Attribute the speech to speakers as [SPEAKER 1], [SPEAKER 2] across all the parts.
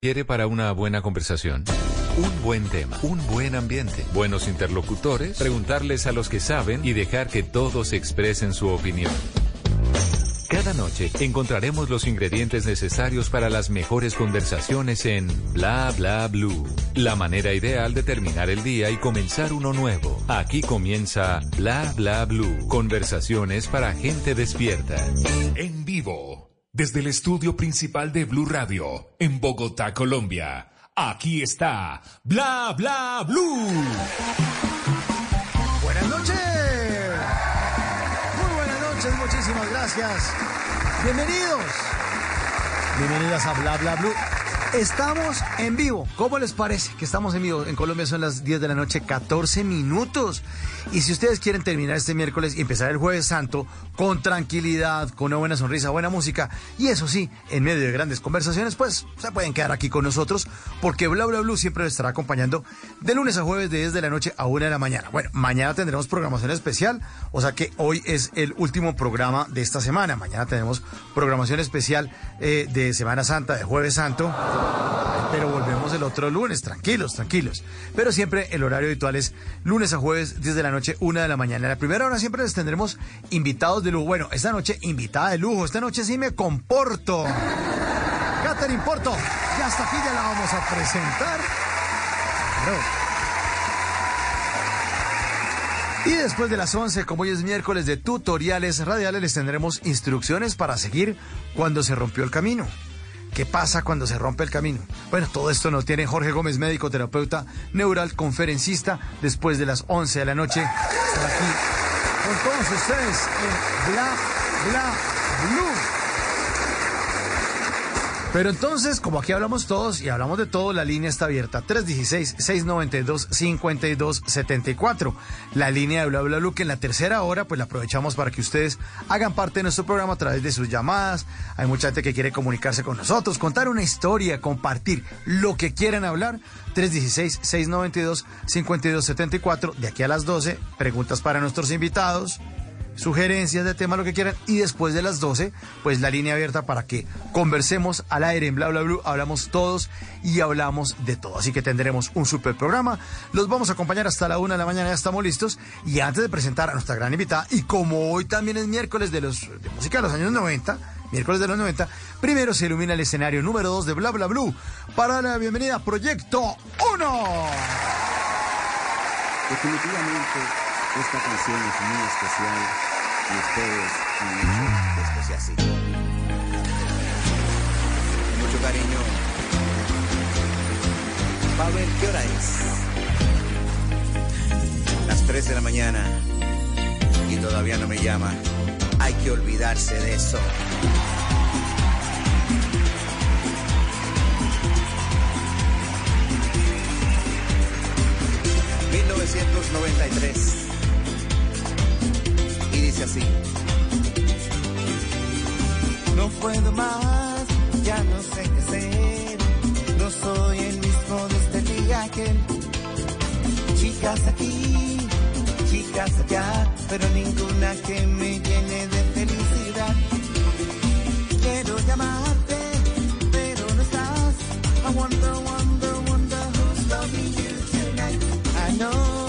[SPEAKER 1] quiere para una buena conversación. Un buen tema, un buen ambiente, buenos interlocutores, preguntarles a los que saben y dejar que todos expresen su opinión. Cada noche encontraremos los ingredientes necesarios para las mejores conversaciones en Bla Bla Blue. La manera ideal de terminar el día y comenzar uno nuevo. Aquí comienza Bla Bla Blue. Conversaciones para gente despierta.
[SPEAKER 2] En vivo, desde el estudio principal de Blue Radio, en Bogotá, Colombia. Aquí está Bla Bla Blue.
[SPEAKER 3] Buenas noches. Muy buenas noches, muchísimas gracias. Bienvenidos. Bienvenidas a Bla Bla Blue. Estamos en vivo. ¿Cómo les parece que estamos en vivo? En Colombia son las 10 de la noche, 14 minutos. Y si ustedes quieren terminar este miércoles y empezar el jueves santo con tranquilidad, con una buena sonrisa, buena música, y eso sí, en medio de grandes conversaciones, pues se pueden quedar aquí con nosotros, porque Bla Bla Blue siempre les estará acompañando de lunes a jueves de 10 de la noche a 1 de la mañana. Bueno, mañana tendremos programación especial, o sea que hoy es el último programa de esta semana. Mañana tenemos programación especial eh, de Semana Santa, de Jueves Santo. Pero volvemos el otro lunes, tranquilos, tranquilos. Pero siempre el horario habitual es lunes a jueves, 10 de la noche, 1 de la mañana. En la primera hora siempre les tendremos invitados de lujo. Bueno, esta noche invitada de lujo. Esta noche sí me comporto. Catherine Porto, ya hasta aquí ya la vamos a presentar. Y después de las 11, como hoy es miércoles de tutoriales radiales, les tendremos instrucciones para seguir cuando se rompió el camino. ¿Qué pasa cuando se rompe el camino? Bueno, todo esto nos tiene Jorge Gómez, médico terapeuta, neural, conferencista, después de las 11 de la noche. Estar aquí con todos ustedes en Bla Bla Blue. Pero entonces, como aquí hablamos todos y hablamos de todo, la línea está abierta. 316-692-5274. La línea de Bla Bla Blue, que en la tercera hora, pues la aprovechamos para que ustedes hagan parte de nuestro programa a través de sus llamadas. Hay mucha gente que quiere comunicarse con nosotros, contar una historia, compartir lo que quieran hablar. 316-692-5274. De aquí a las 12, preguntas para nuestros invitados sugerencias de tema, lo que quieran. Y después de las 12, pues la línea abierta para que conversemos al aire en Bla Bla Blue. Hablamos todos y hablamos de todo. Así que tendremos un super programa. Los vamos a acompañar hasta la una de la mañana, ya estamos listos. Y antes de presentar a nuestra gran invitada, y como hoy también es miércoles de, los, de música de los años 90, miércoles de los 90, primero se ilumina el escenario número 2 de Bla Bla Blue para la bienvenida a Proyecto 1.
[SPEAKER 4] Definitivamente, esta canción es muy especial y ustedes han hecho esto sea así. Con mucho cariño. Pavel, ¿qué hora es? Las 3 de la mañana y todavía no me llama. Hay que olvidarse de eso. ...1993... Así...
[SPEAKER 5] No puedo más, ya no sé qué hacer. No soy el mismo desde el día aquel. Chicas aquí, chicas allá, pero ninguna que me llene de felicidad. Quiero llamarte, pero no estás. I wonder, wonder, wonder who's loving you tonight. Another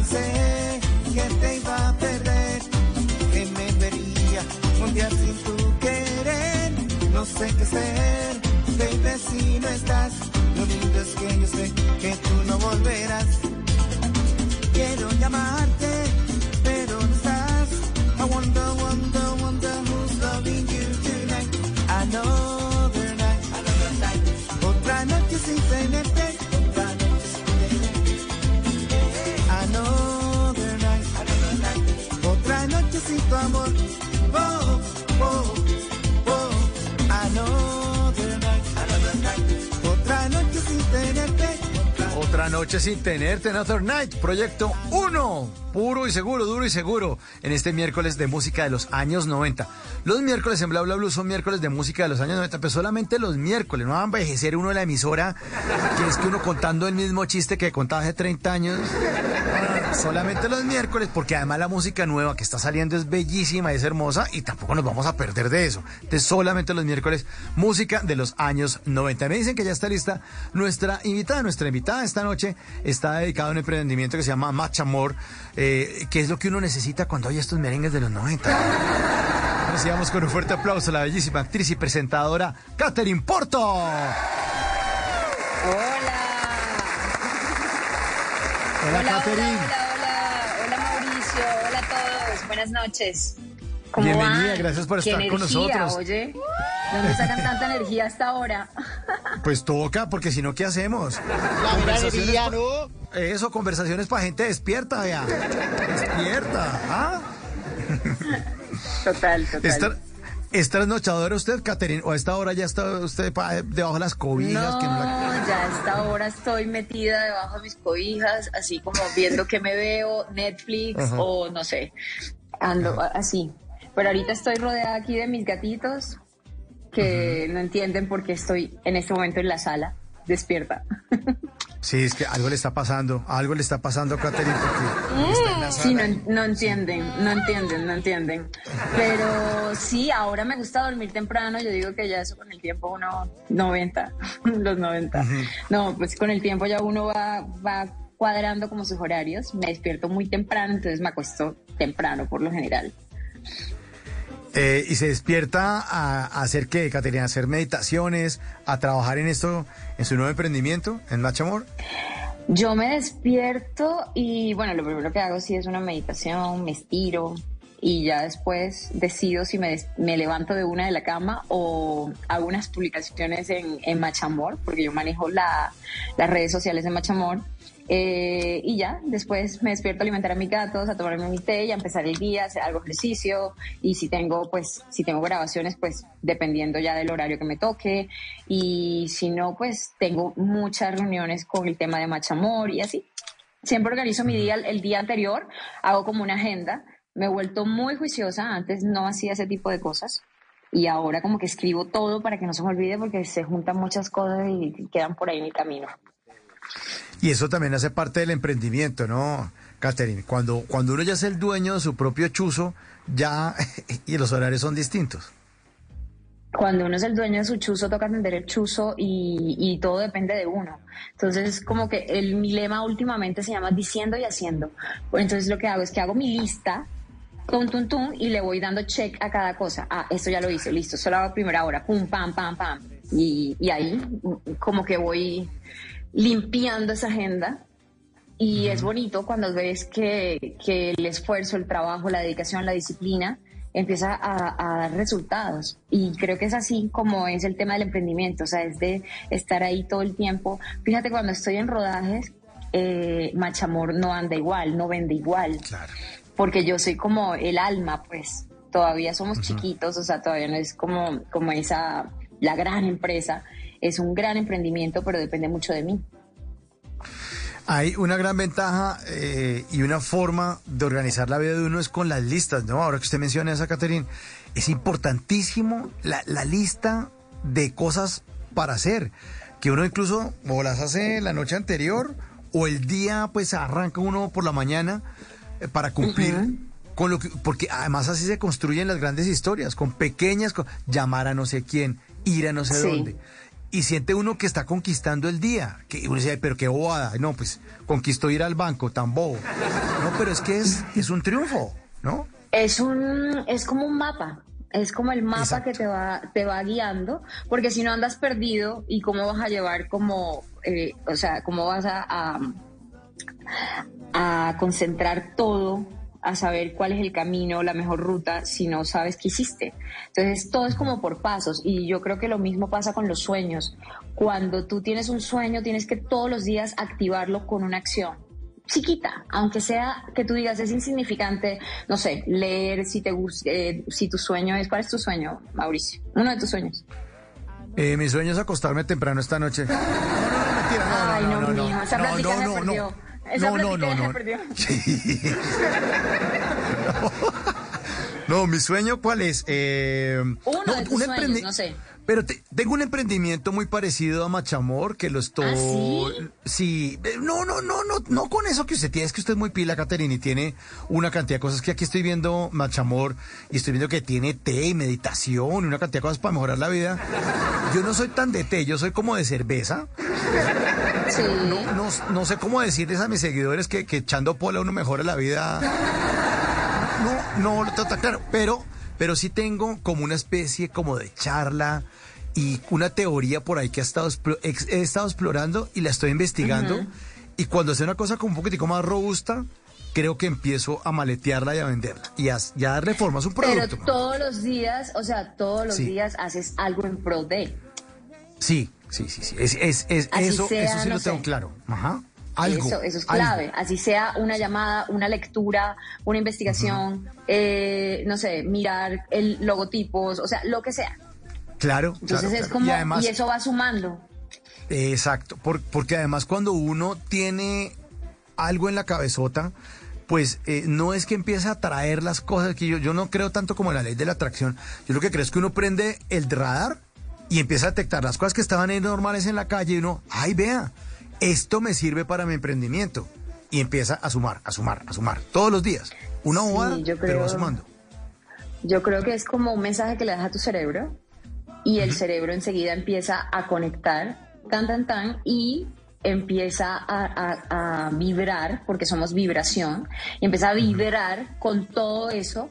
[SPEAKER 5] pensé que te iba a perder, que me vería un día sin tu querer. No sé qué hacer, baby, si no estás. Lo lindo es que yo sé que tú no volverás. Quiero llamarte, pero no estás. I wonder, wonder, wonder who's loving you tonight. Another night, another night. Otra noche sin Otra noche sin. Oh, oh, oh. Another night, another night.
[SPEAKER 3] noche sin tenerte, Another Night, proyecto 1, puro y seguro, duro y seguro, en este miércoles de música de los años 90. Los miércoles en Bla Bla Blue son miércoles de música de los años 90, pero solamente los miércoles, no va a envejecer uno de la emisora, que es que uno contando el mismo chiste que contaba hace 30 años. Solamente los miércoles, porque además la música nueva que está saliendo es bellísima, es hermosa y tampoco nos vamos a perder de eso. De solamente los miércoles, música de los años 90. Me dicen que ya está lista nuestra invitada. Nuestra invitada esta noche está dedicada a un emprendimiento que se llama Machamor, eh, que es lo que uno necesita cuando hay estos merengues de los 90. Recibamos con un fuerte aplauso a la bellísima actriz y presentadora Catherine Porto.
[SPEAKER 6] Hola.
[SPEAKER 3] Hola,
[SPEAKER 6] Hola,
[SPEAKER 3] Catherine.
[SPEAKER 6] hola, hola, buenas noches. ¿Cómo
[SPEAKER 3] Bienvenida,
[SPEAKER 6] van?
[SPEAKER 3] gracias por
[SPEAKER 6] Qué
[SPEAKER 3] estar con
[SPEAKER 6] energía,
[SPEAKER 3] nosotros.
[SPEAKER 6] Oye, ¿dónde sacan tanta energía hasta ahora?
[SPEAKER 3] Pues toca, porque si no, ¿qué hacemos? Conversaciones pa- Eso, conversaciones para gente despierta, ya. Despierta. ¿ah?
[SPEAKER 6] Total, total.
[SPEAKER 3] ¿Está, ¿Es trasnochadora usted, Catherine? ¿O a esta hora ya está usted debajo de las cobijas?
[SPEAKER 6] No,
[SPEAKER 3] que no la-
[SPEAKER 6] ya a esta hora estoy metida debajo de mis cobijas, así como viendo que me veo, Netflix
[SPEAKER 3] Ajá.
[SPEAKER 6] o no sé, ando así. Pero ahorita estoy rodeada aquí de mis gatitos que no entienden por qué estoy en este momento en la sala, despierta.
[SPEAKER 3] Sí, es que algo le está pasando. Algo le está pasando a Catherine porque está en la
[SPEAKER 6] Sí,
[SPEAKER 3] sala.
[SPEAKER 6] no, no entienden, no entienden, no entienden. Pero sí, ahora me gusta dormir temprano. Yo digo que ya eso con el tiempo uno, 90, los 90. No, pues con el tiempo ya uno va, va cuadrando como sus horarios. Me despierto muy temprano, entonces me acuesto temprano por lo general.
[SPEAKER 3] Eh, y se despierta a, a hacer qué, Caterina, a hacer meditaciones, a trabajar en esto, en su nuevo emprendimiento, en Machamor.
[SPEAKER 6] Yo me despierto y bueno, lo primero que hago sí es una meditación, me estiro y ya después decido si me, me levanto de una de la cama o hago unas publicaciones en, en Machamor, porque yo manejo la- las redes sociales de Machamor. Eh, y ya, después me despierto a alimentar a mis gatos, a tomarme mi té y a empezar el día, hacer algo ejercicio. Y si tengo, pues, si tengo grabaciones, pues, dependiendo ya del horario que me toque. Y si no, pues, tengo muchas reuniones con el tema de Machamor y así. Siempre organizo mi día el día anterior, hago como una agenda. Me he vuelto muy juiciosa, antes no hacía ese tipo de cosas. Y ahora como que escribo todo para que no se me olvide porque se juntan muchas cosas y quedan por ahí en el camino.
[SPEAKER 3] Y eso también hace parte del emprendimiento, ¿no, Catherine? Cuando, cuando uno ya es el dueño de su propio chuzo, ya, y los horarios son distintos.
[SPEAKER 6] Cuando uno es el dueño de su chuzo, toca atender el chuzo y, todo depende de uno. Entonces, como que el, mi lema últimamente se llama diciendo y haciendo. Entonces lo que hago es que hago mi lista, tum, tum, tum, y le voy dando check a cada cosa. Ah, esto ya lo hice, listo, solo hago primera hora, pum, pam, pam, pam. Y, y ahí como que voy limpiando esa agenda y es bonito cuando ves que, que el esfuerzo, el trabajo, la dedicación, la disciplina empieza a, a dar resultados. Y creo que es así como es el tema del emprendimiento, o sea, es de estar ahí todo el tiempo. Fíjate, cuando estoy en rodajes, eh, Machamor no anda igual, no vende igual,
[SPEAKER 3] Claro.
[SPEAKER 6] porque yo soy como el alma, pues todavía somos chiquitos, o sea, todavía no es como, como esa, la gran empresa. Es un gran emprendimiento, pero depende mucho de mí.
[SPEAKER 3] Hay una gran ventaja eh, y una forma de organizar la vida de uno es con las listas, ¿no? Ahora que usted menciona esa, Catherine, es importantísimo la, la lista de cosas para hacer, que uno incluso o las hace la noche anterior o el día pues arranca uno por la mañana eh, para cumplir con lo que, porque además así se construyen las grandes historias, con pequeñas, co- llamar a no sé quién, ir a no sé
[SPEAKER 6] Sí.
[SPEAKER 3] dónde. Y siente uno que está conquistando el día. Que uno dice, "Ay, pero qué bobada. No, pues conquistó ir al banco, tan bobo. No, pero es que es, es un triunfo, ¿no?
[SPEAKER 6] Es un, es como un mapa. Es como el mapa
[SPEAKER 3] Exacto.
[SPEAKER 6] que te va, te va guiando, porque si no andas perdido y cómo vas a llevar como, eh, o sea, cómo vas a, a, a concentrar todo, a saber cuál es el camino, la mejor ruta, si no sabes qué hiciste. Entonces, todo es como por pasos y yo creo que lo mismo pasa con los sueños. Cuando tú tienes un sueño, tienes que todos los días activarlo con una acción chiquita, aunque sea que tú digas es insignificante, no sé, leer si te gusta, eh, si tu sueño es, ¿cuál es tu sueño, Mauricio? Uno de tus sueños.
[SPEAKER 3] Eh, mi sueño es acostarme temprano esta noche. No, no, no, mentira. No,
[SPEAKER 6] Ay,
[SPEAKER 3] no,
[SPEAKER 6] no,
[SPEAKER 3] no, no, no, no, no.
[SPEAKER 6] Esa
[SPEAKER 3] No, no, no, no.
[SPEAKER 6] perdió.
[SPEAKER 3] Sí. No, mi sueño, ¿cuál es? Eh,
[SPEAKER 6] Uno
[SPEAKER 3] no,
[SPEAKER 6] de tus
[SPEAKER 3] un
[SPEAKER 6] sueños, no sé.
[SPEAKER 3] Pero te- tengo un emprendimiento muy parecido a Machamor que lo estoy.
[SPEAKER 6] ¿Ah, sí?
[SPEAKER 3] Sí, eh, no, no, no, no, no con eso que usted tiene, es que usted es muy pila, Caterina, y tiene una cantidad de cosas que aquí estoy viendo Machamor y estoy viendo que tiene té y meditación y una cantidad de cosas para mejorar la vida. Yo no soy tan de té, yo soy como de cerveza.
[SPEAKER 6] Sí.
[SPEAKER 3] No, no, no sé cómo decirles a mis seguidores que, que echando pola uno mejora la vida. No, no, lo trata claro, pero, pero sí tengo como una especie como de charla y una teoría por ahí que he estado, he estado explorando y la estoy investigando. Y cuando sea una cosa como un poquitico más robusta, creo que empiezo a maletearla y a venderla. Y a, y a darle forma. Un
[SPEAKER 6] Pero
[SPEAKER 3] producto.
[SPEAKER 6] todos los días, o sea, todos los
[SPEAKER 3] Sí.
[SPEAKER 6] días haces algo en pro de.
[SPEAKER 3] Sí, sí, sí, sí. Es, es, es- eso,
[SPEAKER 6] sea,
[SPEAKER 3] eso sí
[SPEAKER 6] no
[SPEAKER 3] lo tengo claro. Ajá. Algo.
[SPEAKER 6] eso, eso es
[SPEAKER 3] algo.
[SPEAKER 6] clave. Así sea una llamada, una lectura, una investigación, eh, no sé, mirar el logotipos, o sea, lo que sea.
[SPEAKER 3] Claro.
[SPEAKER 6] Entonces
[SPEAKER 3] claro,
[SPEAKER 6] es
[SPEAKER 3] claro.
[SPEAKER 6] como,
[SPEAKER 3] Y además,
[SPEAKER 6] y eso va sumando.
[SPEAKER 3] Exacto, por- porque además cuando uno tiene algo en la cabezota, pues eh, no es que empiece a traer las cosas, que yo, yo no creo tanto como en la ley de la atracción, yo lo que creo es que uno prende el radar y empieza a detectar las cosas que estaban ahí normales en la calle y uno, ay vea, esto me sirve para mi emprendimiento. Y empieza a sumar, a sumar, a sumar, todos los días. Una
[SPEAKER 6] Sí,
[SPEAKER 3] bobada,
[SPEAKER 6] yo
[SPEAKER 3] pero va sumando.
[SPEAKER 6] Yo creo que es como un mensaje que le das a tu cerebro y el cerebro enseguida empieza a conectar, tan, tan, tan, y empieza a, a- a vibrar, porque somos vibración, y empieza a vibrar con todo eso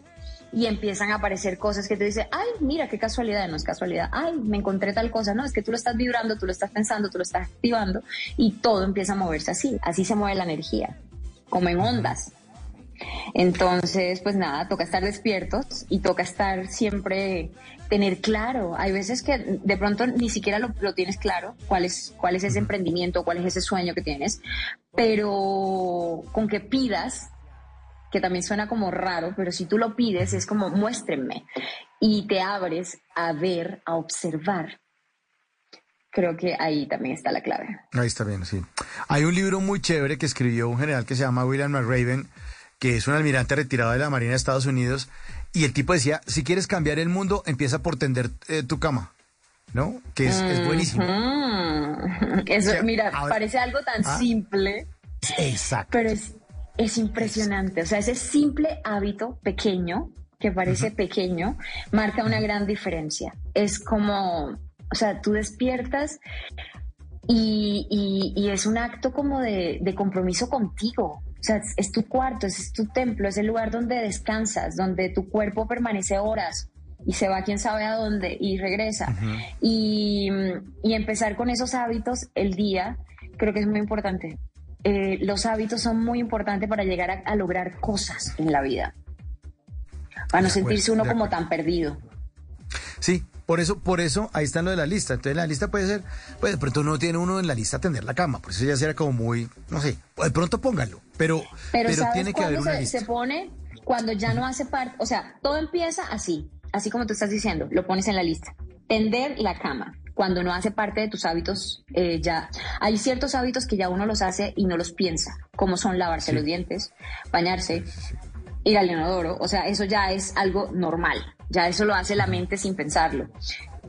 [SPEAKER 6] y empiezan a aparecer cosas que te dicen, ay, mira, qué casualidad, no es casualidad, ay, me encontré tal cosa, no, es que tú lo estás vibrando, tú lo estás pensando, tú lo estás activando y todo empieza a moverse así, así se mueve la energía, como en ondas. Entonces, pues nada, toca estar despiertos y toca estar siempre, tener claro. Hay veces que de pronto ni siquiera lo, lo tienes claro, cuál es, cuál es ese emprendimiento, cuál es ese sueño que tienes, pero con que pidas, que también suena como raro, pero si tú lo pides es como muéstrenme y te abres a ver, a observar. Creo que ahí también está la clave.
[SPEAKER 3] Ahí está bien, sí. Hay un libro muy chévere que escribió un general que se llama William McRaven, que es un almirante retirado de la Marina de Estados Unidos, y el tipo decía, si quieres cambiar el mundo, empieza por tender eh, tu cama, ¿no? Que es, es buenísimo.
[SPEAKER 6] Eso,
[SPEAKER 3] O sea,
[SPEAKER 6] mira,
[SPEAKER 3] ahora-
[SPEAKER 6] parece algo tan
[SPEAKER 3] Ah.
[SPEAKER 6] simple,
[SPEAKER 3] Exacto.
[SPEAKER 6] pero es, es impresionante. O sea, ese simple hábito pequeño, que parece pequeño, marca una gran diferencia. Es como, o sea, tú despiertas y, y- y es un acto como de, de compromiso contigo. O sea, es, es tu cuarto, es, es tu templo, es el lugar donde descansas, donde tu cuerpo permanece horas y se va quién sabe a dónde y regresa. y, y empezar con esos hábitos el día creo que es muy importante. Eh, los hábitos son muy importantes para llegar a, a lograr cosas en la vida. Para no sentirse uno como tan perdido.
[SPEAKER 3] Sí, por eso, por eso ahí está lo de la lista. Entonces la lista puede ser, pues de pronto no tiene uno en la lista tender la cama, por eso ya será como muy, no sé, de pronto pónganlo, pero,
[SPEAKER 6] Pero,
[SPEAKER 3] pero,
[SPEAKER 6] ¿sabes
[SPEAKER 3] tiene que haber una
[SPEAKER 6] se,
[SPEAKER 3] lista.
[SPEAKER 6] se pone? Cuando ya no hace parte, o sea, todo empieza así, así como tú estás diciendo, lo pones en la lista. Tender la cama, cuando no hace parte de tus hábitos, eh, ya hay ciertos hábitos que ya uno los hace y no los piensa, como son lavarse los dientes, bañarse, ir al inodoro, o sea, eso ya es algo normal, ya eso lo hace la mente sin pensarlo.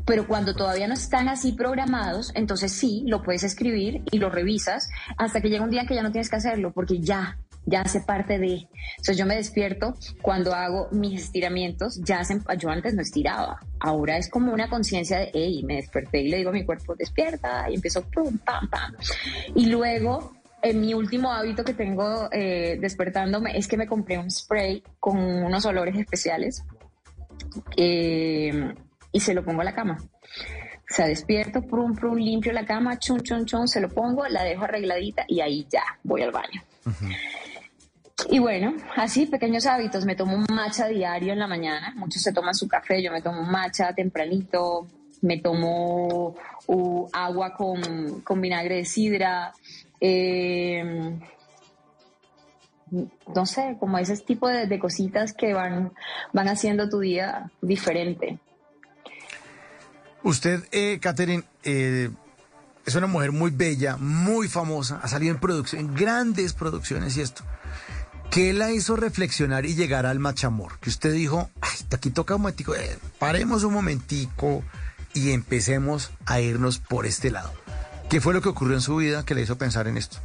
[SPEAKER 6] Pero cuando todavía no están así programados, entonces sí, lo puedes escribir y lo revisas hasta que llega un día que ya no tienes que hacerlo, porque ya, ya hace parte de. Entonces yo me despierto cuando hago mis estiramientos, ya hacen, yo antes no estiraba, ahora es como una conciencia de, hey, me desperté y le digo a mi cuerpo, despierta, y empiezo, pum, pam, pam. Y luego en mi último hábito que tengo eh, despertándome es que me compré un spray con unos olores especiales eh, y se lo pongo a la cama. O sea, despierto, prum, prum, limpio la cama, chun, chun, chun, se lo pongo, la dejo arregladita y ahí ya voy al baño. Y bueno, así, pequeños hábitos. Me tomo un matcha diario en la mañana. Muchos se toman su café, yo me tomo un matcha tempranito. Me tomo uh, agua con, con vinagre de sidra. Eh, no sé, como ese tipo de, de cositas que van, van haciendo tu día diferente.
[SPEAKER 3] Usted, eh, Catherine, eh, es una mujer muy bella, muy famosa, ha salido en producción, en grandes producciones y esto. ¿Qué la hizo reflexionar y llegar al machamor? Que usted dijo, aquí toca un momentico, eh, paremos un momentico y empecemos a irnos por este lado. ¿Qué fue lo que ocurrió en su vida que le hizo pensar en esto?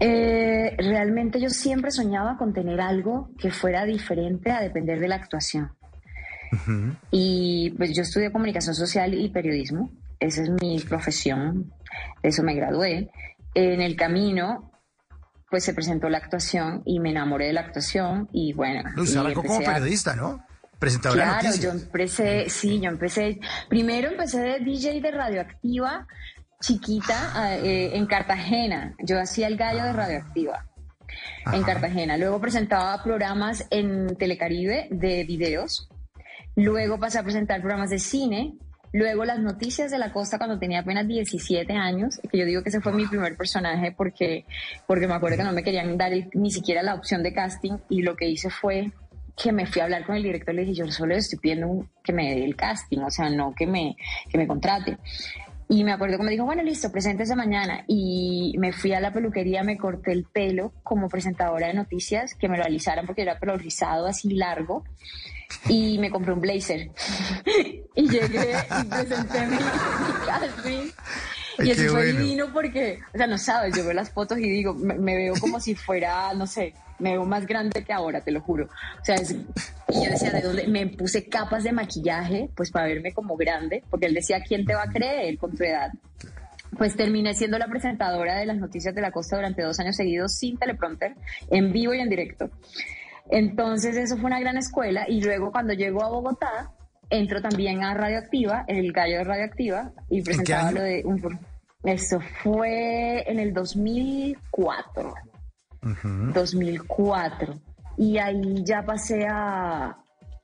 [SPEAKER 6] Eh, realmente yo siempre soñaba con tener algo que fuera diferente a depender de la actuación. Y pues yo estudié comunicación social y periodismo, esa es mi profesión, de eso me gradué. En el camino, pues se presentó la actuación y me enamoré de la actuación y bueno.
[SPEAKER 3] Arrancó como periodista, ¿no? Presentadora
[SPEAKER 6] claro,
[SPEAKER 3] de noticias.
[SPEAKER 6] yo empecé, sí, yo empecé, primero empecé de DJ de Radioactiva, chiquita, eh, en Cartagena. Yo hacía el gallo de Radioactiva. En Cartagena. Luego presentaba programas en Telecaribe de videos. Luego pasé a presentar programas de cine. Luego las noticias de la costa cuando tenía apenas 17 años, que yo digo que ese fue mi primer personaje porque, porque me acuerdo que no me querían dar ni siquiera la opción de casting y lo que hice fue que me fui a hablar con el director le dije, yo solo estoy pidiendo que me dé el casting, o sea, no que me, que me contrate. Y me acuerdo que me dijo, bueno, listo, preséntese mañana. Y me fui a la peluquería, me corté el pelo como presentadora de noticias, que me lo alisaran porque era pelo rizado así largo. Y me compré un blazer. y llegué y presenté mi casting. Y eso fue divino porque, o sea, no sabes, yo veo las fotos y digo, me, me, veo como si fuera, no sé, me veo más grande que ahora, te lo juro. O sea, es, y yo decía, ¿de dónde? Me puse capas de maquillaje, pues para verme como grande, porque él decía, ¿quién te va a creer con tu edad? Pues terminé siendo la presentadora de las noticias de la costa durante dos años seguidos sin teleprompter, en vivo y en directo. Entonces eso fue una gran escuela y luego cuando llego a Bogotá, entro también a Radioactiva, el gallo de Radioactiva, y presentaba lo de un... Eso fue en el 2004. Uh -huh. 2004. Y ahí ya pasé a...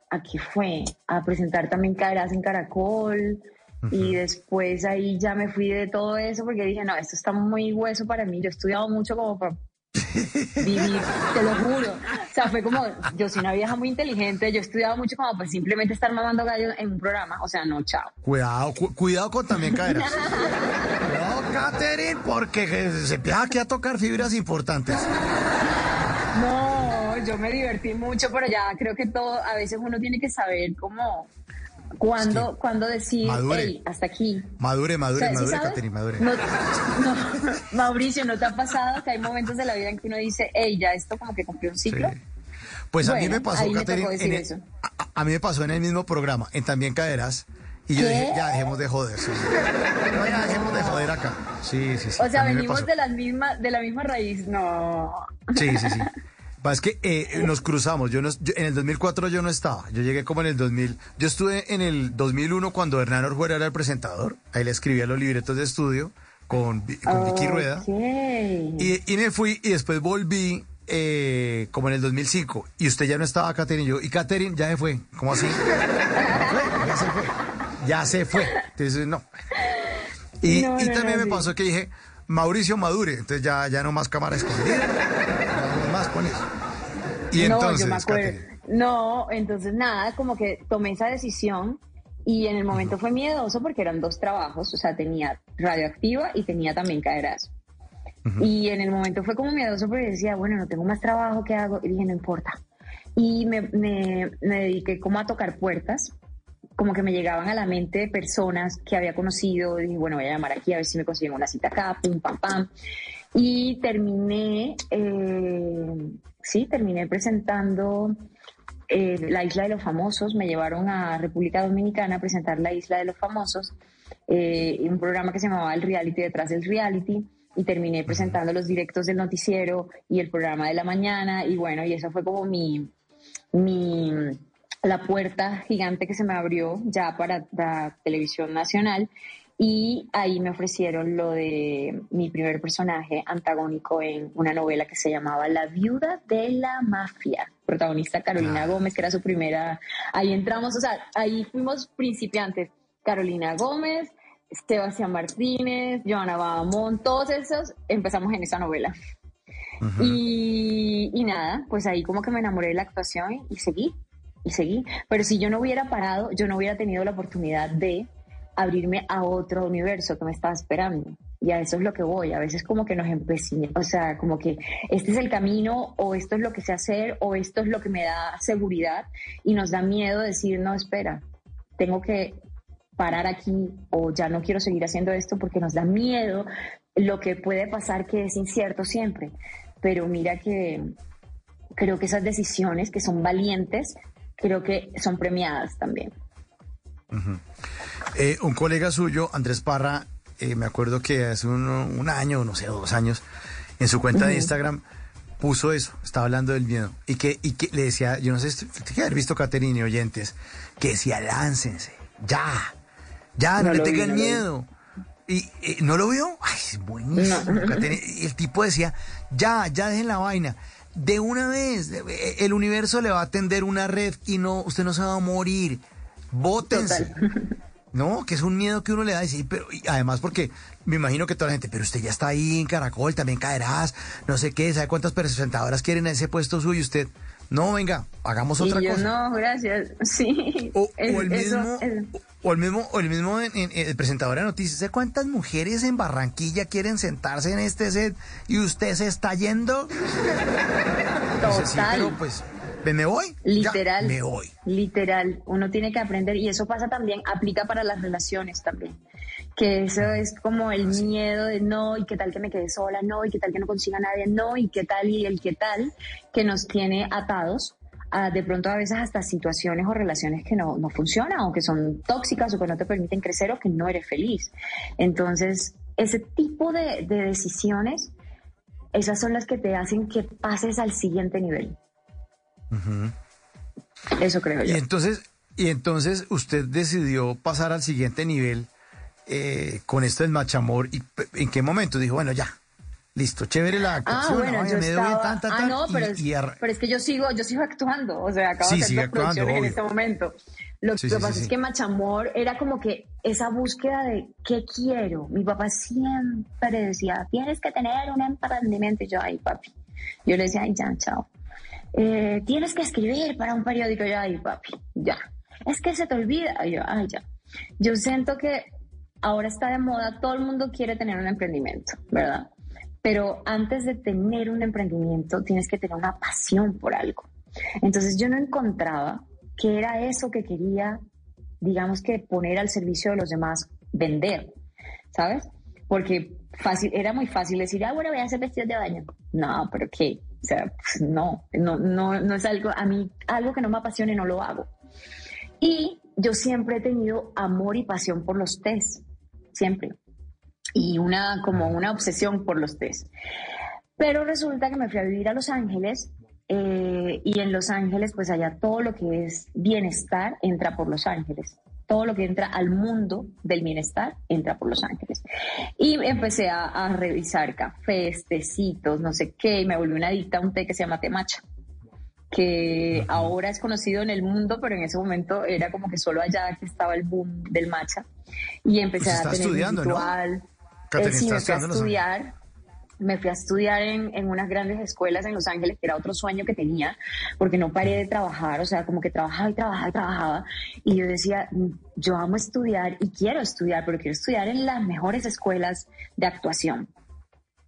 [SPEAKER 6] Aquí fue, a presentar también Caerás en Caracol. Uh -huh. Y después ahí ya me fui de todo eso porque dije, no, esto está muy hueso para mí. Yo he estudiado mucho como para vivir, te lo juro. O sea, fue como, yo soy una vieja muy inteligente, yo he estudiado mucho como pues simplemente estar mamando gallo en un programa, o sea, no, chao.
[SPEAKER 3] Cuidado, cu cuidado con también caerás. no, Katherine, porque se empieza aquí a tocar fibras importantes.
[SPEAKER 6] No, yo me divertí mucho, pero ya creo que todo, a veces uno tiene que saber cómo cuando, sí. cuando decir,
[SPEAKER 3] madure.
[SPEAKER 6] hey, hasta aquí.
[SPEAKER 3] Madure, madure, o sea, madure, ¿sí Catherine, madure.
[SPEAKER 6] No, no, Mauricio, ¿no te ha pasado que hay momentos de la vida en que uno dice, hey, ya esto como que cumplió un ciclo? Sí.
[SPEAKER 3] Pues bueno, a mí me pasó, Catherine, en el, a, a, mí me pasó en el mismo programa, en También Caerás, y yo ¿Qué? dije, ya dejemos de joder. Sí. No, ya dejemos de joder acá. Sí, sí, sí.
[SPEAKER 6] O sea, venimos de la, misma, de la misma raíz, no.
[SPEAKER 3] Sí, sí, sí. Es que eh, nos cruzamos. Yo, no, yo, en el 2004 yo no estaba. Yo llegué como en el 2000. Yo estuve en el 2001 cuando Hernán Orjuela era el presentador. Ahí le escribía los libretos de estudio con, con
[SPEAKER 6] okay.
[SPEAKER 3] Vicky Rueda. Y, y, me fui y después volví eh, como en el 2005. Y usted ya no estaba, Katherine. Y yo, y Katherine ya se fue. ¿Cómo así? ya se fue. Ya se fue. Entonces, no. Y, no, no, y también no, me pasó que dije, Mauricio Madure. Entonces ya, ya no más cámara escondida. no más con eso. Y entonces,
[SPEAKER 6] no, entonces nada, como que tomé esa decisión y en el momento fue miedoso porque eran dos trabajos, o sea, tenía radioactiva y tenía también caerás. Uh -huh. Y en el momento fue como miedoso porque decía, bueno, no tengo más trabajo, ¿qué hago? Y dije, no importa. Y me, me, me dediqué como a tocar puertas, como que me llegaban a la mente personas que había conocido, dije, bueno, voy a llamar aquí a ver si me consiguen una cita acá, pum, pam, pam. Y terminé, eh, sí, terminé presentando eh, la Isla de los Famosos. Me llevaron a República Dominicana a presentar la Isla de los Famosos, eh, un programa que se llamaba El Reality detrás del Reality. Y terminé presentando los directos del noticiero y el programa de la mañana. Y bueno, y eso fue como mi, mi la puerta gigante que se me abrió ya para la televisión nacional y ahí me ofrecieron lo de mi primer personaje antagónico en una novela que se llamaba La viuda de la mafia, protagonista Carolina ah. Gómez, que era su primera, ahí entramos, o sea, ahí fuimos principiantes, Carolina Gómez, Sebastián Martínez, Joana Babamón, todos esos empezamos en esa novela. Uh -huh. y, y nada, pues ahí como que me enamoré de la actuación y seguí, y seguí. Pero si yo no hubiera parado, yo no hubiera tenido la oportunidad de abrirme a otro universo que me estaba esperando. Y a eso es lo que voy. A veces como que nos empecinamos, o sea, como que este es el camino o esto es lo que sé hacer o esto es lo que me da seguridad y nos da miedo decir, no, espera, tengo que parar aquí o ya no quiero seguir haciendo esto porque nos da miedo lo que puede pasar que es incierto siempre. Pero mira que creo que esas decisiones que son valientes, creo que son premiadas también.
[SPEAKER 3] Eh, un colega suyo, Andrés Parra, eh, me acuerdo que hace un, año, no sé, dos años, en su cuenta de Instagram puso eso, estaba hablando del miedo. Y que, y que le decía, yo no sé, tiene que haber visto Caterine oyentes, que decía, láncense, ya, ya, no, le tengan miedo. Y, no lo vio, ay, es buenísimo. Y el tipo decía, ya, ya dejen la vaina. De una vez, el universo le va a tender una red y no, usted no se va a morir. Bótense. No, que es un miedo que uno le da. Y sí, pero además porque me imagino que toda la gente, pero usted ya está ahí en Caracol, también caerás, no sé qué, ¿sabe cuántas presentadoras quieren ese puesto suyo usted? No, venga, hagamos otra
[SPEAKER 6] yo,
[SPEAKER 3] cosa.
[SPEAKER 6] No, gracias. Sí.
[SPEAKER 3] O, el, mismo, o, el mismo, o el mismo, el presentador de noticias. ¿Sé cuántas mujeres en Barranquilla quieren sentarse en este set y usted se está yendo?
[SPEAKER 6] Total.
[SPEAKER 3] pues, ¿me voy?
[SPEAKER 6] Literal.
[SPEAKER 3] me voy.
[SPEAKER 6] Literal. Uno tiene que aprender y eso pasa también, aplica para las relaciones también que eso es como el miedo de no, y qué tal que me quede sola, no, y qué tal que no consiga nadie, no, y qué tal, y el qué tal, que nos tiene atados a de pronto a veces hasta situaciones o relaciones que no, no funcionan, o que son tóxicas, o que no te permiten crecer, o que no eres feliz. Entonces, ese tipo de, decisiones, esas son las que te hacen que pases al siguiente nivel. Eso creo yo.
[SPEAKER 3] Y entonces, y entonces usted decidió pasar al siguiente nivel eh, con esto del machamor y en qué momento dijo, bueno, ya, listo, chévere la
[SPEAKER 6] actuación. Ah, bueno, yo estaba... ah, no, pero, es, pero es que yo sigo, yo sigo actuando, o sea, acabo de hacer dos producciones en este momento. Lo que pasa es que Machamor era como que esa búsqueda de qué quiero. Mi papá siempre decía, tienes que tener un emprendimiento. Y yo, ay, papi. Yo le decía, ay, ya, chao. Eh, tienes que escribir para un periódico. Yo, ay, papi, ya. Es que se te olvida. Yo, ay, ya. Yo siento que ahora está de moda, todo el mundo quiere tener un emprendimiento, ¿verdad? Pero antes de tener un emprendimiento tienes que tener una pasión por algo. Entonces yo no encontraba qué era eso que quería, digamos que poner al servicio de los demás, vender, ¿sabes? Porque fácil, era muy fácil decir, ah, bueno, voy a hacer vestidos de baño. No, pero ¿qué? O sea, pues, no, no, no, no es algo, a mí, algo que no me apasione, no lo hago. Y yo siempre he tenido amor y pasión por los test siempre. Y una, como una obsesión por los test. Pero resulta que me fui a vivir a Los Ángeles eh, y en Los Ángeles, pues allá todo lo que es bienestar entra por Los Ángeles. Todo lo que entra al mundo del bienestar entra por Los Ángeles. Y empecé a, revisar cafés, tecitos, no sé qué, y me volví una adicta a un té que se llama té que ahora es conocido en el mundo, pero en ese momento era como que solo allá que estaba el boom del matcha. Y empecé pues a tener
[SPEAKER 3] estudiando,
[SPEAKER 6] ritual. ¿no? Eh, sí, me fui a estudiar. Me fui a estudiar en, en, unas grandes escuelas en Los Ángeles, que era otro sueño que tenía, porque no paré de trabajar, o sea, como que trabajaba y trabajaba y trabajaba. Y yo decía, yo amo estudiar y quiero estudiar, pero quiero estudiar en las mejores escuelas de actuación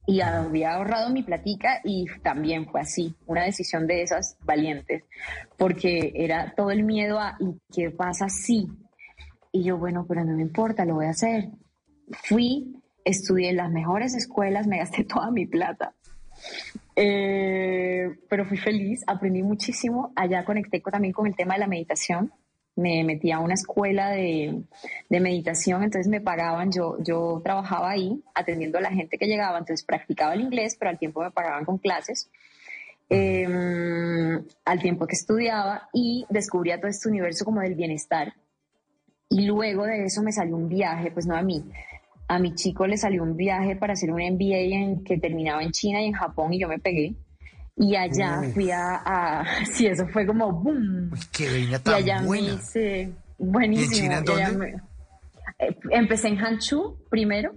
[SPEAKER 6] y había ahorrado mi platica y también fue así, una decisión de esas valientes, porque era todo el miedo a ¿y qué pasa si? Y yo, bueno, pero no me importa, lo voy a hacer. Fui, estudié en las mejores escuelas, me gasté toda mi plata. Eh, pero fui feliz, aprendí muchísimo. Allá conecté también con el tema de la meditación me metí a una escuela de, meditación, entonces me pagaban, yo, yo trabajaba ahí atendiendo a la gente que llegaba, entonces practicaba el inglés, pero al tiempo me pagaban con clases, em, al tiempo que estudiaba y descubría todo este universo como del bienestar. Y luego de eso me salió un viaje, pues no a mí, a mi chico le salió un viaje para hacer un MBA en, que terminaba en China y en Japón y yo me pegué. Y allá fui a, Sí, eso fue como boom.
[SPEAKER 3] qué tan
[SPEAKER 6] y allá
[SPEAKER 3] buena.
[SPEAKER 6] Me hice, buenísimo.
[SPEAKER 3] ¿Y en China dónde?
[SPEAKER 6] Eh, empecé en Hanchu primero.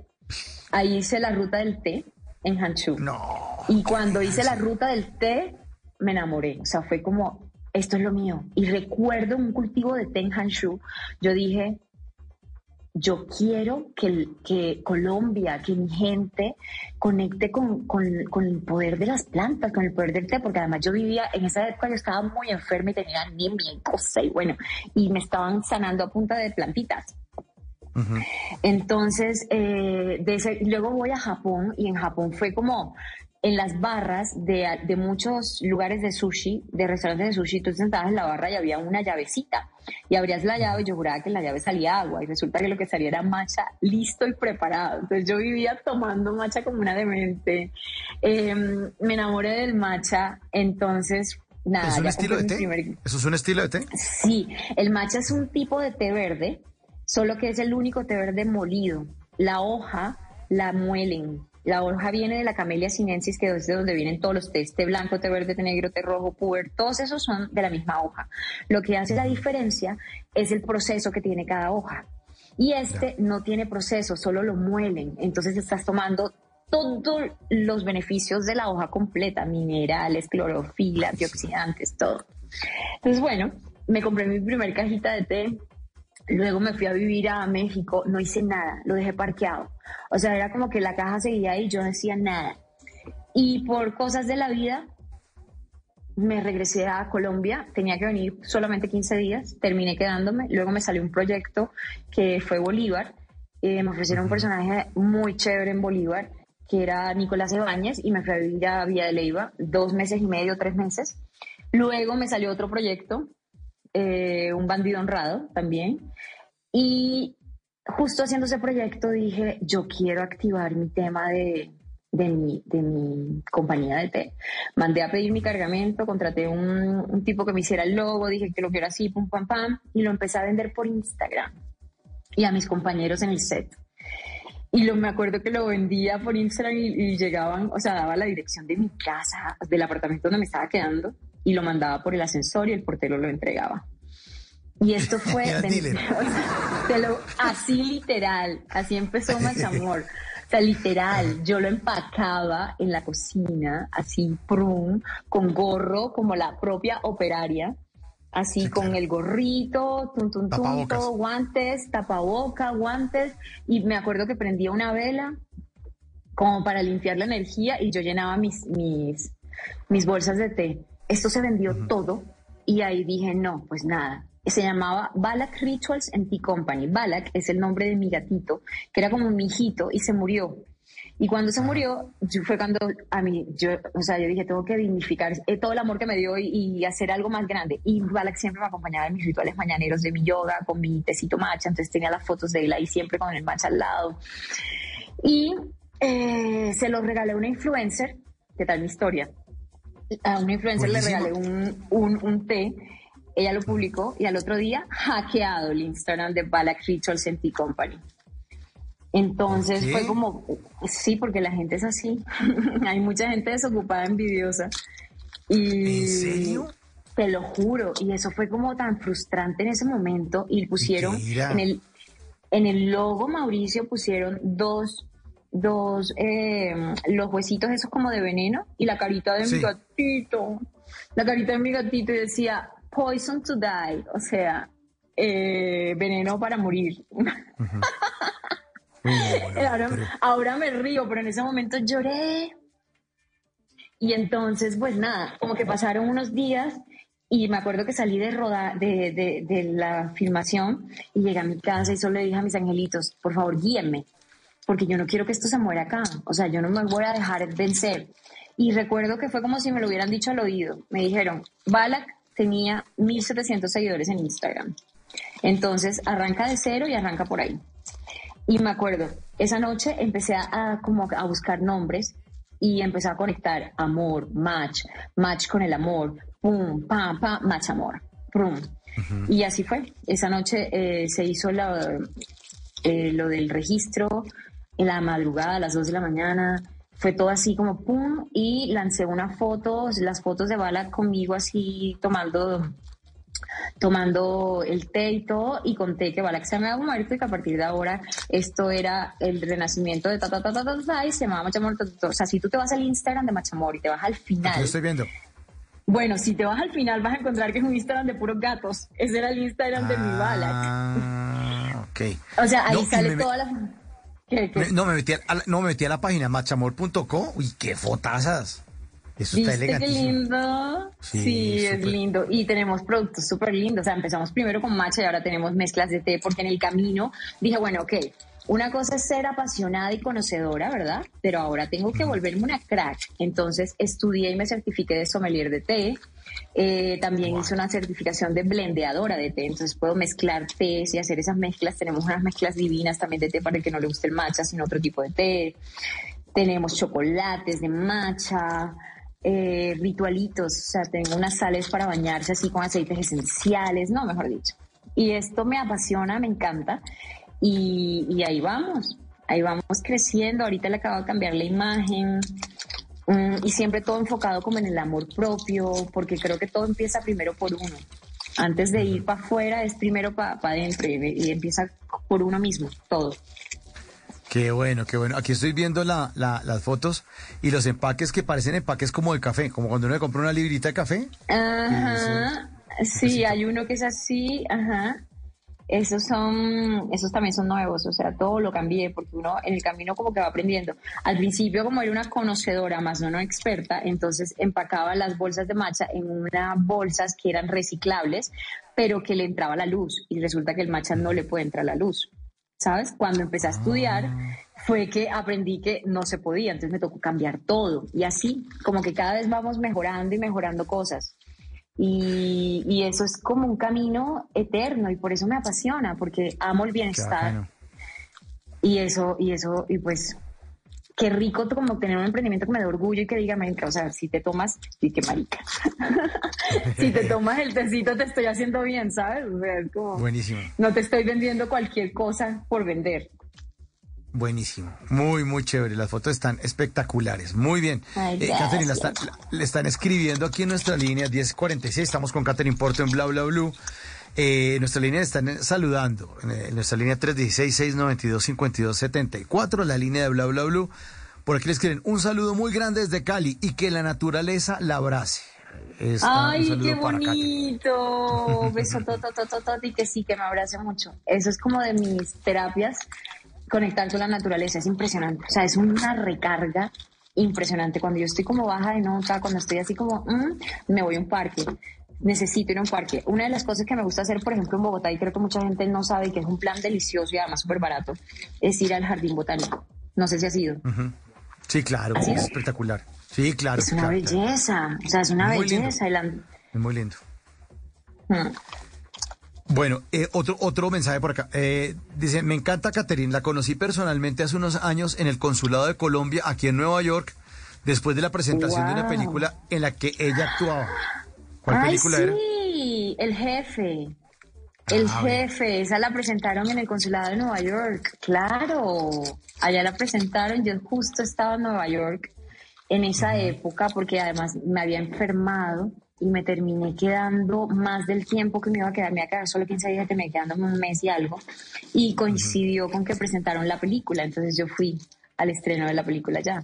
[SPEAKER 6] Ahí hice la ruta del té en Hanchu.
[SPEAKER 3] No.
[SPEAKER 6] Y cuando hice la ruta del té, me enamoré. O sea, fue como, esto es lo mío. Y recuerdo un cultivo de té en Hanchu. Yo dije, yo quiero que, que Colombia, que mi gente conecte con, con, con, el poder de las plantas, con el poder del té, porque además yo vivía, en esa época yo estaba muy enferma y tenía anemia y cosa, y bueno, y me estaban sanando a punta de plantitas. Entonces, eh, de ese, luego voy a Japón y en Japón fue como en las barras de, de, muchos lugares de sushi, de restaurantes de sushi, tú sentabas en la barra y había una llavecita y abrías la llave y yo juraba que en la llave salía agua y resulta que lo que salía era matcha listo y preparado. Entonces yo vivía tomando matcha como una demente. Em, me enamoré del matcha, entonces nada.
[SPEAKER 3] ¿Es un estilo de té? ¿Eso es un estilo de té?
[SPEAKER 6] Sí, el matcha es un tipo de té verde, solo que es el único té verde molido. La hoja la muelen la hoja viene de la Camellia sinensis, que es de donde vienen todos los tés, té blanco, té verde, té negro, té rojo, puer, todos esos son de la misma hoja. Lo que hace la diferencia es el proceso que tiene cada hoja. Y este no tiene proceso, solo lo muelen. Entonces estás tomando todos los beneficios de la hoja completa, minerales, clorofila, antioxidantes, todo. Entonces, bueno, me compré mi primer cajita de té, Luego me fui a vivir a México, no hice nada, lo dejé parqueado. O sea, era como que la caja seguía ahí yo no hacía nada. Y por cosas de la vida, me regresé a Colombia, tenía que venir solamente 15 días, terminé quedándome, luego me salió un proyecto que fue Bolívar, eh, me ofrecieron un personaje muy chévere en Bolívar, que era Nicolás Ibáñez, y me fui a vivir a Villa de Leiva, dos meses y medio, tres meses. Luego me salió otro proyecto eh, un bandido honrado también. Y justo haciendo ese proyecto dije, yo quiero activar mi tema de, de, mi, de mi compañía de té. Mandé a pedir mi cargamento, contraté un, un, tipo que me hiciera el logo, dije que lo quiero así, pum, pam, pam, y lo empecé a vender por Instagram y a mis compañeros en el set. Y lo, me acuerdo que lo vendía por Instagram y, y llegaban, o sea, daba la dirección de mi casa, del apartamento donde me estaba quedando y lo mandaba por el ascensor y el portero lo entregaba. Y esto fue así literal, así empezó Machamor. O sea, literal, yo lo empacaba en la cocina, así prum, con gorro, como la propia operaria, así con el gorrito, tum, tum, tum, guantes, tapaboca, guantes, y me acuerdo que prendía una vela como para limpiar la energía y yo llenaba mis, mis, mis bolsas de té. Esto se vendió todo y ahí dije, no, pues nada. Se llamaba Balak Rituals and Tea Company. Balak es el nombre de mi gatito, que era como mi hijito y se murió. Y cuando se murió, fue cuando a mí, yo, o sea, yo dije, tengo que dignificar eh, todo el amor que me dio y, hacer algo más grande. Y Balak siempre me acompañaba en mis rituales mañaneros de mi yoga, con mi tecito matcha, entonces tenía las fotos de él ahí siempre con el matcha al lado. Y eh, se lo regalé a una influencer, ¿qué tal mi historia? A una influencer le regalé un, un, té, ella lo publicó y al otro día hackeado el Instagram de Balak Rituals Tea Company. Entonces fue como, sí, porque la gente es así. Hay mucha gente desocupada, envidiosa. Y
[SPEAKER 3] ¿En serio?
[SPEAKER 6] Te lo juro. Y eso fue como tan frustrante en ese momento. Y pusieron en el, en el logo Mauricio pusieron dos dos, eh, los huesitos esos como de veneno y la carita de mi gatito. La carita de mi gatito y decía, poison to die, o sea, eh, veneno para morir. ahora, me río, pero en ese momento lloré. Y entonces, pues nada, como que pasaron unos días y me acuerdo que salí de, roda, de, de, de la filmación y llegué a mi casa y solo le dije a mis angelitos, por favor, guíenme porque yo no quiero que esto se muera acá, o sea, yo no me voy a dejar vencer. Y recuerdo que fue como si me lo hubieran dicho al oído. Me dijeron, Balak tenía 1.700 seguidores en Instagram. Entonces, arranca de cero y arranca por ahí. Y me acuerdo, esa noche empecé a, como a buscar nombres y empecé a conectar amor, match, match con el amor, pum, pam, pam, match amor, pum. Y así fue. Esa noche eh, se hizo la, eh, lo del registro, en la madrugada, a las 2 de la mañana. Fue todo así como pum, y lancé unas fotos, las fotos de Bala conmigo así tomando tomando el té y todo, y conté que Balak se me había muerto y que a partir de ahora esto era el renacimiento de ta ta ta ta ta, ta y se llamaba Machamor. O sea, si tú te vas al Instagram de Machamor y te vas al final.
[SPEAKER 3] Lo estoy viendo.
[SPEAKER 6] Bueno, si te vas al final vas a encontrar que es un Instagram de puros gatos. Ese era el Instagram de mi Balak.
[SPEAKER 3] Ah, ok.
[SPEAKER 6] O sea, ahí
[SPEAKER 3] No,
[SPEAKER 6] sale
[SPEAKER 3] me-
[SPEAKER 6] toda la... ¿Qué, qué?
[SPEAKER 3] No me metí a, la- no me metí a la página machamor.co. Uy, qué fotazas. Eso está
[SPEAKER 6] ¿Viste qué
[SPEAKER 3] elegantísimo.
[SPEAKER 6] lindo?
[SPEAKER 3] Sí,
[SPEAKER 6] Sí, es lindo. Y tenemos productos súper lindos. O sea, empezamos primero con matcha y ahora tenemos mezclas de té porque en el camino dije, bueno, ok, una cosa es ser apasionada y conocedora, ¿verdad? Pero ahora tengo que volverme una crack. Entonces estudié y me certifiqué de sommelier de té. Eh, también hice una certificación de blendeadora de té. Entonces puedo mezclar tés y hacer esas mezclas. Tenemos unas mezclas divinas también de té para el que no le guste el matcha, sino otro tipo de té. Tenemos chocolates de matcha, eh, ritualitos, o sea, tengo unas sales para bañarse así con aceites esenciales, no, mejor dicho. Y esto me apasiona, me encanta. Y, y ahí vamos, ahí vamos creciendo. Ahorita le acabo de cambiar la imagen. mm, y siempre todo enfocado como en el amor propio, porque creo que todo empieza primero por uno. Antes de ir para afuera es primero para adentro y, y empieza por uno mismo, todo.
[SPEAKER 3] Qué bueno, qué bueno. Aquí estoy viendo la, la- las fotos y los empaques que parecen empaques como de café, como cuando uno le compra una librita de café.
[SPEAKER 6] Ajá. Sí, hay uno que es así, ajá. Esos son, esos también son nuevos, o sea, todo lo cambié porque uno en el camino como que va aprendiendo. Al principio como era una conocedora más no una experta, entonces empacaba las bolsas de matcha en unas bolsas que eran reciclables, pero que le entraba la luz y resulta que el matcha no le puede entrar la luz. ¿Sabes? Cuando empecé a estudiar fue que aprendí que no se podía, entonces me tocó cambiar todo y así como que cada vez vamos mejorando y mejorando cosas. Y, y eso es como un camino eterno y por eso me apasiona, porque amo el
[SPEAKER 3] Qué
[SPEAKER 6] bienestar y eso, y eso, y pues qué rico como tener un emprendimiento que me dé orgullo y que diga, "Marica, o sea, si te tomas, sí que marica, si te tomas el tecito te estoy haciendo bien, ¿sabes? O sea, es como,
[SPEAKER 3] Buenísimo,
[SPEAKER 6] no te estoy vendiendo cualquier cosa por vender.
[SPEAKER 3] Buenísimo. Muy, muy chévere. Las fotos están espectaculares. Muy bien.
[SPEAKER 6] Ay,
[SPEAKER 3] Eh, Catherine, la la- le están escribiendo aquí en nuestra línea 1046. Estamos con Catherine Porto en Bla Bla Blue. Eh, nuestra línea están eh, saludando. Eh, En nuestra línea 316-692-5274, la línea de Bla Bla Blue. Por aquí les quieren un saludo muy grande desde Cali y que la naturaleza la abrace. Está
[SPEAKER 6] Ay, qué bonito. Beso todo, y que sí, que me abrace mucho. Eso es como de mis terapias, conectar con la naturaleza. Es impresionante. O sea, es una recarga impresionante. Cuando yo estoy como baja de nota, cuando estoy así como, mm, me voy a un parque. Necesito ir a un parque. Una de las cosas que me gusta hacer, por ejemplo, en Bogotá, y creo que mucha gente no sabe que es un plan delicioso y además súper barato, es ir al jardín botánico. No sé si has ido.
[SPEAKER 3] Sí, claro,
[SPEAKER 6] ¿Así
[SPEAKER 3] es
[SPEAKER 6] es?
[SPEAKER 3] espectacular. Sí, claro.
[SPEAKER 6] es una
[SPEAKER 3] claro, claro.
[SPEAKER 6] belleza. O sea, es una
[SPEAKER 3] Muy lindo.
[SPEAKER 6] belleza. y la-
[SPEAKER 3] Es muy lindo.
[SPEAKER 6] Mm.
[SPEAKER 3] Bueno, eh, otro, otro mensaje por acá. Eh, dice, me encanta Caterine, la conocí personalmente hace unos años en el Consulado de Colombia, aquí en Nueva York, después de la presentación de una película en la que ella actuaba. ¿Cuál
[SPEAKER 6] Ay,
[SPEAKER 3] película era?
[SPEAKER 6] sí, El Jefe. El
[SPEAKER 3] Ah, bien.
[SPEAKER 6] Jefe, esa la presentaron en el consulado de Nueva York. Claro, allá la presentaron. Yo justo estaba en Nueva York en esa época porque además me había enfermado y me terminé quedando más del tiempo que me iba a quedar. Me iba a quedar solo 15 días, terminé quedándome un mes y algo. Y coincidió con que presentaron la película. Entonces yo fui al estreno de la película ya.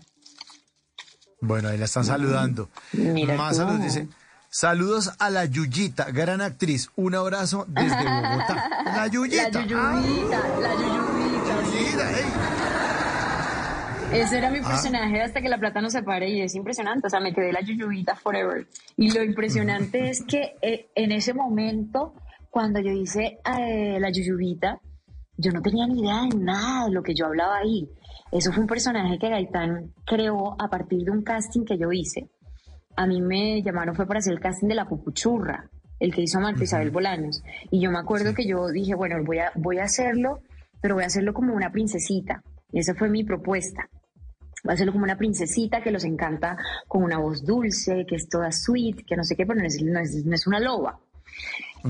[SPEAKER 3] Bueno, ahí la están saludando.
[SPEAKER 6] Mira
[SPEAKER 3] Más saludos, dice. Saludos a la Yuyita, gran actriz. Un abrazo desde Bogotá. La Yuyita.
[SPEAKER 6] La yuyubita, la yuyubita.
[SPEAKER 3] Ah, Yuyita, ey.
[SPEAKER 6] Ese era
[SPEAKER 3] Ah.
[SPEAKER 6] mi personaje hasta que la plata no se pare y es impresionante. O sea, me quedé la yuyubita forever. Y lo impresionante es que eh, en ese momento, cuando yo hice eh, la yuyubita, yo no tenía ni idea de nada de lo que yo hablaba ahí. Eso fue un personaje que Gaitán creó a partir de un casting que yo hice. A mí me llamaron, fue para hacer el casting de la pupuchurra, el que hizo Marta Isabel Bolaños. Y yo me acuerdo que yo dije, bueno, voy a, voy a hacerlo, pero voy a hacerlo como una princesita. Y esa fue mi propuesta. Voy a hacerlo como una princesita que los encanta con una voz dulce, que es toda sweet, que no sé qué, pero no es, no es, no es una loba.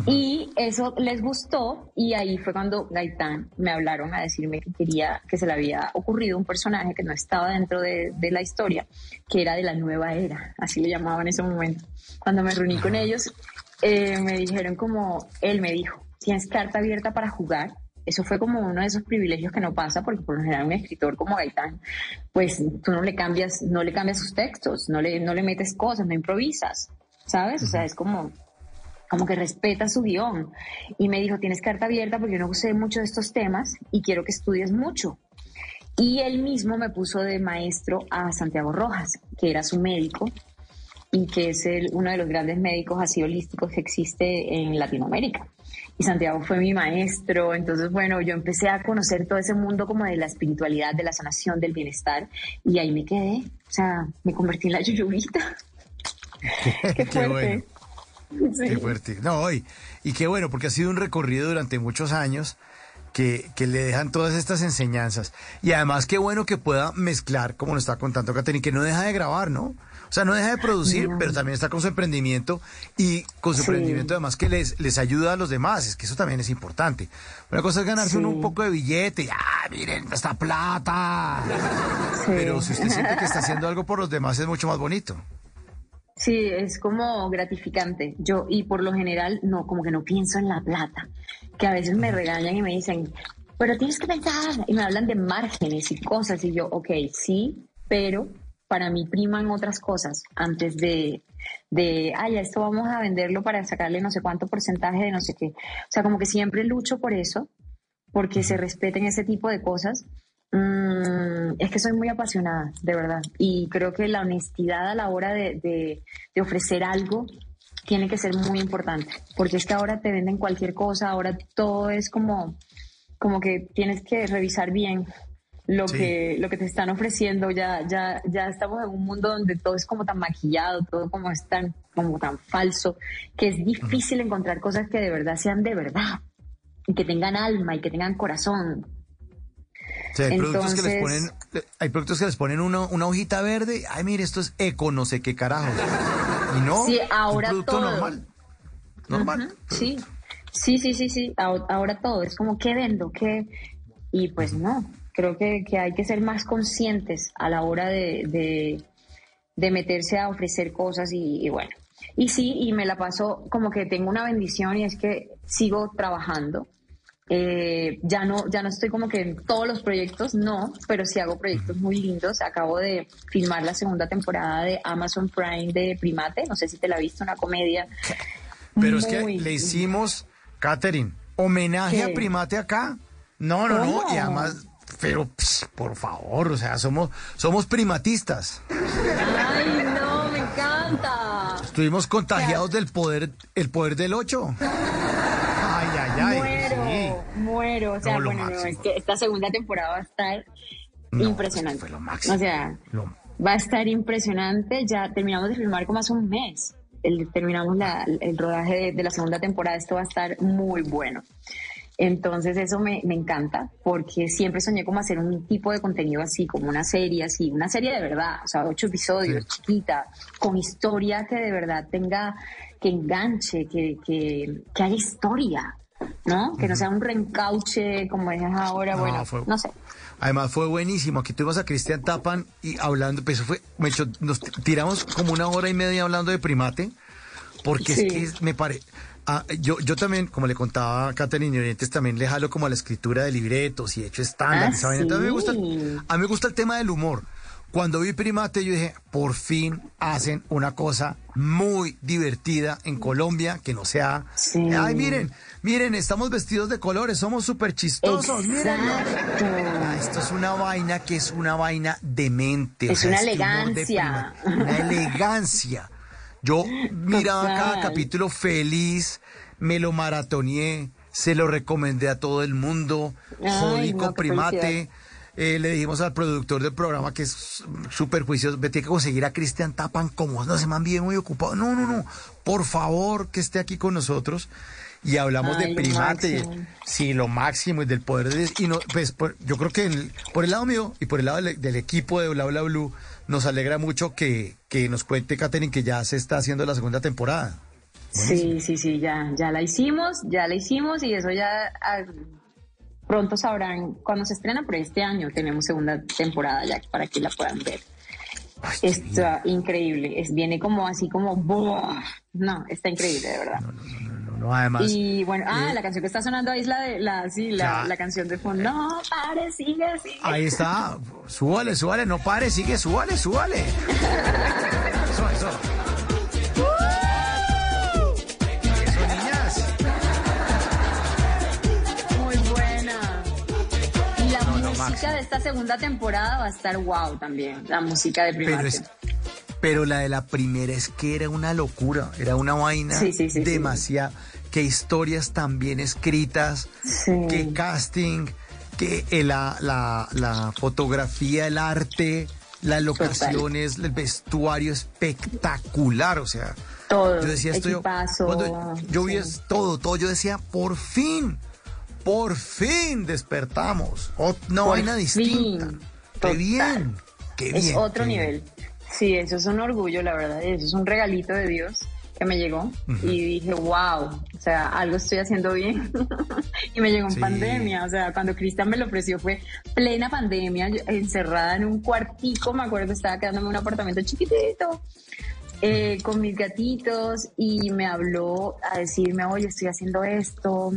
[SPEAKER 6] Y eso les gustó y ahí fue cuando Gaitán me hablaron a decirme que quería que se le había ocurrido un personaje que no estaba dentro de, de la historia, que era de la nueva era, así le llamaban en ese momento. Cuando me reuní con ellos, eh, me dijeron como, él me dijo, tienes carta abierta para jugar. Eso fue como uno de esos privilegios que no pasa porque por lo general un escritor como Gaitán, pues tú no le cambias, no le cambias sus textos, no le, no le metes cosas, no improvisas, ¿sabes? O sea, es como como que respeta su guion. Y me dijo, tienes carta abierta porque yo no sé mucho de estos temas y quiero que estudies mucho. Y él mismo me puso de maestro a Santiago Rojas, que era su médico y que es el, uno de los grandes médicos así holísticos que existe en Latinoamérica. Y Santiago fue mi maestro, entonces bueno, yo empecé a conocer todo ese mundo como de la espiritualidad, de la sanación, del bienestar, y ahí me quedé, o sea, me convertí en la yuyubita. qué fuerte.
[SPEAKER 3] Qué fuerte. No, y, y qué bueno, porque ha sido un recorrido durante muchos años que, que, le dejan todas estas enseñanzas. Y además qué bueno que pueda mezclar, como nos está contando Katherine, que no deja de grabar, ¿no? O sea, no deja de producir, pero también está con su emprendimiento y con su emprendimiento además que les, les ayuda a los demás. Es que eso también es importante. Una cosa es ganarse un poco de billete ah, miren, esta plata. Pero si usted siente que está haciendo algo por los demás es mucho más bonito.
[SPEAKER 6] Sí, es como gratificante. Yo, y por lo general, no, como que no pienso en la plata. Que a veces me regañan y me dicen, pero tienes que pensar. Y me hablan de márgenes y cosas. Y yo, ok, sí, pero para mí priman otras cosas antes de, de, ay, esto vamos a venderlo para sacarle no sé cuánto porcentaje de no sé qué. O sea, como que siempre lucho por eso, porque se respeten ese tipo de cosas. Mm, es que soy muy apasionada, de verdad. Y creo que la honestidad a la hora de, de, de ofrecer algo tiene que ser muy importante, porque es que ahora te venden cualquier cosa, ahora todo es como, como que tienes que revisar bien lo que lo que te están ofreciendo ya ya ya estamos en un mundo donde todo es como tan maquillado todo como es tan como tan falso que es difícil encontrar cosas que de verdad sean de verdad y que tengan alma y que tengan corazón
[SPEAKER 3] hay, productos que les ponen, hay productos que les ponen una, una hojita verde. Ay, mire, esto es eco, no sé qué carajo. Y no,
[SPEAKER 6] sí, ahora
[SPEAKER 3] un producto
[SPEAKER 6] todo.
[SPEAKER 3] normal. Normal.
[SPEAKER 6] Sí, sí, sí, sí, sí. Ahora todo. Es como, ¿qué vendo? ¿Qué? Y pues no. Creo que, que hay que ser más conscientes a la hora de, de, de meterse a ofrecer cosas y, y bueno. Y sí, y me la paso como que tengo una bendición y es que sigo trabajando. Eh, ya no ya no estoy como que en todos los proyectos, no, pero sí hago proyectos muy lindos. Acabo de filmar la segunda temporada de Amazon Prime de Primate, no sé si te la has visto, una comedia.
[SPEAKER 3] Pero es que le hicimos, Katherine, homenaje
[SPEAKER 6] ¿Qué?
[SPEAKER 3] a Primate acá. No, no, no, y además, pero pss, por favor, o sea, somos somos primatistas.
[SPEAKER 6] Ay, no, me encanta.
[SPEAKER 3] Estuvimos contagiados del poder el poder del 8. Ay, ay, ay.
[SPEAKER 6] muero,
[SPEAKER 3] sí.
[SPEAKER 6] muero. O sea,
[SPEAKER 3] No,
[SPEAKER 6] bueno, no, es que esta segunda temporada va a estar
[SPEAKER 3] No,
[SPEAKER 6] impresionante.
[SPEAKER 3] fue lo máximo.
[SPEAKER 6] O sea,
[SPEAKER 3] Lo-
[SPEAKER 6] va a estar impresionante. Ya terminamos de filmar como hace un mes. El- terminamos la- el rodaje de, de la segunda temporada. Esto va a estar muy bueno. Entonces eso me, me encanta porque siempre soñé como hacer un tipo de contenido así, como una serie así, una serie de verdad, o sea, ocho episodios, chiquita, con historia que de verdad tenga, que enganche, que, que, que haya historia, ¿no? Que no sea un reencauche como es ahora,
[SPEAKER 3] No,
[SPEAKER 6] bueno,
[SPEAKER 3] fue-
[SPEAKER 6] no sé.
[SPEAKER 3] Además fue buenísimo. Aquí tuvimos a Cristian Tapan y hablando, pues eso fue, me echó- nos tiramos como una hora y media hablando de primate, porque
[SPEAKER 6] Sí.
[SPEAKER 3] es que me parece. Yo, yo también, como le contaba a Catherine Orientes, también le jalo como a la escritura de libretos y hecho estándar.
[SPEAKER 6] Ah,
[SPEAKER 3] a, mí me gusta,
[SPEAKER 6] sí.
[SPEAKER 3] a mí me gusta el tema del humor. Cuando vi Primate, yo dije, por fin hacen una cosa muy divertida en Colombia, que no sea...
[SPEAKER 6] Sí.
[SPEAKER 3] Ay, miren, miren, estamos vestidos de colores, somos súper chistosos, miren. Ah, Esto es una vaina que es una vaina demente. o
[SPEAKER 6] Es
[SPEAKER 3] sea,
[SPEAKER 6] una
[SPEAKER 3] este de
[SPEAKER 6] elegancia.
[SPEAKER 3] prima- una elegancia. Yo miraba
[SPEAKER 6] Total.
[SPEAKER 3] cada capítulo feliz, me lo maratoneé, se lo recomendé a todo el mundo, jodí
[SPEAKER 6] no,
[SPEAKER 3] primate. Eh, le dijimos al productor del programa que es súper juicioso, me tiene que conseguir a Cristian Tapan como no se me han bien muy ocupado. No, no, no, por favor que esté aquí con nosotros. Y hablamos
[SPEAKER 6] Ay,
[SPEAKER 3] de primate, sí, lo máximo y del poder de, y no, pues por- yo creo que el- por el lado mío y por el lado del, del equipo de Bla Bla Blue nos alegra mucho que, que nos cuente Katherine que ya se está haciendo la segunda temporada.
[SPEAKER 6] Sí, sí, sí, ya, ya la hicimos, ya la hicimos y eso ya ah, pronto sabrán cuando se estrena, pero este año tenemos segunda temporada ya para que la puedan ver.
[SPEAKER 3] Ay.
[SPEAKER 6] Está increíble, es, viene como así como, ¡buah! no, está increíble, de verdad.
[SPEAKER 3] No, no, no, ¿no? Además.
[SPEAKER 6] Y bueno, ah,
[SPEAKER 3] eh,
[SPEAKER 6] la canción que está sonando ahí es la de la, sí, la, la canción de fondo. No, pare, sigue, sigue.
[SPEAKER 3] Ahí está. Súbale, súbale, no pare, sigue, súbale, súbale. eso, eso. música
[SPEAKER 6] de esta segunda temporada va a estar wow también, la música de primavera.
[SPEAKER 3] Pero, pero la de la primera es que era una locura, era una vaina
[SPEAKER 6] Sí, sí, sí.
[SPEAKER 3] Que historias tan bien escritas,
[SPEAKER 6] Sí.
[SPEAKER 3] que casting, que la, la, la fotografía, el arte, las locaciones, el vestuario espectacular, o sea.
[SPEAKER 6] Todo,
[SPEAKER 3] Yo decía esto, yo, cuando yo vi es- todo, todo, yo decía, por fin, por fin despertamos. O- una
[SPEAKER 6] Por
[SPEAKER 3] vaina distinta. Qué bien, qué
[SPEAKER 6] es
[SPEAKER 3] bien.
[SPEAKER 6] otro
[SPEAKER 3] qué bien.
[SPEAKER 6] Sí, eso es un orgullo, la verdad. Eso es un regalito de Dios que me llegó y dije, wow, o sea, algo estoy haciendo bien. y me llegó en
[SPEAKER 3] Sí.
[SPEAKER 6] pandemia, o sea, cuando Cristian me lo ofreció fue plena pandemia, yo encerrada en un cuartico, me acuerdo, estaba quedándome en un apartamento chiquitito. eh, con mis gatitos y me habló a decirme, oye, estoy haciendo esto,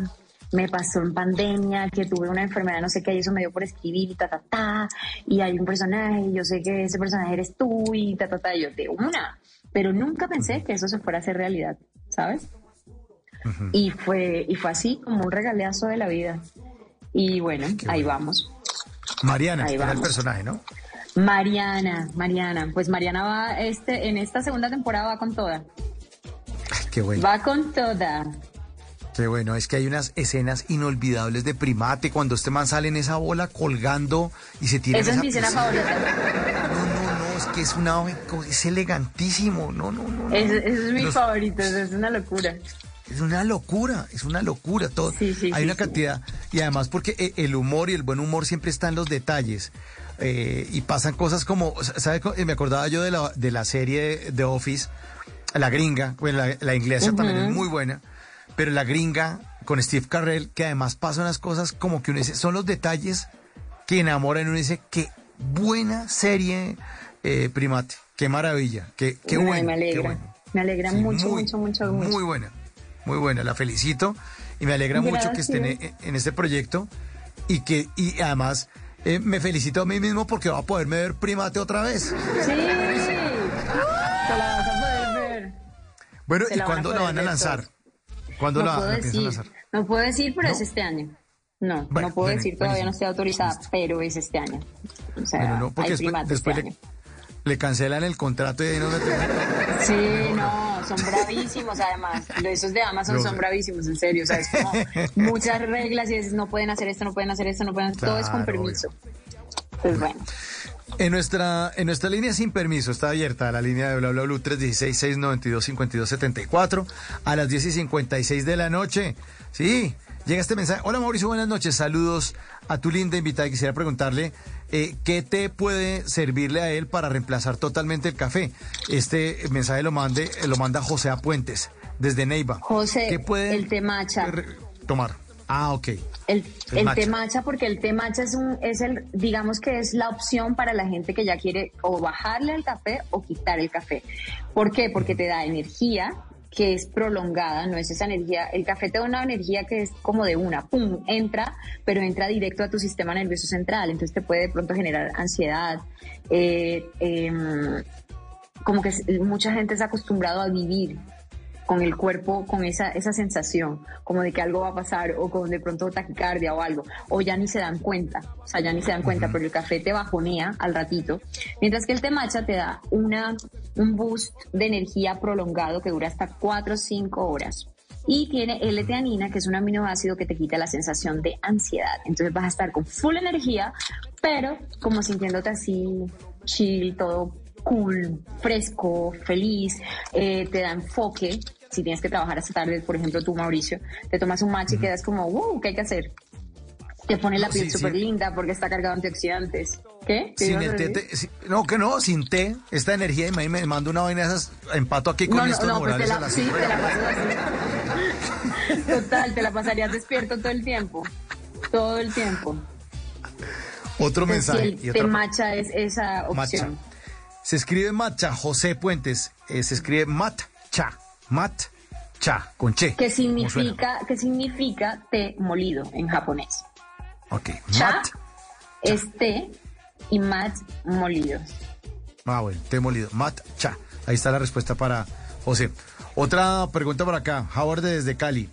[SPEAKER 6] me pasó en pandemia, que tuve una enfermedad, no sé qué, y eso me dio por escribir y ta, ta, ta, y hay un personaje, y yo sé que ese personaje eres tú, y ta, ta, ta, y yo de una, pero nunca pensé que eso se fuera a hacer realidad, ¿sabes? Y fue, y fue así, como un regaleazo de la vida. Y bueno, ahí vamos.
[SPEAKER 3] Mariana,
[SPEAKER 6] Ahí
[SPEAKER 3] era el
[SPEAKER 6] vamos.
[SPEAKER 3] personaje, ¿no?
[SPEAKER 6] Mariana, Mariana, pues Mariana va este, en esta segunda temporada va con toda.
[SPEAKER 3] Ay, qué bueno,
[SPEAKER 6] Va con toda.
[SPEAKER 3] Qué bueno. Es que hay unas escenas inolvidables de primate cuando este man sale en esa bola colgando y se tira
[SPEAKER 6] Esa es mi escena favorita.
[SPEAKER 3] No, no, no, es que es una es elegantísimo. No, no, no. no.
[SPEAKER 6] Ese es mi
[SPEAKER 3] Los-
[SPEAKER 6] favorito, es una locura.
[SPEAKER 3] Es una locura, es una locura todo.
[SPEAKER 6] Sí, sí,
[SPEAKER 3] Hay
[SPEAKER 6] sí,
[SPEAKER 3] una
[SPEAKER 6] sí.
[SPEAKER 3] cantidad y además porque e- el humor y el buen humor siempre está en los detalles. Eh, y pasan cosas como, ¿sabes? Me acordaba yo de la, de la serie de Office, la gringa, bueno, la, la inglesa también es muy buena, pero la gringa con Steve Carrell, que además pasan unas cosas como que uno dice, son los detalles que enamoran, uno dice, qué buena serie, eh, Primate, qué maravilla, qué, qué
[SPEAKER 6] Ay,
[SPEAKER 3] bueno.
[SPEAKER 6] me
[SPEAKER 3] qué
[SPEAKER 6] alegra.
[SPEAKER 3] bueno.
[SPEAKER 6] Me alegra
[SPEAKER 3] Sí,
[SPEAKER 6] mucho,
[SPEAKER 3] muy,
[SPEAKER 6] mucho, mucho, mucho.
[SPEAKER 3] Muy buena, muy buena, la felicito y me alegra mucho que estén en, en este proyecto y que y además eh, me felicito a mí mismo porque va a poderme ver primate otra vez.
[SPEAKER 6] Sí, te la vas a poder ver.
[SPEAKER 3] Bueno, ¿y cuándo la van a lanzar?
[SPEAKER 6] todos.
[SPEAKER 3] ¿Cuándo
[SPEAKER 6] No
[SPEAKER 3] la,
[SPEAKER 6] puedo
[SPEAKER 3] la
[SPEAKER 6] decir,
[SPEAKER 3] lanzar?
[SPEAKER 6] no puedo decir, pero
[SPEAKER 3] ¿No?
[SPEAKER 6] es este año. No,
[SPEAKER 3] Bueno,
[SPEAKER 6] no puedo
[SPEAKER 3] bueno,
[SPEAKER 6] decir, todavía
[SPEAKER 3] buenísimo.
[SPEAKER 6] no estoy autorizada,
[SPEAKER 3] Listo.
[SPEAKER 6] pero es este año. O sea,
[SPEAKER 3] Bueno, no, porque
[SPEAKER 6] hay
[SPEAKER 3] después, después
[SPEAKER 6] este
[SPEAKER 3] le,
[SPEAKER 6] año.
[SPEAKER 3] le cancelan el contrato y ahí no tengo-
[SPEAKER 6] Sí, no, son bravísimos además. Esos de Amazon
[SPEAKER 3] Lo
[SPEAKER 6] son bravísimos, en serio. O sea, es como muchas reglas y es, no pueden hacer esto, no pueden hacer esto, no pueden Todo es con
[SPEAKER 3] Claro,
[SPEAKER 6] permiso. Pues bueno.
[SPEAKER 3] En nuestra, en nuestra línea sin permiso está abierta la línea de bla bla bla 316-692-5274 a las 10 y 56 de la noche. Sí, llega este mensaje. Hola Mauricio, buenas noches. Saludos a tu linda invitada. Quisiera preguntarle eh, qué té puede servirle a él para reemplazar totalmente el café. Este mensaje lo mande, lo manda José Apuentes desde Neiva.
[SPEAKER 6] José,
[SPEAKER 3] ¿Qué puede
[SPEAKER 6] el té
[SPEAKER 3] tomar? Ah, ok.
[SPEAKER 6] El,
[SPEAKER 3] El
[SPEAKER 6] el
[SPEAKER 3] matcha.
[SPEAKER 6] té matcha, porque el té matcha es un, es el, digamos que es la opción para la gente que ya quiere o bajarle al café o quitar el café. ¿Por qué? Porque te da energía que es prolongada, no es esa energía, el café te da una energía que es como de una, pum, entra, pero entra directo a tu sistema nervioso central, entonces te puede de pronto generar ansiedad, eh, em, como que mucha gente está acostumbrado a vivir con el cuerpo, con esa, esa sensación, como de que algo va a pasar, o con de pronto taquicardia o algo, o ya ni se dan cuenta, o sea, ya ni se dan cuenta, pero el café te bajonea al ratito, mientras que el té matcha te da una, un boost de energía prolongado que dura hasta 4 o 5 horas. Y tiene L-teanina, que es un aminoácido que te quita la sensación de ansiedad. Entonces vas a estar con full energía, pero como sintiéndote así chill, todo cool, fresco, feliz, eh, te da enfoque. Si tienes que trabajar hasta tarde, por ejemplo, tú, Mauricio, te tomas un match y quedas como, wow, ¿qué hay que hacer? Te pone la
[SPEAKER 3] No,
[SPEAKER 6] piel súper
[SPEAKER 3] sí.
[SPEAKER 6] linda porque está cargado de antioxidantes. ¿Qué? ¿Qué
[SPEAKER 3] Sin el té, no, que no, sin té, esta energía y me, mando una vaina de esas, empato aquí con
[SPEAKER 6] No, no,
[SPEAKER 3] estos
[SPEAKER 6] no, pues te
[SPEAKER 3] morales a
[SPEAKER 6] la,
[SPEAKER 3] las
[SPEAKER 6] sí, te
[SPEAKER 3] la
[SPEAKER 6] pasas así. Total, te la pasarías despierto todo el tiempo. Todo el tiempo.
[SPEAKER 3] Otro
[SPEAKER 6] Entonces,
[SPEAKER 3] mensaje.
[SPEAKER 6] si
[SPEAKER 3] y
[SPEAKER 6] el
[SPEAKER 3] otra-
[SPEAKER 6] te matcha es esa
[SPEAKER 3] Matcha.
[SPEAKER 6] opción.
[SPEAKER 3] Se escribe matcha, José Puentes. eh, se escribe matcha, matcha, con che.
[SPEAKER 6] ¿Qué
[SPEAKER 3] ¿Cómo suena?
[SPEAKER 6] significa, ¿Qué significa té molido en japonés?
[SPEAKER 3] Ok,
[SPEAKER 6] Cha
[SPEAKER 3] mat.
[SPEAKER 6] es té y mat molidos.
[SPEAKER 3] Ah, bueno, té molido. Matcha. Ahí está la respuesta para José. Otra pregunta por acá. Howard desde Cali.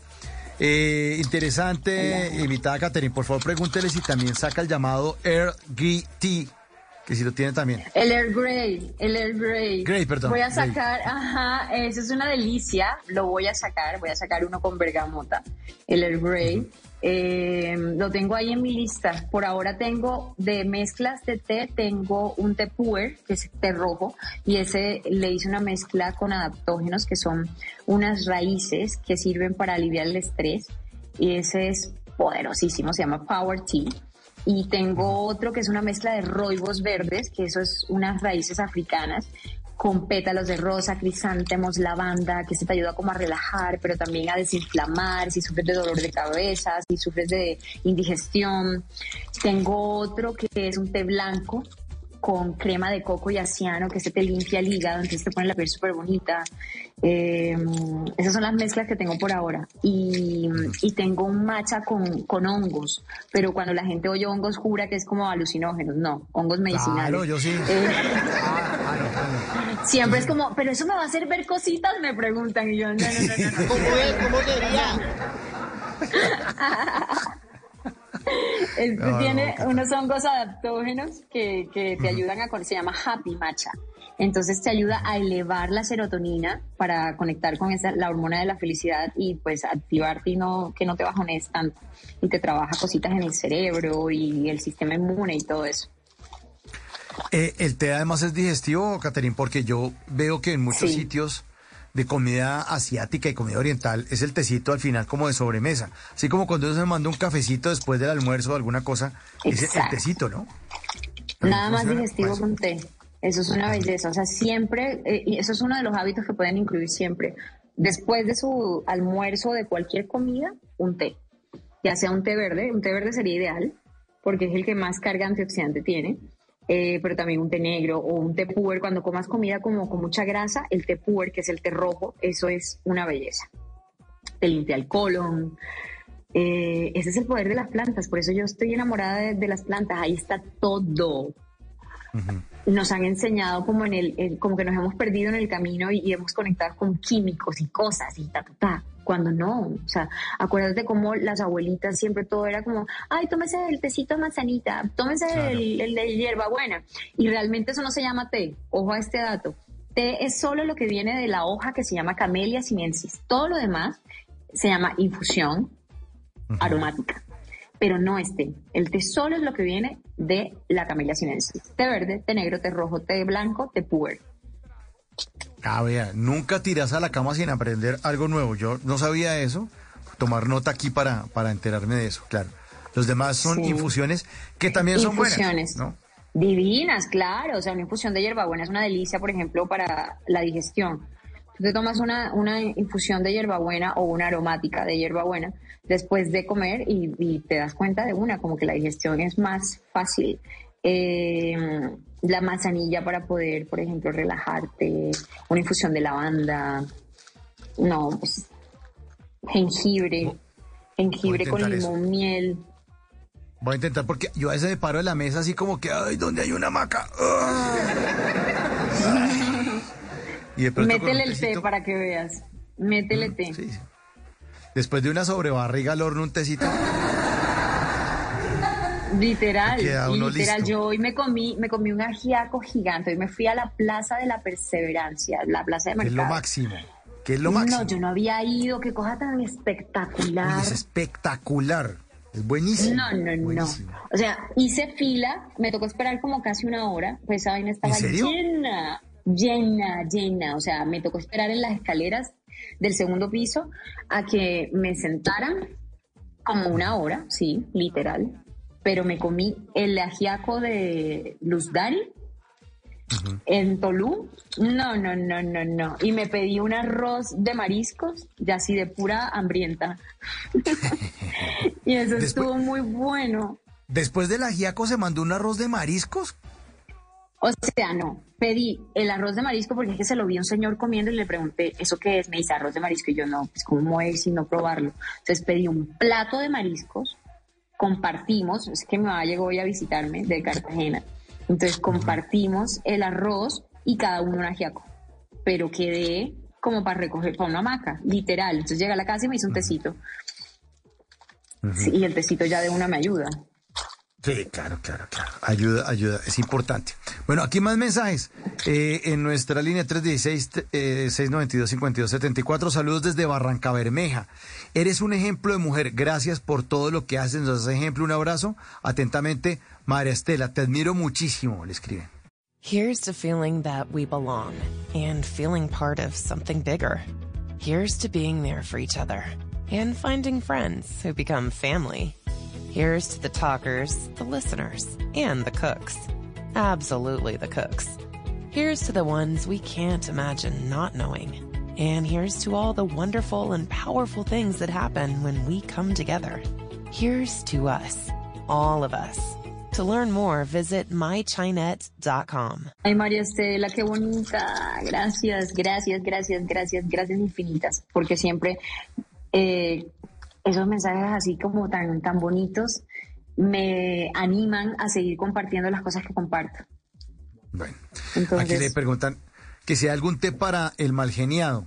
[SPEAKER 3] Eh, interesante, invitada Catherine, por favor pregúntele si también saca el llamado Air GT, que si lo tiene también.
[SPEAKER 6] El Air Grey, el Air Grey.
[SPEAKER 3] Grey, perdón.
[SPEAKER 6] Voy a
[SPEAKER 3] Grey.
[SPEAKER 6] sacar, ajá, eso es una delicia, lo voy a sacar, voy a sacar uno con bergamota, el Air Grey. Eh, lo tengo ahí en mi lista. Por ahora tengo de mezclas de té, tengo un té puer, que es té rojo, y ese le hice una mezcla con adaptógenos, que son unas raíces que sirven para aliviar el estrés, y ese es poderosísimo, se llama Power Tea. Y tengo otro que es una mezcla de roibos verdes, que eso es unas raíces africanas, con pétalos de rosa, crisántemos, lavanda, que se te ayuda como a relajar, pero también a desinflamar, si sufres de dolor de cabeza, si sufres de indigestión. Tengo otro que es un té blanco con crema de coco y asiano, que se te limpia el hígado, entonces te pone la piel súper bonita. Eh, esas son las mezclas que tengo por ahora. Y, y tengo un matcha con, con hongos, pero cuando la gente oye hongos jura que es como alucinógenos. No, hongos medicinales.
[SPEAKER 3] Claro, yo sí.
[SPEAKER 6] Eh,
[SPEAKER 3] Ah, no, no.
[SPEAKER 6] Siempre es como, pero eso me va a hacer ver cositas, me preguntan. Y yo, no, no, no, no. no.
[SPEAKER 7] ¿Cómo es? ¿Cómo sería?
[SPEAKER 6] Este
[SPEAKER 3] No,
[SPEAKER 6] tiene
[SPEAKER 3] no,
[SPEAKER 6] unos hongos adaptógenos que, que te ayudan a, se llama Happy Matcha. Entonces te ayuda a elevar la serotonina para conectar con esa, la hormona de la felicidad y pues activarte y no, que no te bajones tanto. Y te trabaja cositas en el cerebro y el sistema inmune y todo eso.
[SPEAKER 3] Eh, el té además es digestivo, Catherine, porque yo veo que en muchos
[SPEAKER 6] Sí.
[SPEAKER 3] sitios de comida asiática y comida oriental es el tecito al final como de sobremesa. Así como cuando uno se manda un cafecito después del almuerzo o alguna cosa, es el tecito, ¿no? Pero
[SPEAKER 6] Nada más digestivo con té. Eso es una belleza. O sea, siempre, eh, y eso es uno de los hábitos que pueden incluir siempre. Después de su almuerzo de cualquier comida, un té. Ya sea un té verde, un té verde sería ideal, porque es el que más carga antioxidante tiene. Eh, pero también un té negro o un té puer. Cuando comas comida como con mucha grasa, el té puer, que es el té rojo, eso es una belleza. Te limpia el colon. Eh, ese es el poder de las plantas. Por eso yo estoy enamorada de, de las plantas. Ahí está todo nos han enseñado como en el, el- como que nos hemos perdido en el camino y, y hemos conectado con químicos y cosas y ta, ta, ta. Cuando no, o sea, acuérdate cómo las abuelitas siempre todo era como, ay, tómese el tecito de manzanita, tómese el, el de hierbabuena. Y realmente eso no se llama té. Ojo a este dato. Té es solo lo que viene de la hoja que se llama Camellia sinensis. Todo lo demás se llama infusión aromática pero no es té. El té solo es lo que viene de la camelia sinensis. Té verde, té negro, té rojo, té blanco, té puer.
[SPEAKER 3] Ah, vea, nunca tiras a la cama sin aprender algo nuevo. Yo no sabía eso. Tomar nota aquí para, para enterarme de eso, claro. Los demás son
[SPEAKER 6] Sí.
[SPEAKER 3] infusiones que también son
[SPEAKER 6] Infusiones.
[SPEAKER 3] buenas, ¿no?
[SPEAKER 6] Divinas, claro. O sea, una infusión de hierbabuena es una delicia, por ejemplo, para la digestión. Tú te tomas una, una infusión de hierbabuena o una aromática de hierbabuena después de comer y, y te das cuenta de una, como que la digestión es más fácil. Eh, la manzanilla para poder, por ejemplo, relajarte, una infusión de lavanda, no, pues, jengibre, jengibre con
[SPEAKER 3] eso.
[SPEAKER 6] limón, miel.
[SPEAKER 3] Voy a intentar porque yo a veces me paro de la mesa así como que, ay, ¿dónde hay una hamaca? Ay. Y
[SPEAKER 6] Métele el té para que veas. Métele té.
[SPEAKER 3] Sí. Después de una sobrebarriga al horno, un tecito.
[SPEAKER 6] Literal, literal.
[SPEAKER 3] listo.
[SPEAKER 6] Yo hoy me comí, me comí un ajiaco gigante. Hoy me fui a la Plaza de la Perseverancia, la plaza de
[SPEAKER 3] que es lo
[SPEAKER 6] mercado.
[SPEAKER 3] máximo. Que es lo máximo.
[SPEAKER 6] No, yo no había ido. Qué cosa tan
[SPEAKER 3] Uy,
[SPEAKER 6] espectacular.
[SPEAKER 3] es espectacular. Es buenísimo.
[SPEAKER 6] No, no, no. O sea, hice fila, me tocó esperar como casi una hora, pues esa vaina estaba
[SPEAKER 3] ¿En serio?
[SPEAKER 6] llena, llena, llena. O sea, me tocó esperar en las escaleras del segundo piso a que me sentaran como una hora, sí, literal. Pero me comí el ajiaco de Luz en Tolú. No, no, no, no, no. Y me pedí un arroz de mariscos, ya así de pura hambrienta. y eso
[SPEAKER 3] Después-
[SPEAKER 6] estuvo muy bueno.
[SPEAKER 3] Después del ajiaco se mandó un arroz de mariscos.
[SPEAKER 6] O sea, no, pedí el arroz de marisco porque es que se lo vi a un señor comiendo y le pregunté, ¿eso qué es? Me dice arroz de marisco y yo no, pues cómo es y no probarlo. Entonces pedí un plato de mariscos, compartimos, es que mi mamá llegó hoy a visitarme de Cartagena, entonces compartimos el arroz y cada uno un ajiaco, pero quedé como para recoger para una hamaca, literal. Entonces llegué a la casa y me hice un tecito. Sí, y el tecito ya de una me ayuda.
[SPEAKER 3] Sí, claro, claro, claro. Ayuda, ayuda, es importante. Bueno, aquí más mensajes. Eh, en nuestra línea 316-692-5274, saludos desde Barranca Bermeja. Eres un ejemplo de mujer. Gracias por todo lo que haces. Nos das ejemplo. Un abrazo. Atentamente, María Estela. Te admiro muchísimo, le escriben.
[SPEAKER 7] Here's to feeling that we belong and feeling part of something bigger. Here's to being there for each other and finding friends who become family. Here's to the talkers, the listeners, and the cooks. Absolutely the cooks. Here's to the ones we can't imagine not knowing. And here's to all the wonderful and powerful things that happen when we come together. Here's to us, all of us. To learn more, visit mychinet.com.
[SPEAKER 6] Ay, María Estela, qué bonita. Gracias, gracias, gracias, gracias, gracias infinitas. Porque siempre eh, esos mensajes así como tan, tan bonitos me animan a seguir compartiendo las cosas que comparto.
[SPEAKER 3] Bueno,
[SPEAKER 6] Entonces-
[SPEAKER 3] aquí le preguntan que si hay algún té para el mal geniado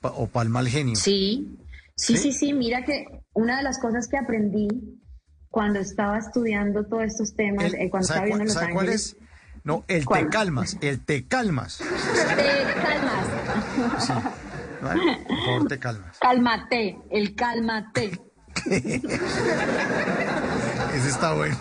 [SPEAKER 3] pa- o para el mal genio.
[SPEAKER 6] Sí, sí, sí, sí, Mira que una de las cosas que aprendí cuando estaba estudiando todos estos temas,
[SPEAKER 3] El-
[SPEAKER 6] eh, cuando
[SPEAKER 3] ¿sabe
[SPEAKER 6] estaba
[SPEAKER 3] cuál,
[SPEAKER 6] Los
[SPEAKER 3] sabe cuál
[SPEAKER 6] Ángeles.
[SPEAKER 3] es? No, el
[SPEAKER 6] ¿Cuál?
[SPEAKER 3] te calmas, el te calmas.
[SPEAKER 6] Te calmas,
[SPEAKER 3] Sí. ¿Vale? Por favor, te calmas.
[SPEAKER 6] cálmate, el cálmate.
[SPEAKER 3] Ese está bueno.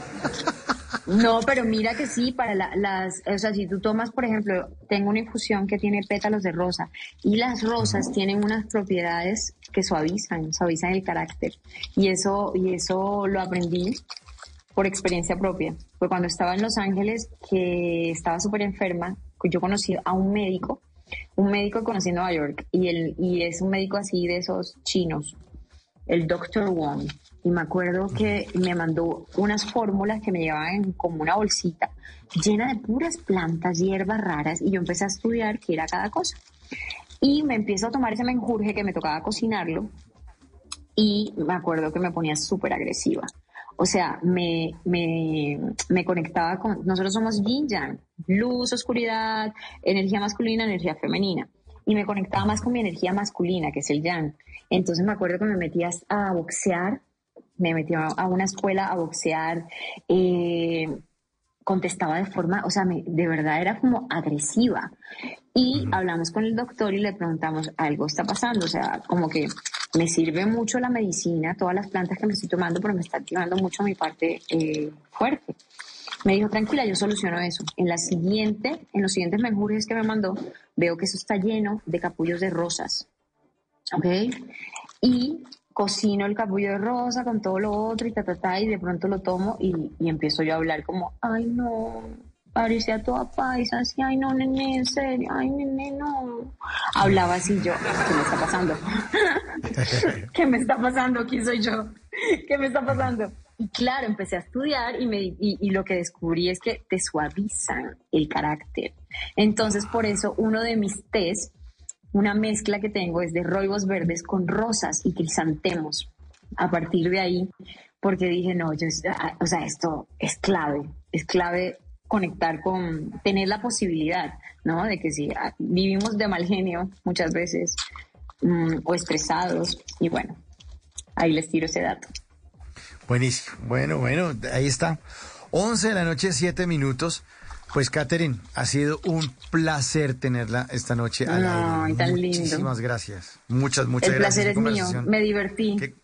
[SPEAKER 6] No, pero mira que sí, para la- las, o sea, si tú tomas, por ejemplo, tengo una infusión que tiene pétalos de rosa y las rosas tienen unas propiedades que suavizan, suavizan el carácter. Y eso, y eso lo aprendí por experiencia propia. Fue cuando estaba en Los Ángeles, que estaba súper enferma, yo conocí a un médico, un médico que conocí en Nueva York, y, él, y es un médico así de esos chinos, el Dr. Wong. Y me acuerdo que me mandó unas fórmulas que me llevaban en como una bolsita llena de puras plantas, hierbas raras, y yo empecé a estudiar qué era cada cosa. Y me empiezo a tomar ese menjurje que me tocaba cocinarlo, y me acuerdo que me ponía súper agresiva. O sea, me, me, me conectaba con... Nosotros somos yin yang, luz, oscuridad, energía masculina, energía femenina. Y me conectaba más con mi energía masculina, que es el yang. Entonces me acuerdo que me metía a boxear, me metía a una escuela a boxear, eh, contestaba de forma, o sea, me- de verdad era como agresiva. Y hablamos con el doctor y le preguntamos, algo está pasando, o sea, como que me sirve mucho la medicina, todas las plantas que me estoy tomando, pero me está activando mucho mi parte eh, fuerte. Me dijo, tranquila, yo soluciono eso. En la siguiente, en los siguientes menjurjes que me mandó, veo que eso está lleno de capullos de rosas. ¿Ok? Y cocino el capullo de rosa con todo lo otro y ta, ta, ta, y de pronto lo tomo y, y empiezo yo a hablar como, ay, no, parecía toda paisa, así, ay, no, nene, en serio, ay, nene, no. Hablaba así yo, ¿qué me está pasando? ¿Qué me está pasando? ¿Quién soy yo? ¿Qué me está pasando? Y claro, empecé a estudiar y, me, y, lo que descubrí es que te suavizan el carácter. Entonces, por eso, uno de mis tés, una mezcla que tengo es de roibos verdes con rosas y crisantemos. A partir de ahí, porque dije, no, yo, ah, o sea, esto es clave, es clave conectar con, tener la posibilidad, ¿no? De que si ah, vivimos de mal genio muchas veces mm, o estresados, y bueno, ahí les tiro ese dato.
[SPEAKER 3] Buenísimo. Bueno, bueno, ahí está. 11 de la noche, 7 minutos. Pues, Catherine, ha sido un placer tenerla esta noche. al aire.
[SPEAKER 6] tan lindo.
[SPEAKER 3] Muchísimas gracias. Muchas, muchas
[SPEAKER 6] El
[SPEAKER 3] gracias.
[SPEAKER 6] placer
[SPEAKER 3] Qué
[SPEAKER 6] es mío, me divertí.
[SPEAKER 3] Qué-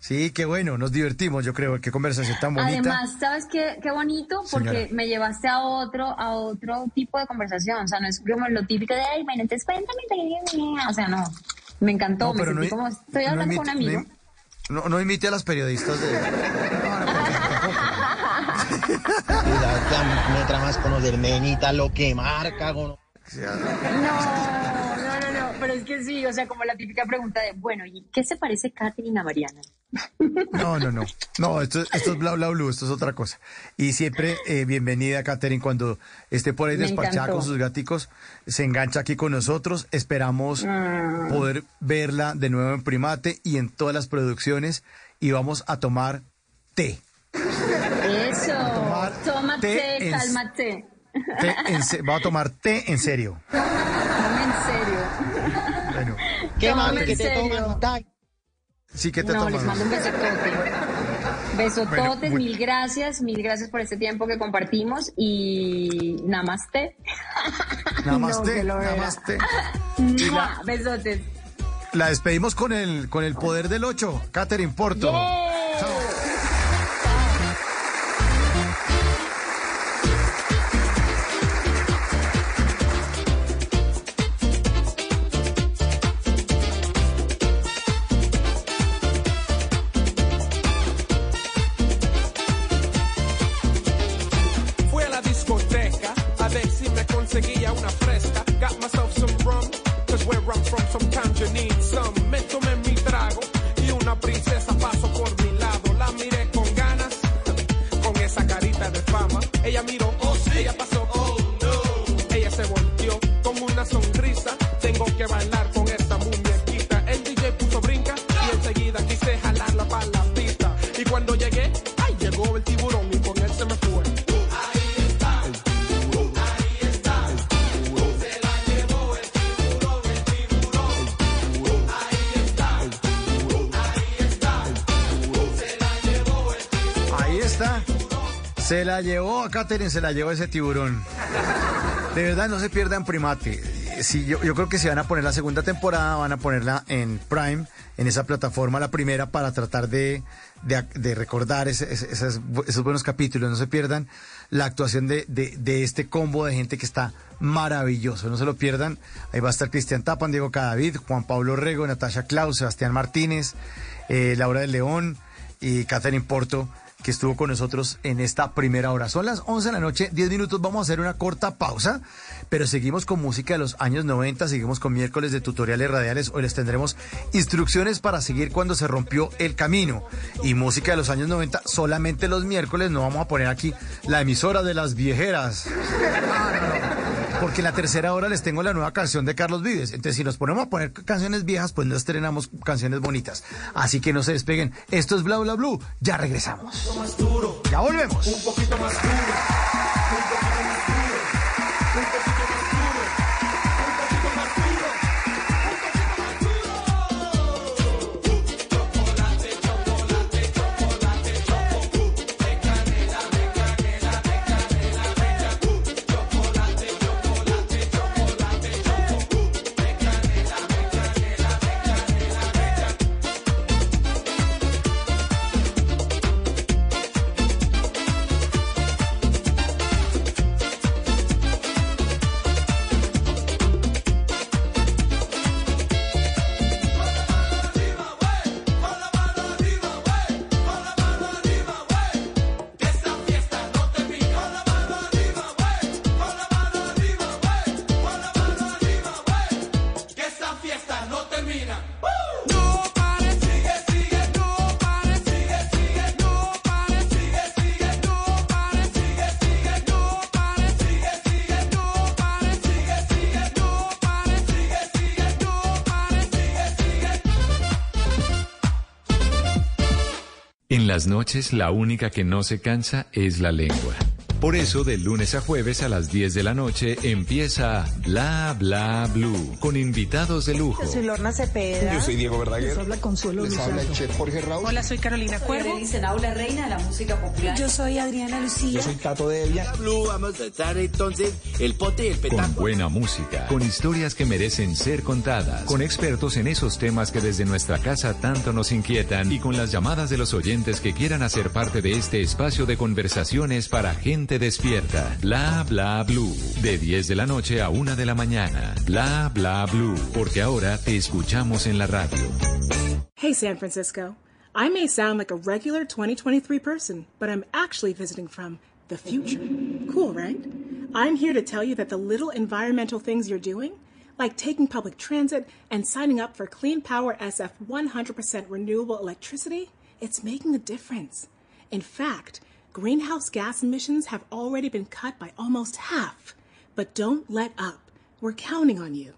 [SPEAKER 3] Sí, qué bueno, nos divertimos, yo creo. Qué conversación tan bonita.
[SPEAKER 6] Además, ¿sabes qué, qué bonito? Porque
[SPEAKER 3] Señora.
[SPEAKER 6] me llevaste a otro, a otro tipo de conversación. O sea, no es como lo típico de, ay, bueno, entonces cuéntame. te- O sea, no. Me encantó,
[SPEAKER 3] No,
[SPEAKER 6] me
[SPEAKER 3] pero
[SPEAKER 6] sentí
[SPEAKER 3] no-
[SPEAKER 6] como, estoy
[SPEAKER 3] no
[SPEAKER 6] hablando
[SPEAKER 3] imite-
[SPEAKER 6] con un amigo.
[SPEAKER 3] No, no imite a las periodistas de... No, no,
[SPEAKER 8] me tramas conocer menita lo que marca,
[SPEAKER 6] No, no, no, no, pero es que sí, o sea, como la típica pregunta de, bueno, ¿y qué se parece Katherine a Mariana?
[SPEAKER 3] No, no, no. No, esto, esto es bla, bla, blue, esto es otra cosa. Y siempre eh, bienvenida, Katherine, cuando esté por ahí despachada con sus gaticos, se engancha aquí con nosotros. Esperamos
[SPEAKER 6] Ah.
[SPEAKER 3] poder verla de nuevo en Primate y en todas las producciones. Y vamos a tomar té.
[SPEAKER 6] Eso,
[SPEAKER 3] tomar
[SPEAKER 6] tómate,
[SPEAKER 3] té en-
[SPEAKER 6] cálmate.
[SPEAKER 3] Té en se- Vamos a tomar té en serio.
[SPEAKER 6] Dame en serio.
[SPEAKER 3] Bueno,
[SPEAKER 8] ¿Qué mami que te toman?
[SPEAKER 3] Sí que te
[SPEAKER 6] No,
[SPEAKER 3] tomas.
[SPEAKER 6] les mando un besotote. Besototes, mil gracias, mil gracias por este tiempo que compartimos y namaste.
[SPEAKER 3] Namaste, namaste.
[SPEAKER 6] Besotes.
[SPEAKER 3] La despedimos con el, con el poder del 8, Catherine Porto.
[SPEAKER 9] Fui
[SPEAKER 3] llevó a Catherine, se la llevó ese tiburón. De verdad, no se pierdan primate. Sí, yo, yo creo que si van a poner la segunda temporada, van a ponerla en Prime, en esa plataforma, la primera, para tratar de, de, recordar esos, buenos capítulos. No se pierdan la actuación de, de, de este combo de gente que está maravilloso. No se lo pierdan. Ahí va a estar Cristian Tapan, Diego Cadavid, Juan Pablo Rego, Natasha Claus, Sebastián Martínez, eh, Laura del León y Catherine Porto que estuvo con nosotros en esta primera hora. Son las 11 de la noche, 10 minutos, vamos a hacer una corta pausa, pero seguimos con música de los años 90, seguimos con miércoles de tutoriales radiales, hoy les tendremos instrucciones para seguir cuando se rompió el camino. Y música de los años 90 solamente los miércoles, no vamos a poner aquí la emisora de las viejeras. Porque en la tercera hora les tengo la nueva canción de Carlos Vives. Entonces, si nos ponemos a poner canciones viejas, pues no estrenamos canciones bonitas. Así que no se despeguen. Esto es Bla Bla Blue. Ya regresamos. Ya volvemos.
[SPEAKER 9] Un poquito más duro, un poquito más duro, un poquito
[SPEAKER 1] las noches la única que no se cansa es la lengua. Por eso, de lunes a jueves a las 10 de la noche empieza Bla Bla Blue con invitados de lujo.
[SPEAKER 10] Soy Lorna Cepeda.
[SPEAKER 11] Yo soy Diego Verdaguer.
[SPEAKER 10] Les habla Consuelo
[SPEAKER 11] Les habla el chef Jorge Raúl.
[SPEAKER 10] Hola, soy Carolina Cuervo.
[SPEAKER 6] la reina de la música popular.
[SPEAKER 10] Yo soy Adriana Lucía.
[SPEAKER 11] Yo soy Tato Devia.
[SPEAKER 4] Blue, vamos a estar entonces el pote y el
[SPEAKER 1] Con
[SPEAKER 4] petaco.
[SPEAKER 1] buena música, con historias que merecen ser contadas, con expertos en esos temas que desde nuestra casa tanto nos inquietan y con las llamadas de los oyentes que quieran hacer parte de este espacio de conversaciones para gente despierta. Bla bla blue. De 10 de la noche a 1 de la mañana. Bla bla blue. Porque ahora te escuchamos en la radio.
[SPEAKER 12] Hey, San Francisco. I may sound like a regular 2023 person, but I'm actually visiting from the future. Cool, right? I'm here to tell you that the little environmental things you're doing, like taking public transit and signing up for Clean Power SF 100% renewable electricity, it's making a difference. In fact, greenhouse gas emissions have already been cut by almost half. But don't let up. We're counting on you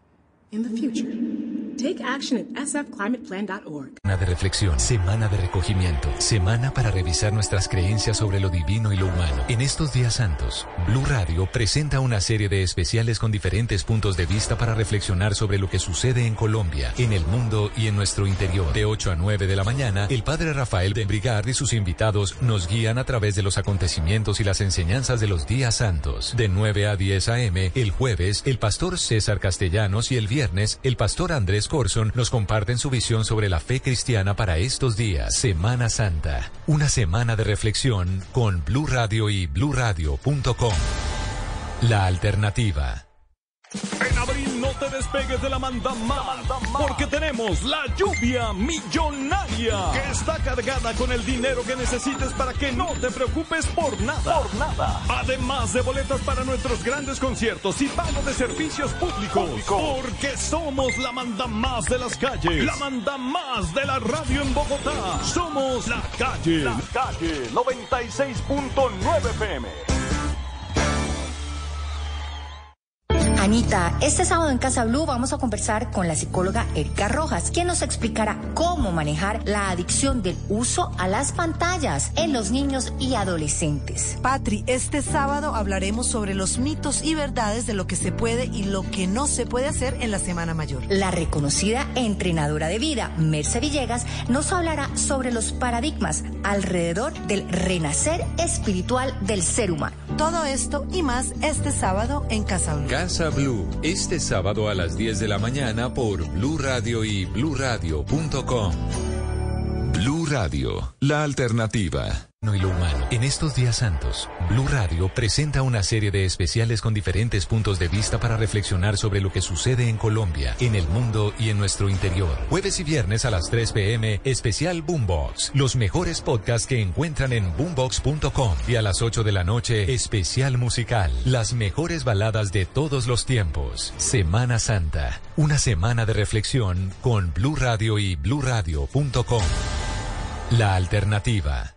[SPEAKER 12] in the future. Take action at sfclimateplan.org.
[SPEAKER 1] Semana de reflexión, semana de recogimiento, semana para revisar nuestras creencias sobre lo divino y lo humano. En estos días santos, Blue Radio presenta una serie de especiales con diferentes puntos de vista para reflexionar sobre lo que sucede en Colombia, en el mundo y en nuestro interior. De 8 a 9 de la mañana, el padre Rafael de Brigard y sus invitados nos guían a través de los acontecimientos y las enseñanzas de los días santos. De 9 a 10 a.m., el jueves, el pastor César Castellanos y el viernes, el pastor Andrés Corson nos comparten su visión sobre la fe cristiana para estos días. Semana Santa. Una semana de reflexión con Blue Radio y bluradio.com. La alternativa.
[SPEAKER 13] En abril te despegues de la manda más, porque tenemos la lluvia millonaria, que está cargada con el dinero que necesites para que no te preocupes por nada. Por nada. Además de boletas para nuestros grandes conciertos y pago de servicios públicos, porque somos la manda más de las calles, la manda más de la radio en Bogotá. Somos la calle, la calle 96.9 FM.
[SPEAKER 14] Anita, este sábado en Casa Blue vamos a conversar con la psicóloga Erika Rojas, quien nos explicará cómo manejar la adicción del uso a las pantallas en los niños y adolescentes.
[SPEAKER 10] Patri, este sábado hablaremos sobre los mitos y verdades de lo que se puede y lo que no se puede hacer en la Semana Mayor.
[SPEAKER 14] La reconocida entrenadora de vida, Merce Villegas, nos hablará sobre los paradigmas alrededor del renacer espiritual del ser humano.
[SPEAKER 10] Todo esto y más este sábado en Casa Blue.
[SPEAKER 1] Casa Blue, este sábado a las 10 de la mañana por Blue Radio y bluradio.com. Blue Radio, la alternativa. Y lo humano. En estos días santos, Blue Radio presenta una serie de especiales con diferentes puntos de vista para reflexionar sobre lo que sucede en Colombia, en el mundo y en nuestro interior. Jueves y viernes a las 3 pm, especial Boombox. Los mejores podcasts que encuentran en boombox.com. Y a las 8 de la noche, especial musical. Las mejores baladas de todos los tiempos. Semana Santa. Una semana de reflexión con Blue Radio y bluradio.com. La alternativa.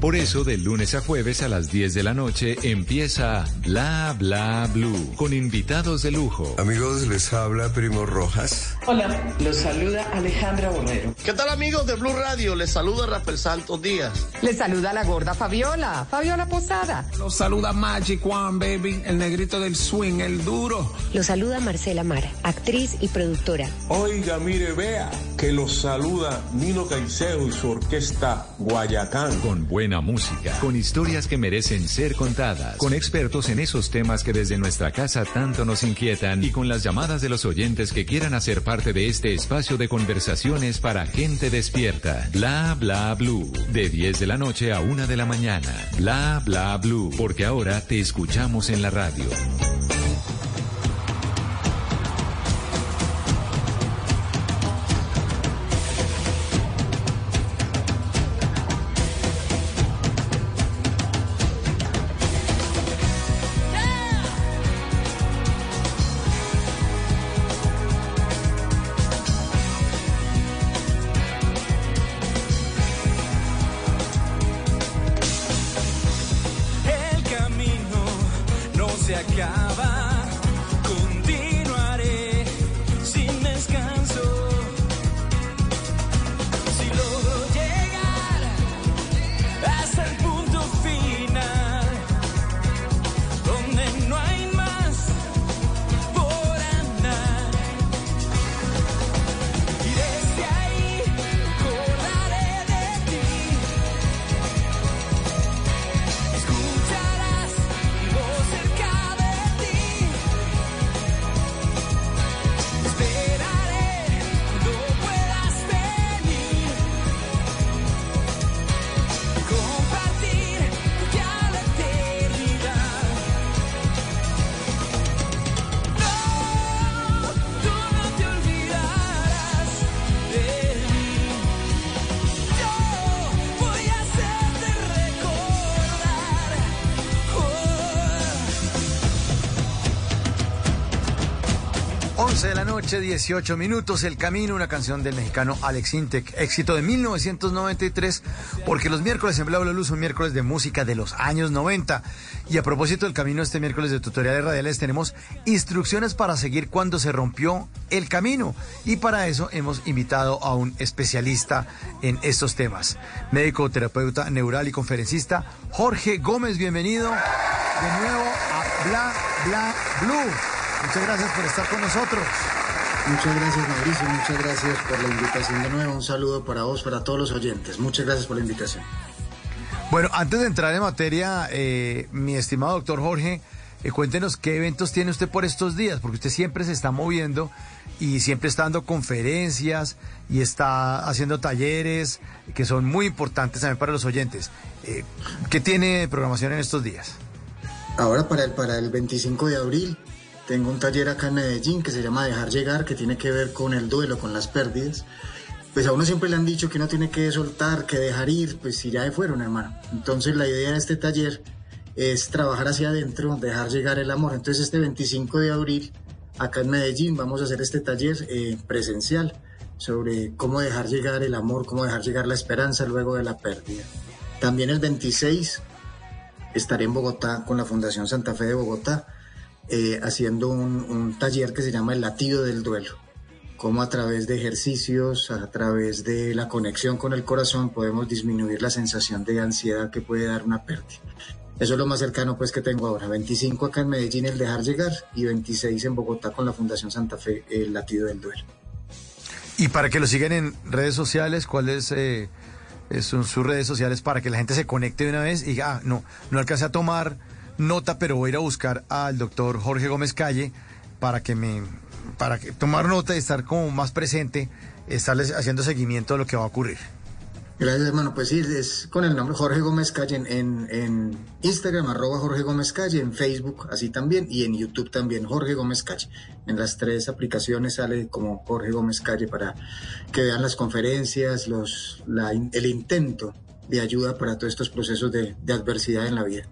[SPEAKER 1] Por eso, de lunes a jueves a las 10 de la noche empieza Bla Bla Blue con invitados de lujo.
[SPEAKER 15] Amigos, les habla Primo Rojas.
[SPEAKER 16] Hola, los saluda Alejandra Borrero.
[SPEAKER 17] ¿Qué tal amigos de Blue Radio? Les saluda Rafael Santos Díaz.
[SPEAKER 18] Les saluda la gorda Fabiola, Fabiola Posada.
[SPEAKER 19] Los saluda Magic One, baby, el negrito del swing, el duro.
[SPEAKER 20] Los saluda Marcela Mara, actriz y productora.
[SPEAKER 21] Oiga, mire, vea, que los saluda Nino Caicedo y su orquesta Guayacán.
[SPEAKER 1] Con música, con historias que merecen ser contadas, con expertos en esos temas que desde nuestra casa tanto nos inquietan y con las llamadas de los oyentes que quieran hacer parte de este espacio de conversaciones para gente despierta. Bla bla blue. De 10 de la noche a 1 de la mañana. Bla bla blue. Porque ahora te escuchamos en la radio.
[SPEAKER 3] Noche, 18 minutos, El Camino, una canción del mexicano Alex Intec, éxito de 1993, porque los miércoles en Bla Bla Luz son miércoles de música de los años 90. Y a propósito del camino, este miércoles de tutoriales radiales tenemos instrucciones para seguir cuando se rompió el camino. Y para eso hemos invitado a un especialista en estos temas, médico, terapeuta neural y conferencista, Jorge Gómez. Bienvenido de nuevo a Bla Bla Blue. Muchas gracias por estar con nosotros.
[SPEAKER 22] Muchas gracias Mauricio, muchas gracias por la invitación de nuevo. Un saludo para vos, para todos los oyentes. Muchas gracias por la invitación.
[SPEAKER 3] Bueno, antes de entrar en materia, eh, mi estimado doctor Jorge, eh, cuéntenos qué eventos tiene usted por estos días, porque usted siempre se está moviendo y siempre está dando conferencias y está haciendo talleres que son muy importantes también para los oyentes. Eh, ¿Qué tiene programación en estos días?
[SPEAKER 22] Ahora para el, para el 25 de abril tengo un taller acá en Medellín que se llama Dejar Llegar, que tiene que ver con el duelo, con las pérdidas. Pues a uno siempre le han dicho que uno tiene que soltar, que dejar ir, pues si ya fueron, hermano. Entonces la idea de este taller es trabajar hacia adentro, dejar llegar el amor. Entonces este 25 de abril, acá en Medellín, vamos a hacer este taller eh, presencial sobre cómo dejar llegar el amor, cómo dejar llegar la esperanza luego de la pérdida. También el 26 estaré en Bogotá con la Fundación Santa Fe de Bogotá eh, haciendo un, un, taller que se llama El latido del duelo. Cómo a través de ejercicios, a través de la conexión con el corazón podemos disminuir la sensación de ansiedad que puede dar una pérdida. Eso es lo más cercano pues que tengo ahora. 25 acá en Medellín el dejar llegar y 26 en Bogotá con la Fundación Santa Fe el latido del duelo.
[SPEAKER 3] Y para que lo sigan en redes sociales, ¿cuáles eh, son sus redes sociales para que la gente se conecte de una vez y diga, ah, no, no alcance a tomar nota, pero voy a ir a buscar al doctor Jorge Gómez Calle para que me, para que tomar nota y estar como más presente, estarles haciendo seguimiento de lo que va a ocurrir.
[SPEAKER 22] Gracias, hermano. Pues sí, es con el nombre Jorge Gómez Calle en, Instagram, arroba Jorge Gómez Calle, en Facebook, así también, y en YouTube también, Jorge Gómez Calle. En las tres aplicaciones sale como Jorge Gómez Calle para que vean las conferencias, los, la, el intento de ayuda para todos estos procesos de adversidad en la vida.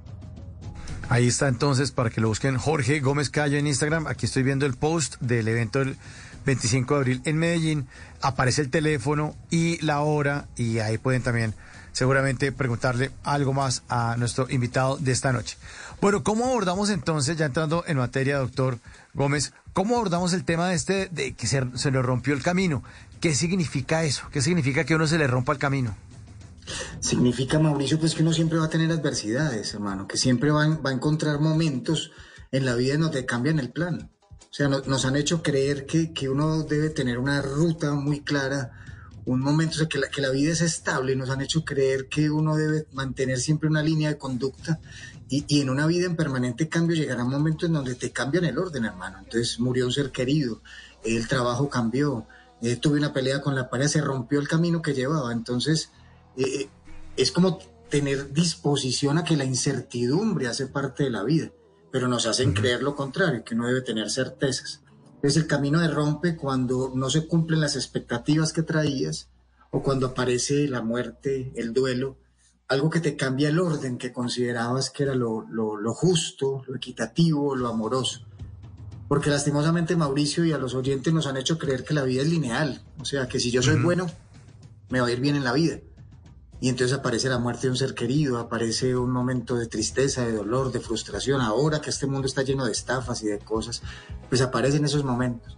[SPEAKER 3] Ahí está entonces para que lo busquen Jorge Gómez Calle en Instagram. Aquí estoy viendo el post del evento del 25 de abril en Medellín. Aparece el teléfono y la hora y ahí pueden también seguramente preguntarle algo más a nuestro invitado de esta noche. Bueno, ¿cómo abordamos entonces, ya entrando en materia, doctor Gómez, cómo abordamos el tema de este, de que se, se le rompió el camino? ¿Qué significa eso? ¿Qué significa que uno se le rompa el camino?
[SPEAKER 22] Significa, Mauricio, pues que uno siempre va a tener adversidades, hermano, que siempre va, a encontrar momentos en la vida en donde cambian el plan. O sea, no, nos han hecho creer que, que, uno debe tener una ruta muy clara, un momento, o sea, que la, que la vida es estable, nos han hecho creer que uno debe mantener siempre una línea de conducta y, y, en una vida en permanente cambio llegará un momento en donde te cambian el orden, hermano. Entonces murió un ser querido, el trabajo cambió, eh, tuve una pelea con la pareja, se rompió el camino que llevaba. Entonces, eh, es como tener disposición a que la incertidumbre hace parte de la vida, pero nos hacen uh -huh. creer lo contrario, que uno debe tener certezas. Es el camino de rompe cuando no se cumplen las expectativas que traías o cuando aparece la muerte, el duelo, algo que te cambia el orden que considerabas que era lo, lo, lo justo, lo equitativo, lo amoroso. Porque lastimosamente Mauricio y a los oyentes nos han hecho creer que la vida es lineal, o sea, que si yo soy uh -huh. bueno, me va a ir bien en la vida y entonces aparece la muerte de un ser querido, aparece un momento de tristeza, de dolor, de frustración. Ahora que este mundo está lleno de estafas y de cosas, pues aparecen esos momentos.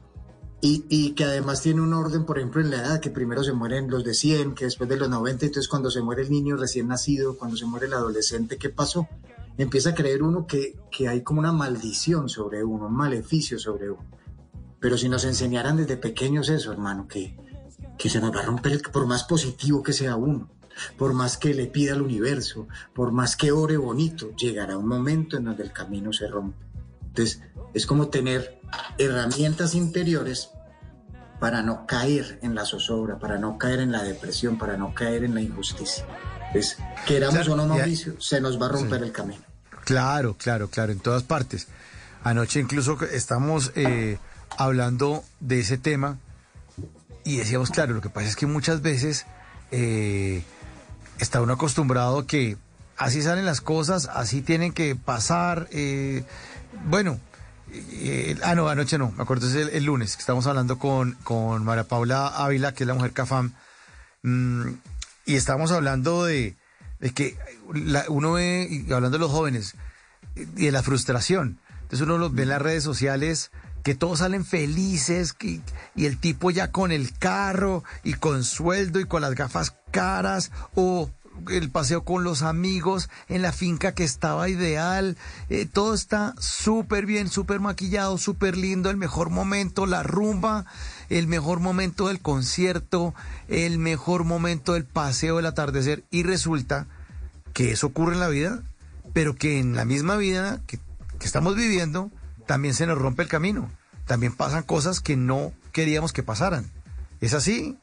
[SPEAKER 22] Y, y, que además tiene un orden, por ejemplo, en la edad, que primero se mueren los de 100, que después de los 90, entonces cuando se muere el niño recién nacido, cuando se muere el adolescente, ¿qué pasó? Empieza a creer uno que, que hay como una maldición sobre uno, un maleficio sobre uno. Pero si nos enseñaran desde pequeños eso, hermano, que, que se nos va a romper, por más positivo que sea uno por más que le pida al universo, por más que ore bonito, llegará un momento en donde el camino se rompe. Entonces, es como tener herramientas interiores para no caer en la zozobra, para no caer en la depresión, para no caer en la injusticia. Entonces, queramos claro, o no, Mauricio, ya, se nos va a romper sí. el camino.
[SPEAKER 3] Claro, claro, claro, en todas partes. Anoche incluso estamos eh, hablando de ese tema y decíamos, claro, lo que pasa es que muchas veces... Eh, está uno acostumbrado que así salen las cosas, así tienen que pasar. Eh, bueno, eh, ah, no, anoche no, me acuerdo, es el, lunes, que estamos hablando con, con María Paula Ávila, que es la mujer CAFAM, mm, y estábamos hablando de, de que uno ve, hablando de los jóvenes, y de la frustración. Entonces uno los ve en las redes sociales que todos salen felices y el tipo ya con el carro y con sueldo y con las gafas caras o el paseo con los amigos en la finca que estaba ideal. Eh, todo está súper bien, súper maquillado, súper lindo, el mejor momento, la rumba, el mejor momento del concierto, el mejor momento del paseo del atardecer y resulta que eso ocurre en la vida, pero que en la misma vida que estamos viviendo también se nos rompe el camino. También pasan cosas que no queríamos que pasaran. ¿Es así?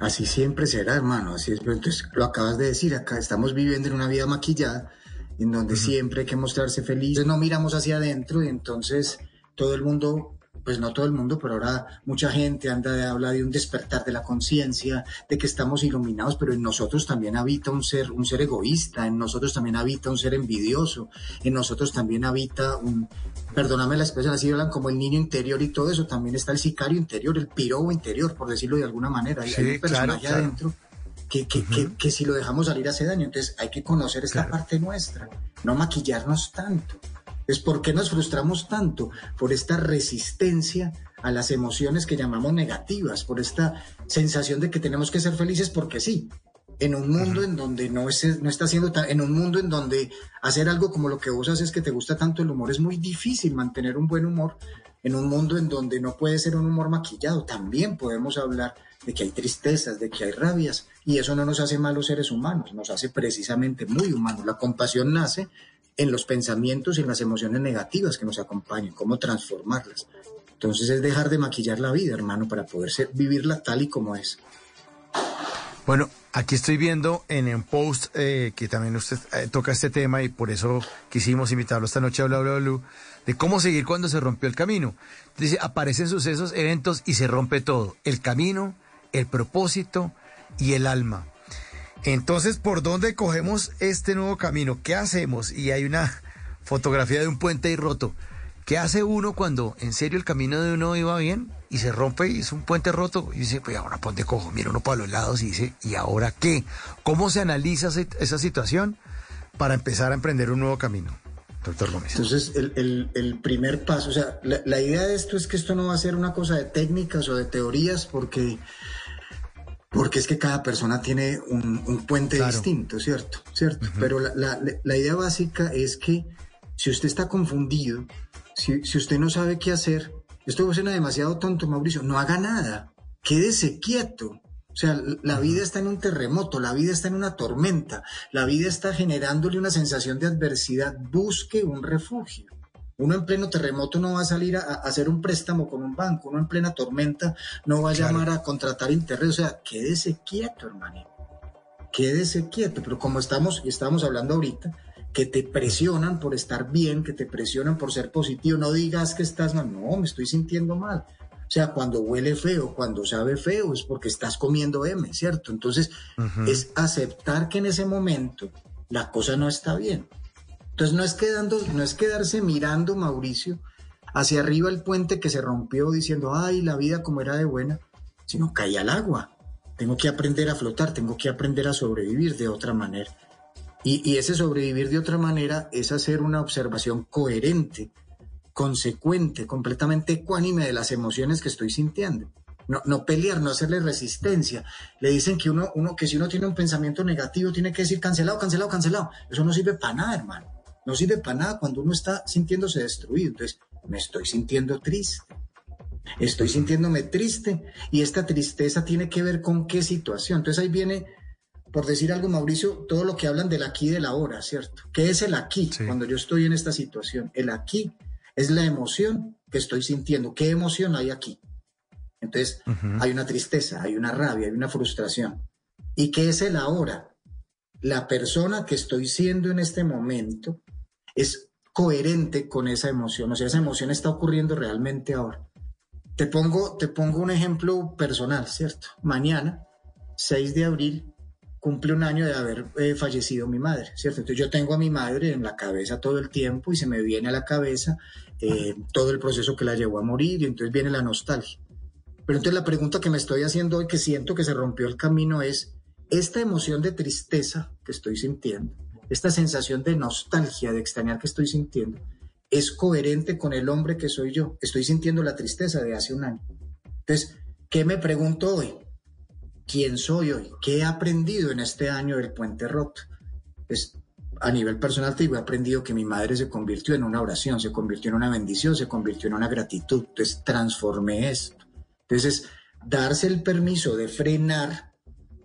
[SPEAKER 22] Así siempre será, hermano. Así es. Entonces lo acabas de decir. Acá estamos viviendo en una vida maquillada, en donde siempre hay que mostrarse feliz. No miramos hacia adentro y entonces todo el mundo, pues no todo el mundo, pero ahora mucha gente anda de, habla de un despertar de la conciencia, de que estamos iluminados, pero en nosotros también habita un ser, un ser egoísta, en nosotros también habita un ser envidioso, en nosotros también habita un, perdóname la expresión, así hablan como el niño interior y todo eso, también está el sicario interior, el pirobo interior, por decirlo de alguna manera. Hay,
[SPEAKER 3] Sí,
[SPEAKER 22] hay un personaje
[SPEAKER 3] claro, claro.
[SPEAKER 22] adentro que, que, que, que si lo dejamos salir hace daño, entonces hay que conocer esta parte nuestra, no maquillarnos tanto. Es por qué nos frustramos tanto por esta resistencia a las emociones que llamamos negativas, por esta sensación de que tenemos que ser felices porque sí. En un mundo en donde no, es, no está siendo tan, en un mundo en donde hacer algo como lo que vos haces que te gusta tanto el humor es muy difícil mantener un buen humor. En un mundo en donde no puede ser un humor maquillado, también podemos hablar de que hay tristezas, de que hay rabias, y eso no nos hace malos seres humanos, nos hace precisamente muy humanos. La compasión nace en los pensamientos y en las emociones negativas que nos acompañan, cómo transformarlas. Entonces es dejar de maquillar la vida, hermano, para poder ser- vivirla tal y como es.
[SPEAKER 3] Bueno, aquí estoy viendo en un post eh, que también usted eh, toca este tema y por eso quisimos invitarlo esta noche a Bla Bla Blue, de cómo seguir cuando se rompió el camino. Dice, aparecen sucesos, eventos y se rompe todo. El camino, el propósito y el alma. Entonces, ¿por dónde cogemos este nuevo camino? ¿Qué hacemos? Y hay una fotografía de un puente ahí roto. ¿Qué hace uno cuando en serio el camino de uno iba bien y se rompe y es un puente roto? Y dice, pues ahora ponte cojo, mira uno para los lados y dice, ¿y ahora qué? ¿Cómo se analiza esa situación para empezar a emprender un nuevo camino? Doctor Gómez.
[SPEAKER 22] Entonces, el, el- el primer paso, o sea, la, la idea de esto es que esto no va a ser una cosa de técnicas o de teorías, porque, porque es que cada persona tiene un, un puente
[SPEAKER 3] Claro.
[SPEAKER 22] distinto, ¿cierto? ¿Cierto? Pero la, la- la idea básica es que si usted está confundido, si, si usted no sabe qué hacer, esto suena demasiado tonto, Mauricio, no haga nada, quédese quieto. O sea, la vida está en un terremoto, la vida está en una tormenta, la vida está generándole una sensación de adversidad. Busque un refugio. Uno en pleno terremoto no va a salir a, a hacer un préstamo con un banco, uno en plena tormenta no va a llamar a contratar internet. O sea, quédese quieto, hermanito. Quédese quieto. Pero como estamos y estábamos hablando ahorita, que te presionan por estar bien, que te presionan por ser positivo, no digas que estás mal, no, me estoy sintiendo mal. O sea, cuando huele feo, cuando sabe feo, es porque estás comiendo M, ¿cierto? Entonces, es aceptar que en ese momento la cosa no está bien. Entonces, no es, quedando, no es quedarse mirando, Mauricio, hacia arriba el puente que se rompió diciendo, ay, la vida como era de buena, sino caí al agua. Tengo que aprender a flotar, tengo que aprender a sobrevivir de otra manera. Y, ese sobrevivir de otra manera es hacer una observación coherente, consecuente, completamente ecuánime de las emociones que estoy sintiendo. No, no pelear, no hacerle resistencia. Le dicen que uno, uno, que si uno tiene un pensamiento negativo, tiene que decir cancelado, cancelado, cancelado. Eso no sirve para nada, hermano. No sirve para nada cuando uno está sintiéndose destruido. Entonces, me estoy sintiendo triste. Estoy sintiéndome triste y esta tristeza tiene que ver con qué situación. Entonces ahí viene, por decir algo, Mauricio, todo lo que hablan del aquí y del ahora, ¿cierto? ¿Qué es el aquí cuando yo estoy en esta situación? El aquí es la emoción que estoy sintiendo. ¿Qué emoción hay aquí? Entonces hay una tristeza, hay una rabia, hay una frustración. ¿Y qué es el ahora? La persona que estoy siendo en este momento es coherente con esa emoción, o sea, esa emoción está ocurriendo realmente ahora. Te pongo, te pongo un ejemplo personal, ¿cierto? Mañana, 6 de abril, cumple un año de haber eh, fallecido mi madre, ¿cierto? Entonces yo tengo a mi madre en la cabeza todo el tiempo y se me viene a la cabeza eh, todo el proceso que la llevó a morir y entonces viene la nostalgia. Pero entonces la pregunta que me estoy haciendo hoy, que siento que se rompió el camino, es esta emoción de tristeza que estoy sintiendo, esta sensación de nostalgia, de extrañar que estoy sintiendo, es coherente con el hombre que soy yo. Estoy sintiendo la tristeza de hace un año. Entonces, ¿qué me pregunto hoy? ¿Quién soy hoy? ¿Qué he aprendido en este año del puente roto? Pues a nivel personal te digo, he aprendido que mi madre se convirtió en una oración, se convirtió en una bendición, se convirtió en una gratitud. Entonces transformé esto. Entonces, darse el permiso de frenar,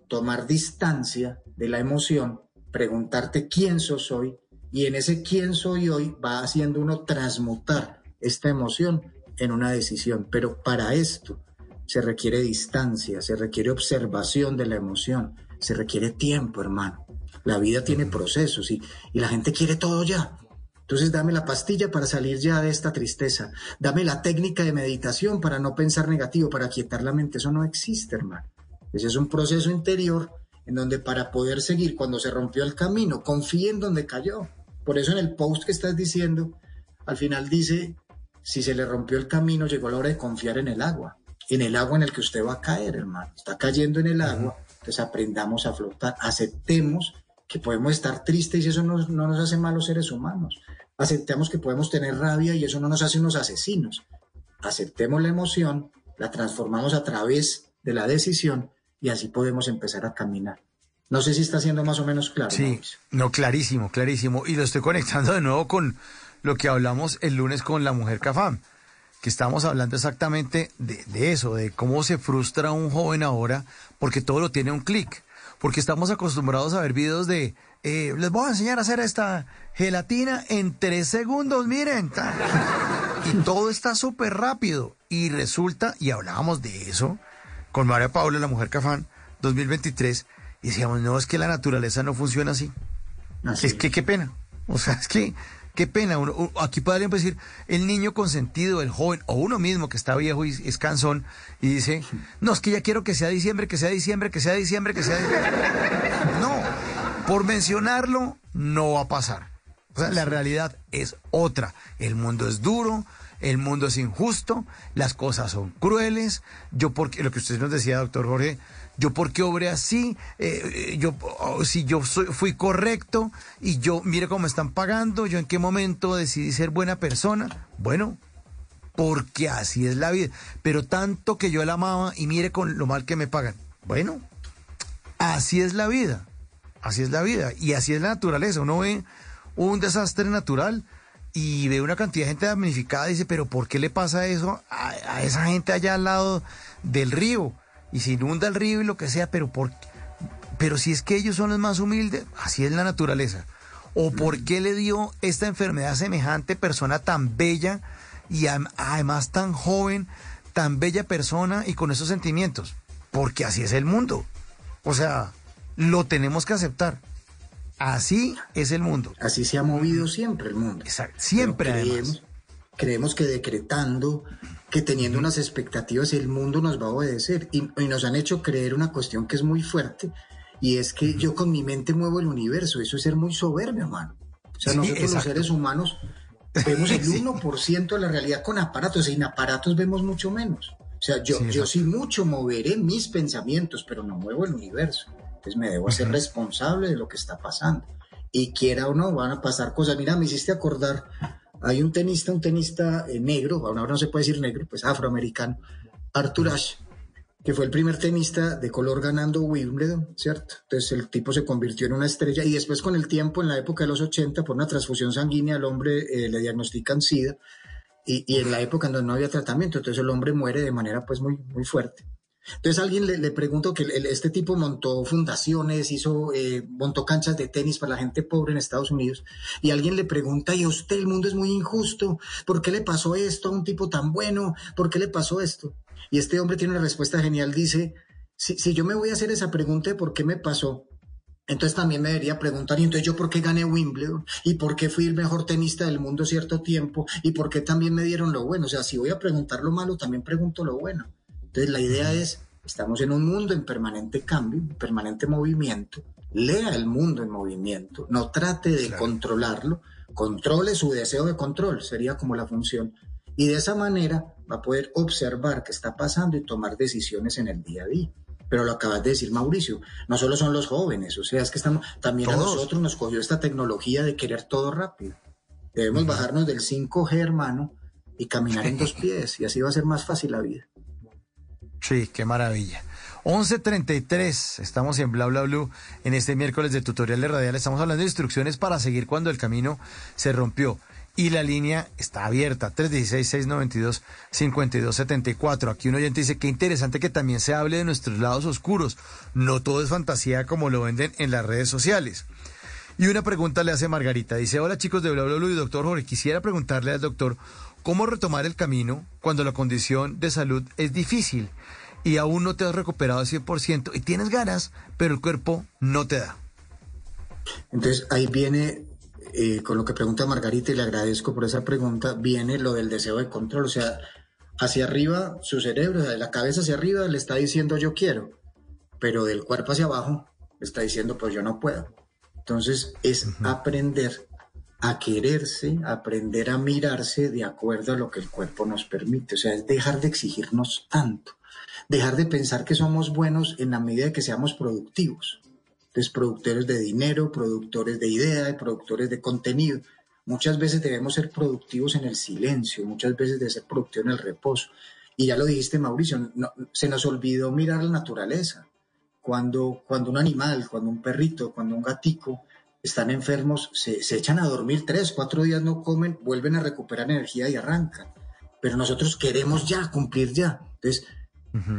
[SPEAKER 22] tomar distancia de la emoción, preguntarte quién sos hoy y en ese quién soy hoy va haciendo uno transmutar esta emoción en una decisión. Pero para esto se requiere distancia, se requiere observación de la emoción, se requiere tiempo, hermano. La vida tiene procesos y, y la gente quiere todo ya. Entonces dame la pastilla para salir ya de esta tristeza. Dame la técnica de meditación para no pensar negativo, para quietar la mente. Eso no existe, hermano. Ese es un proceso interior en donde para poder seguir cuando se rompió el camino, confíe en donde cayó. Por eso en el post que estás diciendo, al final dice, si se le rompió el camino, llegó la hora de confiar en el agua, en el agua en el que usted va a caer, hermano. Está cayendo en el agua, entonces aprendamos a flotar, aceptemos que podemos estar tristes y eso no, no nos hace malos seres humanos. Aceptemos que podemos tener rabia y eso no nos hace unos asesinos. Aceptemos la emoción, la transformamos a través de la decisión y así podemos empezar a caminar. No sé si está siendo más o menos claro.
[SPEAKER 3] Sí, no, clarísimo, clarísimo. Y lo estoy conectando de nuevo con lo que hablamos el lunes con la mujer Cafam, que estamos hablando exactamente de, de eso, de cómo se frustra un joven ahora porque todo lo tiene un clic. Porque estamos acostumbrados a ver videos de, eh, les voy a enseñar a hacer esta gelatina en tres segundos, miren. Y todo está súper rápido. Y resulta, y hablábamos de eso con María Paula, la mujer Cafán, 2023 y decíamos, no, es que la naturaleza no funciona así. es que qué pena. O sea, es que qué pena. Uno, aquí podrían decir, el niño consentido, el joven, o uno mismo que está viejo y es cansón, y dice, no, es que ya quiero que sea diciembre, que sea diciembre, que sea diciembre, que sea diciembre. No, por mencionarlo, no va a pasar. O sea, la realidad es otra. El mundo es duro, el mundo es injusto, las cosas son crueles. Yo, porque lo que usted nos decía, doctor Jorge, yo porque obré así, eh, yo si yo fui correcto y yo mire cómo me están pagando, yo en qué momento decidí ser buena persona. Bueno, porque así es la vida. Pero tanto que yo la amaba y mire con lo mal que me pagan. Bueno, así es la vida. Así es la vida y así es la naturaleza. Uno ve un desastre natural y ve una cantidad de gente damnificada y dice, pero ¿por qué le pasa eso a, a esa gente allá al lado del río? y se inunda el río y lo que sea, pero por pero si es que ellos son los más humildes, así es la naturaleza. ¿O por qué le dio esta enfermedad a semejante persona tan bella y además tan joven, tan bella persona y con esos sentimientos? Porque así es el mundo. O sea, lo tenemos que aceptar. Así es el mundo.
[SPEAKER 22] Así se ha movido siempre el mundo.
[SPEAKER 3] Exacto. Siempre
[SPEAKER 22] creemos, creemos que decretando que teniendo unas expectativas el mundo nos va a obedecer y, y, nos han hecho creer una cuestión que es muy fuerte y es que yo con mi mente muevo el universo, eso es ser muy soberbio, hermano. O sea, sí, nosotros exacto. los seres humanos vemos el 1% de la realidad con aparatos, sin aparatos vemos mucho menos. O sea, yo sí, yo sí mucho moveré mis pensamientos, pero no muevo el universo. Entonces me debo hacer responsable de lo que está pasando. Y quiera o no, van a pasar cosas. Mira, me hiciste acordar hay un tenista, un tenista eh, negro, ahora no se puede decir negro, pues afroamericano, Arthur Ashe, que fue el primer tenista de color ganando Wimbledon, ¿cierto? Entonces el tipo se convirtió en una estrella y después con el tiempo, en la época de los 80, por una transfusión sanguínea, al hombre eh, le diagnostican SIDA y, y, en la época en donde no había tratamiento, entonces el hombre muere de manera pues muy, muy fuerte. Entonces alguien le, preguntó que el, este tipo montó fundaciones, hizo, eh, montó canchas de tenis para la gente pobre en Estados Unidos, y alguien le pregunta, y a usted el mundo es muy injusto, ¿por qué le pasó esto a un tipo tan bueno? ¿Por qué le pasó esto? Y este hombre tiene una respuesta genial, dice, si, si yo me voy a hacer esa pregunta de por qué me pasó, entonces también me debería preguntar, ¿y entonces yo por qué gané Wimbledon? ¿Y por qué fui el mejor tenista del mundo cierto tiempo? ¿Y por qué también me dieron lo bueno? O sea, si voy a preguntar lo malo, también pregunto lo bueno. Entonces la idea es Estamos en un mundo en permanente cambio, en permanente movimiento. Lea el mundo en movimiento, no trate de controlarlo, controle su deseo de control, sería como la función. Y de esa manera va a poder observar qué está pasando y tomar decisiones en el día a día. Pero lo acabas de decir, Mauricio, no solo son los jóvenes, o sea, es que estamos, también a nosotros nos cogió esta tecnología de querer todo rápido. Debemos bajarnos del 5G, hermano, y caminar en dos pies, y así va a ser más fácil la vida.
[SPEAKER 3] Sí, qué maravilla. 11.33, estamos en Bla Bla Blue en este miércoles de tutoriales radial. Estamos hablando de instrucciones para seguir cuando el camino se rompió. Y la línea está abierta, 316-692-5274. Aquí un oyente dice, qué interesante que también se hable de nuestros lados oscuros. No todo es fantasía como lo venden en las redes sociales. Y una pregunta le hace Margarita. Dice, hola chicos de Bla Bla Blue y doctor Jorge, quisiera preguntarle al doctor cómo retomar el camino cuando la condición de salud es difícil y aún no te has recuperado al 100% y tienes ganas, pero el cuerpo no te da.
[SPEAKER 22] Entonces ahí viene, eh, con lo que pregunta Margarita, y le agradezco por esa pregunta, viene lo del deseo de control. O sea, hacia arriba, su cerebro, de la cabeza hacia arriba, le está diciendo yo quiero, pero del cuerpo hacia abajo, le está diciendo pues yo no puedo. Entonces es aprender a quererse, aprender a mirarse de acuerdo a lo que el cuerpo nos permite. O sea, es dejar de exigirnos tanto, dejar de pensar que somos buenos en la medida de que seamos productivos. Entonces, productores de dinero, productores de ideas, productores de contenido. Muchas veces debemos ser productivos en el silencio, muchas veces de ser productivos en el reposo. Y ya lo dijiste, Mauricio, se nos olvidó mirar la naturaleza. Cuando, cuando un animal, cuando un perrito, cuando un gatico están enfermos, se, se echan a dormir tres, cuatro días no comen, vuelven a recuperar energía y arrancan. Pero nosotros queremos ya, cumplir ya. Entonces,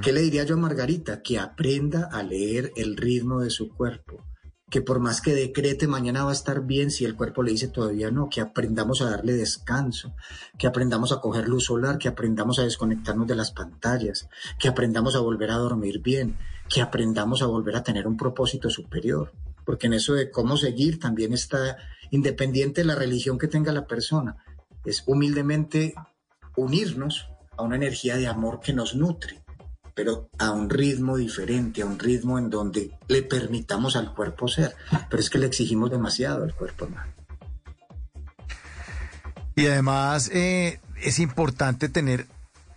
[SPEAKER 22] ¿qué le diría yo a Margarita? Que aprenda a leer el ritmo de su cuerpo. Que por más que decrete mañana va a estar bien si el cuerpo le dice todavía no, que aprendamos a darle descanso, que aprendamos a coger luz solar, que aprendamos a desconectarnos de las pantallas, que aprendamos a volver a dormir bien, que aprendamos a volver a tener un propósito superior. Porque en eso de cómo seguir también está independiente de la religión que tenga la persona. Es humildemente unirnos a una energía de amor que nos nutre, pero a un ritmo diferente, a un ritmo en donde le permitamos al cuerpo ser. Pero es que le exigimos demasiado al cuerpo, hermano.
[SPEAKER 3] Y además eh, es importante tener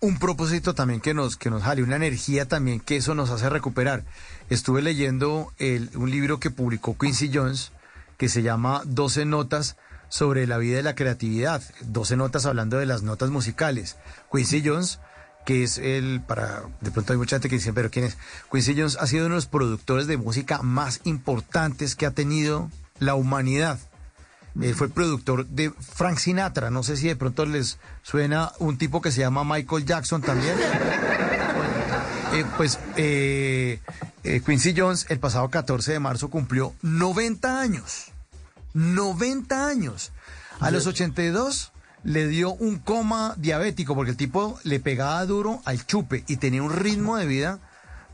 [SPEAKER 3] un propósito también que nos, que nos jale, una energía también que eso nos hace recuperar. Estuve leyendo el- un libro que publicó Quincy Jones que se llama 12 notas sobre la vida y la creatividad. 12 notas hablando de las notas musicales. Quincy Jones, que es el, para, de pronto hay mucha gente que dice, pero ¿quién es? Quincy Jones ha sido uno de los productores de música más importantes que ha tenido la humanidad. Él fue productor de Frank Sinatra. No sé si de pronto les suena un tipo que se llama Michael Jackson también. Eh, pues eh, eh, Quincy Jones el pasado 14 de marzo cumplió 90 años. 90 años. A los 82 le dio un coma diabético porque el tipo le pegaba duro al chupe y tenía un ritmo de vida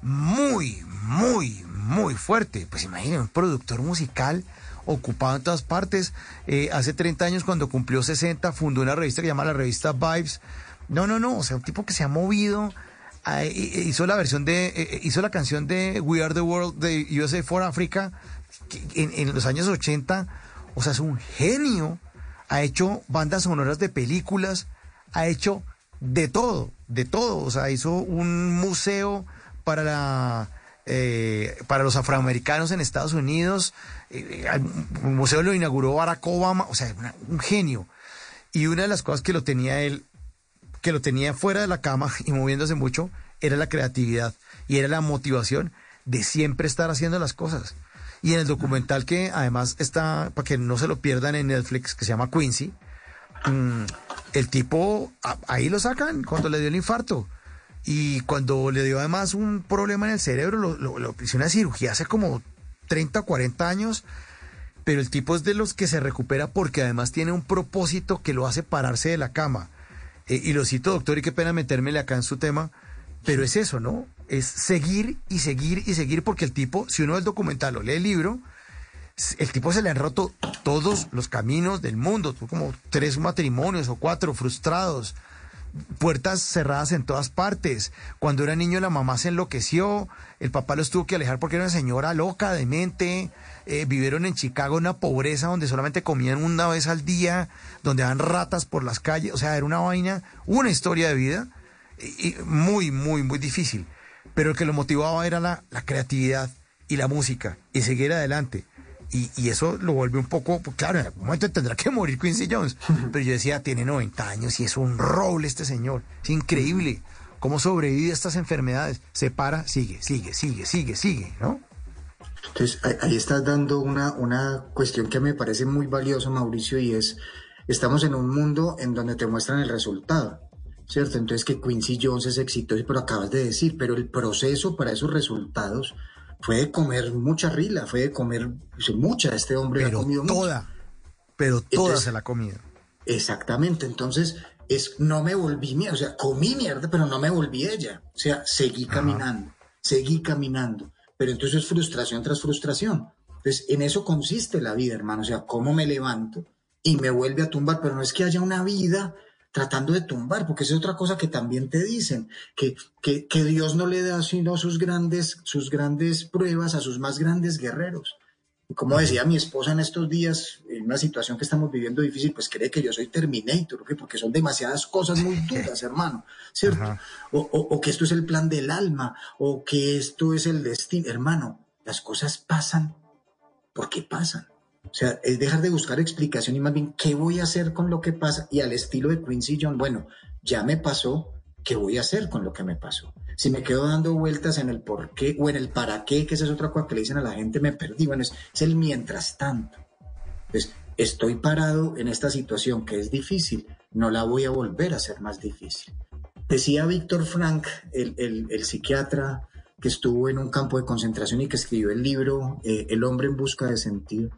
[SPEAKER 3] muy, muy, muy fuerte. Pues imaginen, un productor musical ocupado en todas partes. Eh, hace 30 años, cuando cumplió 60, fundó una revista que se llama la revista Vibes. No, no, no, o sea, un tipo que se ha movido. eh, eh, hizo la versión de, eh, hizo la canción de We Are the World de USA for Africa en, en los años 80. O sea, es un genio. Ha hecho bandas sonoras de películas, ha hecho de todo, de todo. O sea, hizo un museo para la eh, para los afroamericanos en Estados Unidos. eh, eh, museo lo inauguró Barack Obama. O sea, un genio. Y una de las cosas que lo tenía él, que lo tenía fuera de la cama y moviéndose mucho, era la creatividad y era la motivación de siempre estar haciendo las cosas. Y en el documental que además está, para que no se lo pierdan en Netflix, que se llama Quincy, mm, el tipo, ahí lo sacan cuando le dio el infarto. Y cuando le dio además un problema en el cerebro, lo, lo, una cirugía hace como 30 o 40 años. Pero el tipo es de los que se recupera porque además tiene un propósito que lo hace pararse de la cama. Eh, y lo cito, doctor, y qué pena metérmele acá en su tema, pero es eso, ¿no? Es seguir y seguir y seguir porque el tipo, si uno el documental o lee el libro, el tipo se le han roto todos los caminos del mundo, como tres matrimonios o cuatro frustrados. puertas cerradas en todas partes. Cuando era niño la mamá se enloqueció, el papá los tuvo que alejar porque era una señora loca, demente. Eh, vivieron en Chicago una pobreza donde solamente comían una vez al día, donde habían ratas por las calles. O sea, era una vaina, una historia de vida y muy, muy, muy difícil. Pero lo que lo motivaba era la, la creatividad y la música y seguir adelante. Y, y, eso lo vuelve un poco, pues, claro, en algún momento tendrá que morir Quincy Jones. Pero yo decía, tiene 90 años y es un roble este señor. Es increíble cómo sobrevive a estas enfermedades. Se para, sigue, sigue, sigue, sigue, sigue, ¿no?
[SPEAKER 22] Entonces, ahí estás dando una, una cuestión que me parece muy valiosa, Mauricio, y es, estamos en un mundo en donde te muestran el resultado, ¿cierto? Entonces que Quincy Jones es exitoso, pero acabas de decir, pero el proceso para esos resultados fue de comer mucha rila, fue de comer mucha, este hombre
[SPEAKER 3] pero
[SPEAKER 22] ha comido
[SPEAKER 3] toda, pero toda Entonces, se la ha comido.
[SPEAKER 22] Exactamente, entonces es, no me volví mierda, o sea, comí mierda, pero no me volví ella, o sea, seguí caminando, seguí caminando, pero entonces es frustración tras frustración. Entonces, en eso consiste la vida, hermano, o sea, cómo me levanto y me vuelve a tumbar, pero no es que haya una vida tratando de tumbar, porque esa es otra cosa que también te dicen, que, que, que, Dios no le da sino sus grandes, sus grandes pruebas a sus más grandes guerreros. Y como decía mi esposa en estos días, en una situación que estamos viviendo difícil, pues cree que yo soy Terminator, ¿qué? porque son demasiadas cosas muy duras, hermano, ¿cierto? O, o, o que esto es el plan del alma, o que esto es el destino. Hermano, las cosas pasan porque pasan. O sea, es dejar de buscar explicación y más bien qué voy a hacer con lo que pasa. Y al estilo de Quincy John, bueno, ya me pasó, ¿qué voy a hacer con lo que me pasó? Si me quedo dando vueltas en el por qué o en el para qué, que esa es otra cosa que le dicen a la gente, me perdí. Bueno, es, el mientras tanto. Entonces, estoy parado en esta situación que es difícil, no la voy a volver a hacer más difícil. Decía Víctor Frank, el, el, el psiquiatra que estuvo en un campo de concentración y que escribió el libro eh, El hombre en busca de sentido.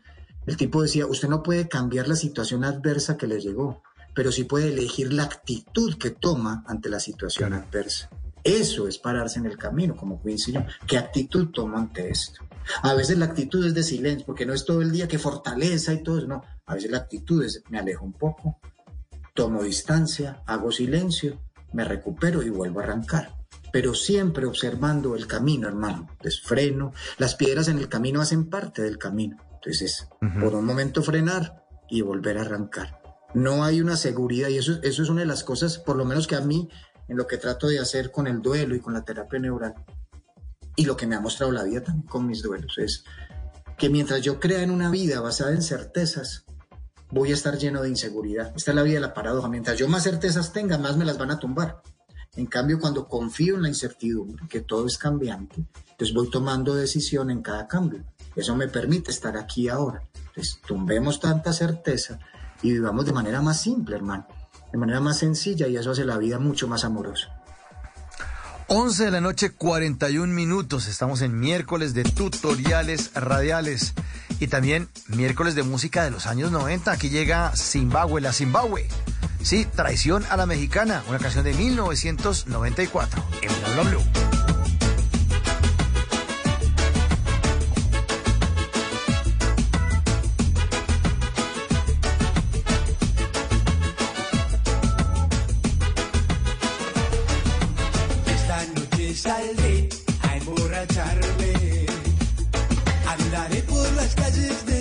[SPEAKER 22] El tipo decía, usted no puede cambiar la situación adversa que le llegó, pero sí puede elegir la actitud que toma ante la situación claro. adversa. Eso es pararse en el camino, como Quincy yo. ¿Qué actitud tomo ante esto? A veces la actitud es de silencio, porque no es todo el día que fortaleza y todo eso, no. A veces la actitud es, me alejo un poco, tomo distancia, hago silencio, me recupero y vuelvo a arrancar pero siempre observando el camino, hermano. Entonces freno, las piedras en el camino hacen parte del camino. Entonces, uh -huh. por un momento frenar y volver a arrancar. No hay una seguridad y eso, eso es una de las cosas, por lo menos que a mí, en lo que trato de hacer con el duelo y con la terapia neural, y lo que me ha mostrado la vida también con mis duelos, es que mientras yo crea en una vida basada en certezas, voy a estar lleno de inseguridad. Esta es la vida de la paradoja. Mientras yo más certezas tenga, más me las van a tumbar. En cambio, cuando confío en la incertidumbre, que todo es cambiante, entonces voy tomando decisión en cada cambio. Eso me permite estar aquí ahora. Entonces, tumbemos tanta certeza y vivamos de manera más simple, hermano, de manera más sencilla y eso hace la vida mucho más amorosa.
[SPEAKER 3] 11 de la noche, 41 minutos. Estamos en miércoles de tutoriales radiales y también miércoles de música de los años 90. Aquí llega Zimbabue, la Zimbabue. Sí, Traición a la Mexicana, una canción de 1994 en Blue.
[SPEAKER 23] Noche saldré a emborracharme. Andaré por las calles de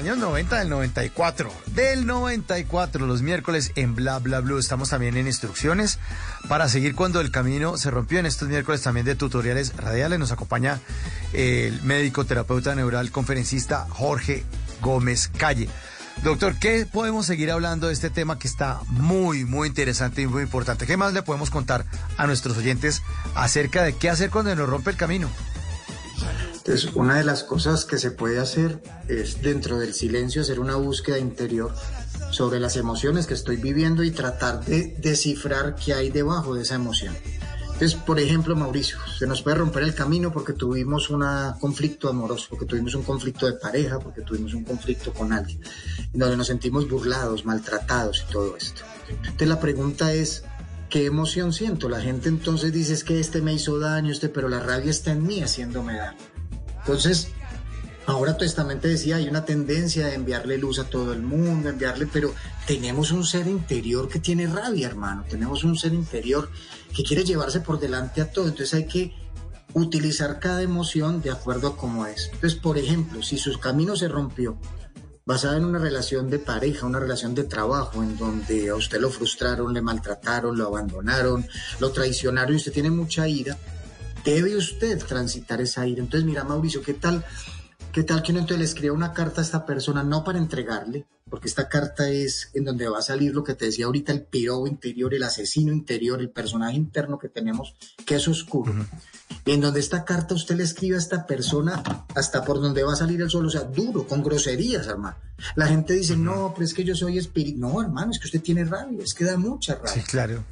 [SPEAKER 3] años 90, del 94. Del 94, los miércoles en Bla Bla Blue. Estamos también en instrucciones para seguir cuando el camino se rompió. En estos miércoles también de tutoriales radiales nos acompaña el médico terapeuta neural conferencista Jorge Gómez Calle. Doctor, ¿qué podemos seguir hablando de este tema que está muy, muy interesante y muy importante? ¿Qué más le podemos contar a nuestros oyentes acerca de qué hacer cuando nos rompe el camino?
[SPEAKER 22] Entonces, una de las cosas que se puede hacer es dentro del silencio hacer una búsqueda interior sobre las emociones que estoy viviendo y tratar de descifrar qué hay debajo de esa emoción. Entonces, por ejemplo, Mauricio, se nos puede romper el camino porque tuvimos un conflicto amoroso, porque tuvimos un conflicto de pareja, porque tuvimos un conflicto con alguien, en donde nos sentimos burlados, maltratados y todo esto. Entonces, la pregunta es, ¿qué emoción siento? La gente entonces dice es que este me hizo daño, este, pero la rabia está en mí haciéndome daño. Entonces, ahora Testamento decía, hay una tendencia de enviarle luz a todo el mundo, enviarle, pero tenemos un ser interior que tiene rabia, hermano, tenemos un ser interior que quiere llevarse por delante a todo, entonces hay que utilizar cada emoción de acuerdo a cómo es. Entonces, por ejemplo, si su camino se rompió, basada en una relación de pareja, una relación de trabajo, en donde a usted lo frustraron, le maltrataron, lo abandonaron, lo traicionaron y usted tiene mucha ira, debe usted transitar esa ira. Entonces, mira, Mauricio, ¿qué tal? ¿Qué tal que uno entonces le escriba una carta a esta persona, no para entregarle, porque esta carta es en donde va a salir lo que te decía ahorita, el pirobo interior, el asesino interior, el personaje interno que tenemos, que es oscuro. Y en donde esta carta usted le escribe a esta persona hasta por donde va a salir el sol, o sea, duro, con groserías, hermano. La gente dice, no, pero es que yo soy espíritu. No, hermano, es que usted tiene rabia, es que da mucha rabia.
[SPEAKER 3] Sí, claro.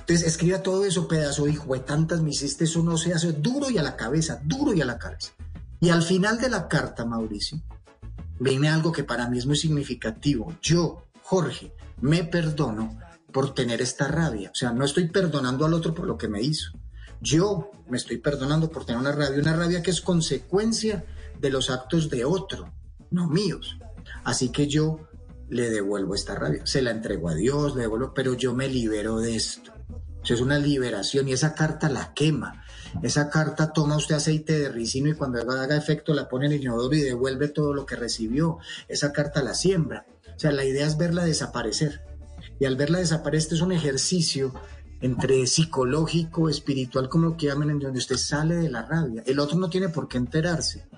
[SPEAKER 22] Entonces escriba todo eso, pedazo hijo de tantas me hiciste, eso no se hace duro y a la cabeza, duro y a la cabeza. Y al final de la carta, Mauricio, viene algo que para mí es muy significativo. Yo, Jorge, me perdono por tener esta rabia. O sea, no estoy perdonando al otro por lo que me hizo. Yo me estoy perdonando por tener una rabia, una rabia que es consecuencia de los actos de otro, no míos. Así que yo le devuelvo esta rabia, se la entrego a Dios, le devuelvo, pero yo me libero de esto es una liberación y esa carta la quema. Esa carta toma usted aceite de ricino y cuando haga efecto la pone en el inodoro y devuelve todo lo que recibió. Esa carta la siembra. O sea, la idea es verla desaparecer. Y al verla desaparecer es un ejercicio entre psicológico, espiritual, como lo que llamen, en donde usted sale de la rabia. El otro no tiene por qué enterarse,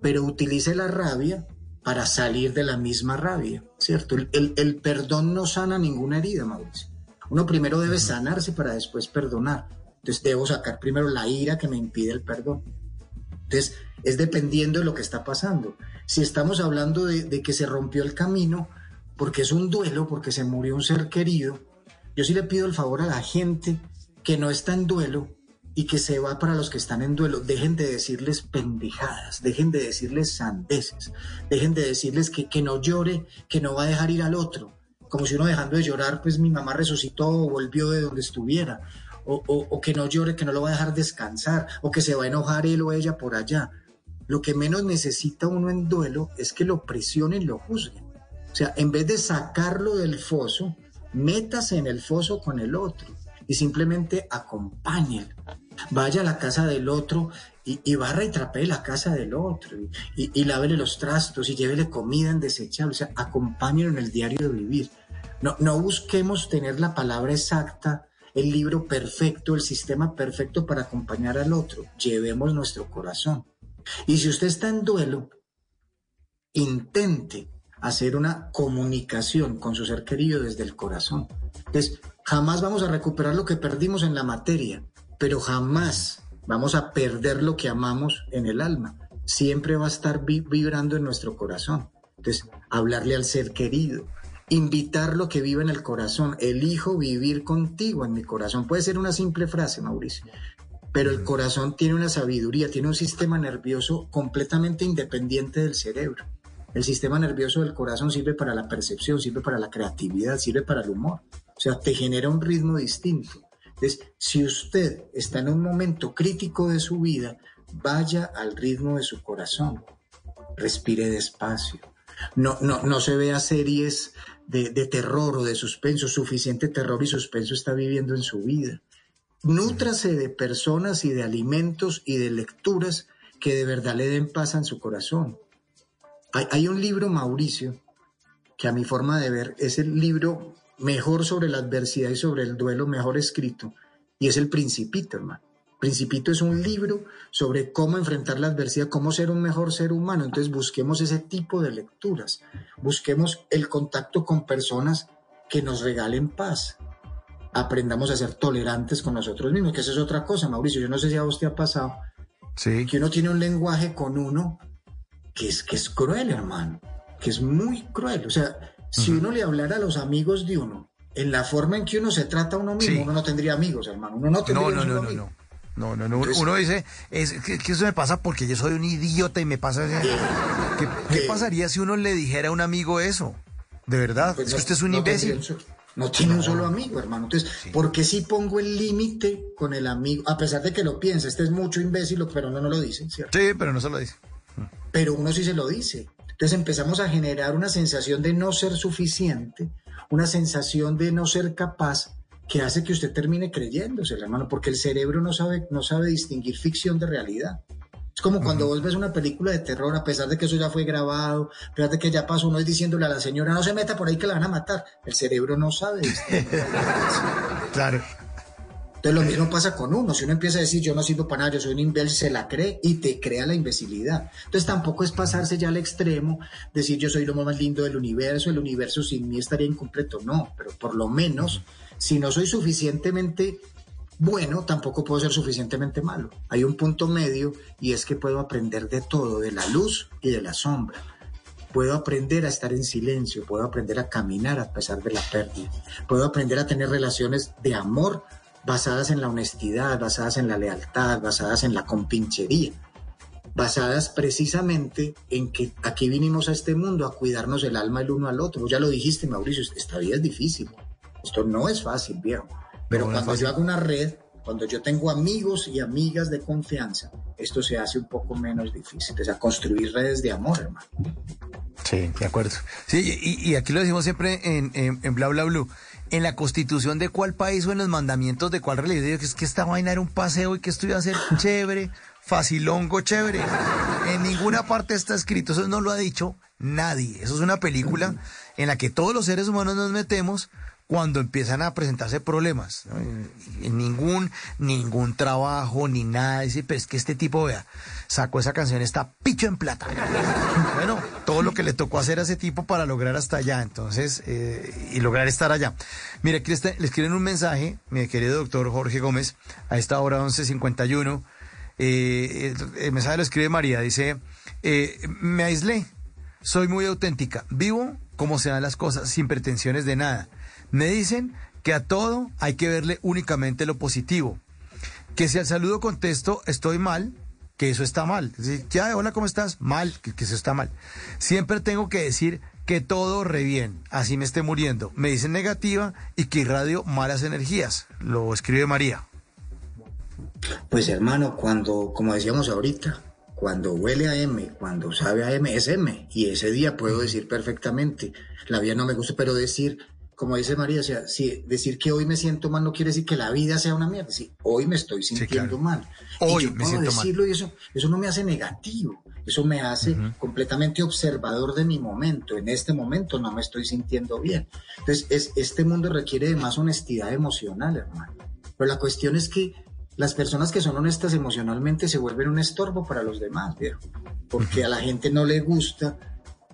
[SPEAKER 22] pero utilice la rabia para salir de la misma rabia, ¿cierto? El, el perdón no sana ninguna herida, Mauricio. Uno primero debe sanarse para después perdonar. Entonces debo sacar primero la ira que me impide el perdón. Entonces es dependiendo de lo que está pasando. Si estamos hablando de, que se rompió el camino, porque es un duelo, porque se murió un ser querido, yo sí le pido el favor a la gente que no está en duelo y que se va para los que están en duelo. Dejen de decirles pendejadas, dejen de decirles sandeces, dejen de decirles que, que no llore, que no va a dejar ir al otro como si uno dejando de llorar, pues mi mamá resucitó o volvió de donde estuviera, o, que no llore, que no lo va a dejar descansar, o que se va a enojar él o ella por allá. Lo que menos necesita uno en duelo es que lo presionen, lo juzguen. O sea, en vez de sacarlo del foso, métase en el foso con el otro y simplemente acompáñenlo. Vaya a la casa del otro y, y barra y trapee la casa del otro y, y, lávele los trastos y llévele comida en desechable. O sea, acompáñenlo en el diario de vivir. No, no busquemos tener la palabra exacta, el libro perfecto, el sistema perfecto para acompañar al otro. Llevemos nuestro corazón. Y si usted está en duelo, intente hacer una comunicación con su ser querido desde el corazón. Entonces, jamás vamos a recuperar lo que perdimos en la materia, pero jamás vamos a perder lo que amamos en el alma. Siempre va a estar vibrando en nuestro corazón. Entonces, hablarle al ser querido, invitar lo que vive en el corazón. Elijo vivir contigo en mi corazón. Puede ser una simple frase, Mauricio, pero el corazón tiene una sabiduría, tiene un sistema nervioso completamente independiente del cerebro. El sistema nervioso del corazón sirve para la percepción, sirve para la creatividad, sirve para el humor. O sea, te genera un ritmo distinto. Entonces, si usted está en un momento crítico de su vida, vaya al ritmo de su corazón. Respire despacio. No, no, no se vea series de, terror o de suspenso. Suficiente terror y suspenso está viviendo en su vida. Nútrase de personas y de alimentos y de lecturas que de verdad le den paz en su corazón. Hay, hay un libro, Mauricio, que a mi forma de ver es el libro mejor sobre la adversidad y sobre el duelo, mejor escrito, y es el Principito, hermano. Principito es un libro sobre cómo enfrentar la adversidad, cómo ser un mejor ser humano. Entonces busquemos ese tipo de lecturas, busquemos el contacto con personas que nos regalen paz. Aprendamos a ser tolerantes con nosotros mismos, que esa es otra cosa, Mauricio. Yo no sé si a vos te ha pasado
[SPEAKER 3] Sí.
[SPEAKER 22] que uno tiene un lenguaje con uno que es, que es cruel, hermano, que es muy cruel. O sea, si uno le hablara a los amigos de uno, en la forma en que uno se trata a uno mismo,
[SPEAKER 3] Sí.
[SPEAKER 22] uno no tendría amigos, hermano. Uno no tendría
[SPEAKER 3] No, no, no,
[SPEAKER 22] solo
[SPEAKER 3] no,
[SPEAKER 22] amigo.
[SPEAKER 3] no. No, no, no. Uno dice, es que, que eso me pasa porque yo soy un idiota y me pasa... ¿Qué, qué pasaría si uno le dijera a un amigo eso? De verdad,
[SPEAKER 22] Pues
[SPEAKER 3] es que usted es un
[SPEAKER 22] no
[SPEAKER 3] imbécil.
[SPEAKER 22] no tiene un solo amigo, hermano. Entonces, ¿por qué si pongo el límite con el amigo? A pesar de que lo piensa, este es mucho imbécil, pero uno no lo dice, ¿cierto?
[SPEAKER 3] Sí, pero no se lo dice.
[SPEAKER 22] pero uno sí se lo dice. Entonces empezamos a generar una sensación de no ser suficiente, una sensación de no ser capaz que hace que usted termine creyéndose, hermano, porque el cerebro no sabe, no sabe distinguir ficción de realidad. Es como cuando vos ves una película de terror, a pesar de que eso ya fue grabado, a pesar de que ya pasó, uno es diciéndole a la señora, no se meta por ahí que la van a matar. El cerebro no sabe distinguir.
[SPEAKER 3] Claro.
[SPEAKER 22] Entonces lo mismo pasa con uno. Si uno empieza a decir yo no sirvo para nada, yo soy un imbécil, se la cree y te crea la imbecilidad. Entonces tampoco es pasarse ya al extremo, decir yo soy lo más lindo del universo, el universo sin mí estaría incompleto. No, pero por lo menos, si no soy suficientemente bueno, tampoco puedo ser suficientemente malo. Hay un punto medio y es que puedo aprender de todo, de la luz y de la sombra. Puedo aprender a estar en silencio, puedo aprender a caminar a pesar de la pérdida, puedo aprender a tener relaciones de amor basadas en la honestidad, basadas en la lealtad, basadas en la compinchería, basadas precisamente en que aquí vinimos a este mundo a cuidarnos el alma el uno al otro. Ya lo dijiste, Mauricio, esta vida es difícil. Esto no es fácil, viejo. Pero
[SPEAKER 3] No,
[SPEAKER 22] cuando yo hago una red, cuando yo tengo amigos y amigas de confianza, esto se hace un poco menos difícil. O sea, construir redes de amor, hermano.
[SPEAKER 3] Sí, de acuerdo. Sí, y, y aquí lo decimos siempre en, en, en Bla Bla Blue. En la constitución de cuál país o en los mandamientos de cuál religión, que es que esta vaina era un paseo y que esto iba a ser chévere, facilongo, chévere. En ninguna parte está escrito, eso no lo ha dicho nadie. Eso es una película en la que todos los seres humanos nos metemos cuando empiezan a presentarse problemas. ¿no? Ningún, ningún trabajo, ni nada. Dice, pero es que este tipo, vea, sacó esa canción, está picho en plata. Bueno, todo lo que le tocó hacer a ese tipo para lograr hasta allá, entonces, eh, y lograr estar allá. Mire, aquí le, escriben un mensaje, mi querido doctor Jorge Gómez, a esta hora 11.51. Eh, el mensaje lo escribe María, dice, eh, me aislé, soy muy auténtica, vivo como se dan las cosas, sin pretensiones de nada. Me dicen que a todo hay que verle únicamente lo positivo. Que si al saludo contesto estoy mal, que eso está mal. Ya, hola, ¿cómo estás? Mal, que, que eso está mal. Siempre tengo que decir que todo re bien, así me esté muriendo. Me dicen negativa y que irradio malas energías. Lo escribe María.
[SPEAKER 22] Pues hermano, cuando, como decíamos ahorita, cuando huele a M, cuando sabe a M, es M. Y ese día puedo decir perfectamente, la vida no me gusta, pero decir, como dice María, o sea, si decir que hoy me siento mal no quiere decir que la vida sea una mierda. Sí, hoy me estoy sintiendo
[SPEAKER 3] claro.
[SPEAKER 22] mal.
[SPEAKER 3] Hoy
[SPEAKER 22] y yo
[SPEAKER 3] me
[SPEAKER 22] puedo
[SPEAKER 3] siento mal.
[SPEAKER 22] decirlo y eso, eso no me hace negativo. Eso me hace completamente observador de mi momento. En este momento no me estoy sintiendo bien. Entonces, es, este mundo requiere de más honestidad emocional, hermano. Pero la cuestión es que las personas que son honestas emocionalmente se vuelven un estorbo para los demás, viejo. Porque a la gente no le gusta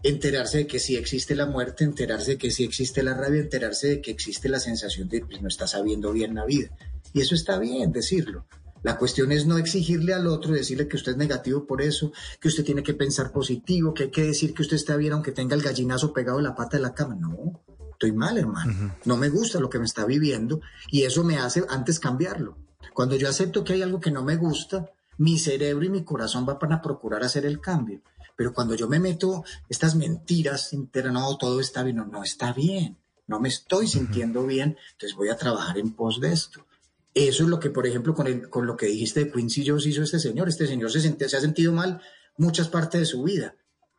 [SPEAKER 22] enterarse de que sí existe la muerte, enterarse de que sí existe la rabia, enterarse de que existe la sensación de que no está sabiendo bien la vida. Y eso está bien decirlo. La cuestión es no exigirle al otro, decirle que usted es negativo por eso, que usted tiene que pensar positivo, que hay que decir que usted está bien aunque tenga el gallinazo pegado en la pata de la cama. No, estoy mal, hermano. No me gusta lo que me está viviendo y eso me hace antes cambiarlo. Cuando yo acepto que hay algo que no me gusta, mi cerebro y mi corazón van a procurar hacer el cambio. Pero cuando yo me meto estas mentiras, entera, no, todo está bien, no, no está bien, no me estoy sintiendo bien, entonces voy a trabajar en pos de esto. Eso es lo que, por ejemplo, con, el- con lo que dijiste de Quincy Jones hizo este señor. Este señor se, sent- se ha sentido mal muchas partes de su vida.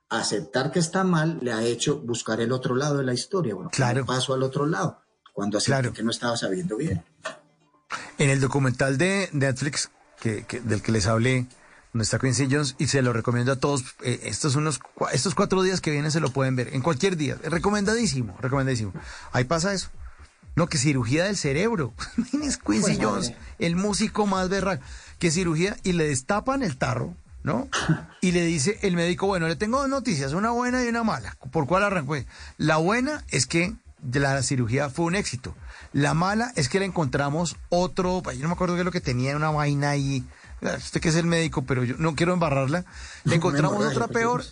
[SPEAKER 22] Aceptar que está mal le ha hecho buscar el otro lado de la historia. Bueno,
[SPEAKER 3] Claro.
[SPEAKER 22] paso al otro lado, cuando acepté
[SPEAKER 3] Claro.
[SPEAKER 22] que no estaba sabiendo bien.
[SPEAKER 3] En el documental de Netflix que, que- del que les hablé, donde está Quincy Jones, y se lo recomiendo a todos. Eh, estos, unos, estos cuatro días que vienen se lo pueden ver, en cualquier día. Es recomendadísimo, recomendadísimo. Ahí pasa eso. No, que cirugía del cerebro. Quincy
[SPEAKER 22] Bueno,
[SPEAKER 3] Jones,
[SPEAKER 22] eh.
[SPEAKER 3] el músico más berraco. Que cirugía y le destapan el tarro, ¿no? Y le dice el médico, bueno, le tengo dos noticias, una buena y una mala. ¿Por cuál arrancó? La buena es que la cirugía fue un éxito. La mala es que le encontramos otro, yo no me acuerdo qué es lo que tenía, una vaina ahí. Usted que es el médico, pero yo no quiero embarrarla. Le encontramos otra peor.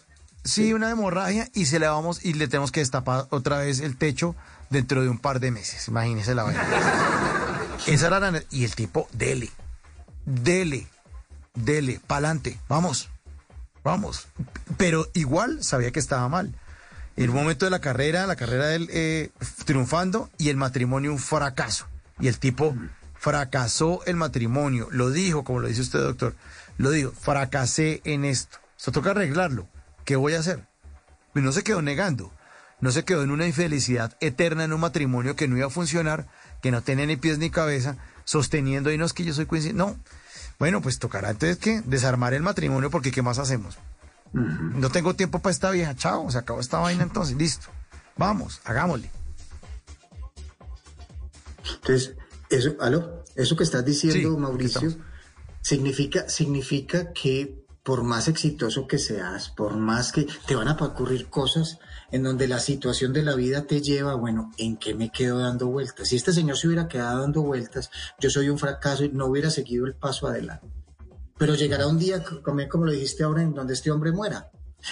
[SPEAKER 3] Sí, una hemorragia y se le vamos y le tenemos que destapar otra vez el techo dentro de un par de meses. Imagínese la vaina. Esa era la... Y el tipo, dele, dele, dele, pa'lante, vamos, vamos. Pero igual sabía que estaba mal. Un momento de la carrera, la carrera de él eh, triunfando y el matrimonio un fracaso. Y el tipo fracasó el matrimonio. Lo dijo, como lo dice usted, doctor. Lo dijo, fracasé en esto. Esto toca arreglarlo. ¿Qué voy a hacer? Y no se quedó negando. No se quedó en una infelicidad eterna en un matrimonio que no iba a funcionar, que no tenía ni pies ni cabeza, sosteniendo y no es que yo soy Quincy. No. Bueno, pues tocará entonces que desarmar el matrimonio porque ¿qué más hacemos? No tengo tiempo para esta vieja. Chao, se acabó esta vaina entonces. Listo. Vamos, hagámosle.
[SPEAKER 22] Entonces, eso, aló, eso que estás diciendo,
[SPEAKER 3] Sí,
[SPEAKER 22] Mauricio, significa, significa que por más exitoso que seas, por más que te van a ocurrir cosas en donde la situación de la vida te lleva, bueno, ¿en qué me quedo dando vueltas? Si este señor se hubiera quedado dando vueltas, yo soy un fracaso y no hubiera seguido el paso adelante. Pero llegará un día, como, como lo dijiste ahora, en donde este hombre muera.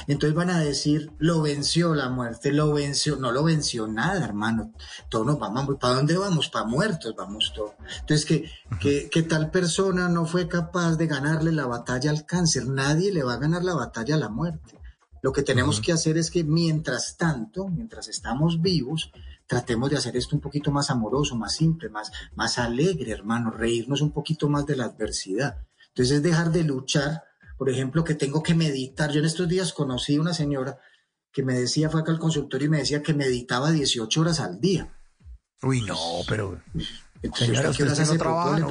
[SPEAKER 22] Entonces van a decir, lo venció la muerte, lo venció, no lo venció nada, hermano. Todos nos vamos, ¿para dónde vamos? Para muertos vamos todos. Entonces, que, que, que tal persona no fue capaz de ganarle la batalla al cáncer, nadie le va a ganar la batalla a la muerte. Lo que tenemos que hacer es que mientras tanto, mientras estamos vivos, tratemos de hacer esto un poquito más amoroso, más simple, más, más alegre, hermano, reírnos un poquito más de la adversidad. Entonces es dejar de luchar, por ejemplo, que tengo que meditar. Yo en estos días conocí una señora que me decía, fue acá al consultorio y me decía que meditaba 18 horas al día.
[SPEAKER 3] Uy, no, pero...
[SPEAKER 22] Entonces,
[SPEAKER 3] Señora,
[SPEAKER 22] ¿usted
[SPEAKER 3] usted no
[SPEAKER 22] hace
[SPEAKER 3] trabaja, ¿no?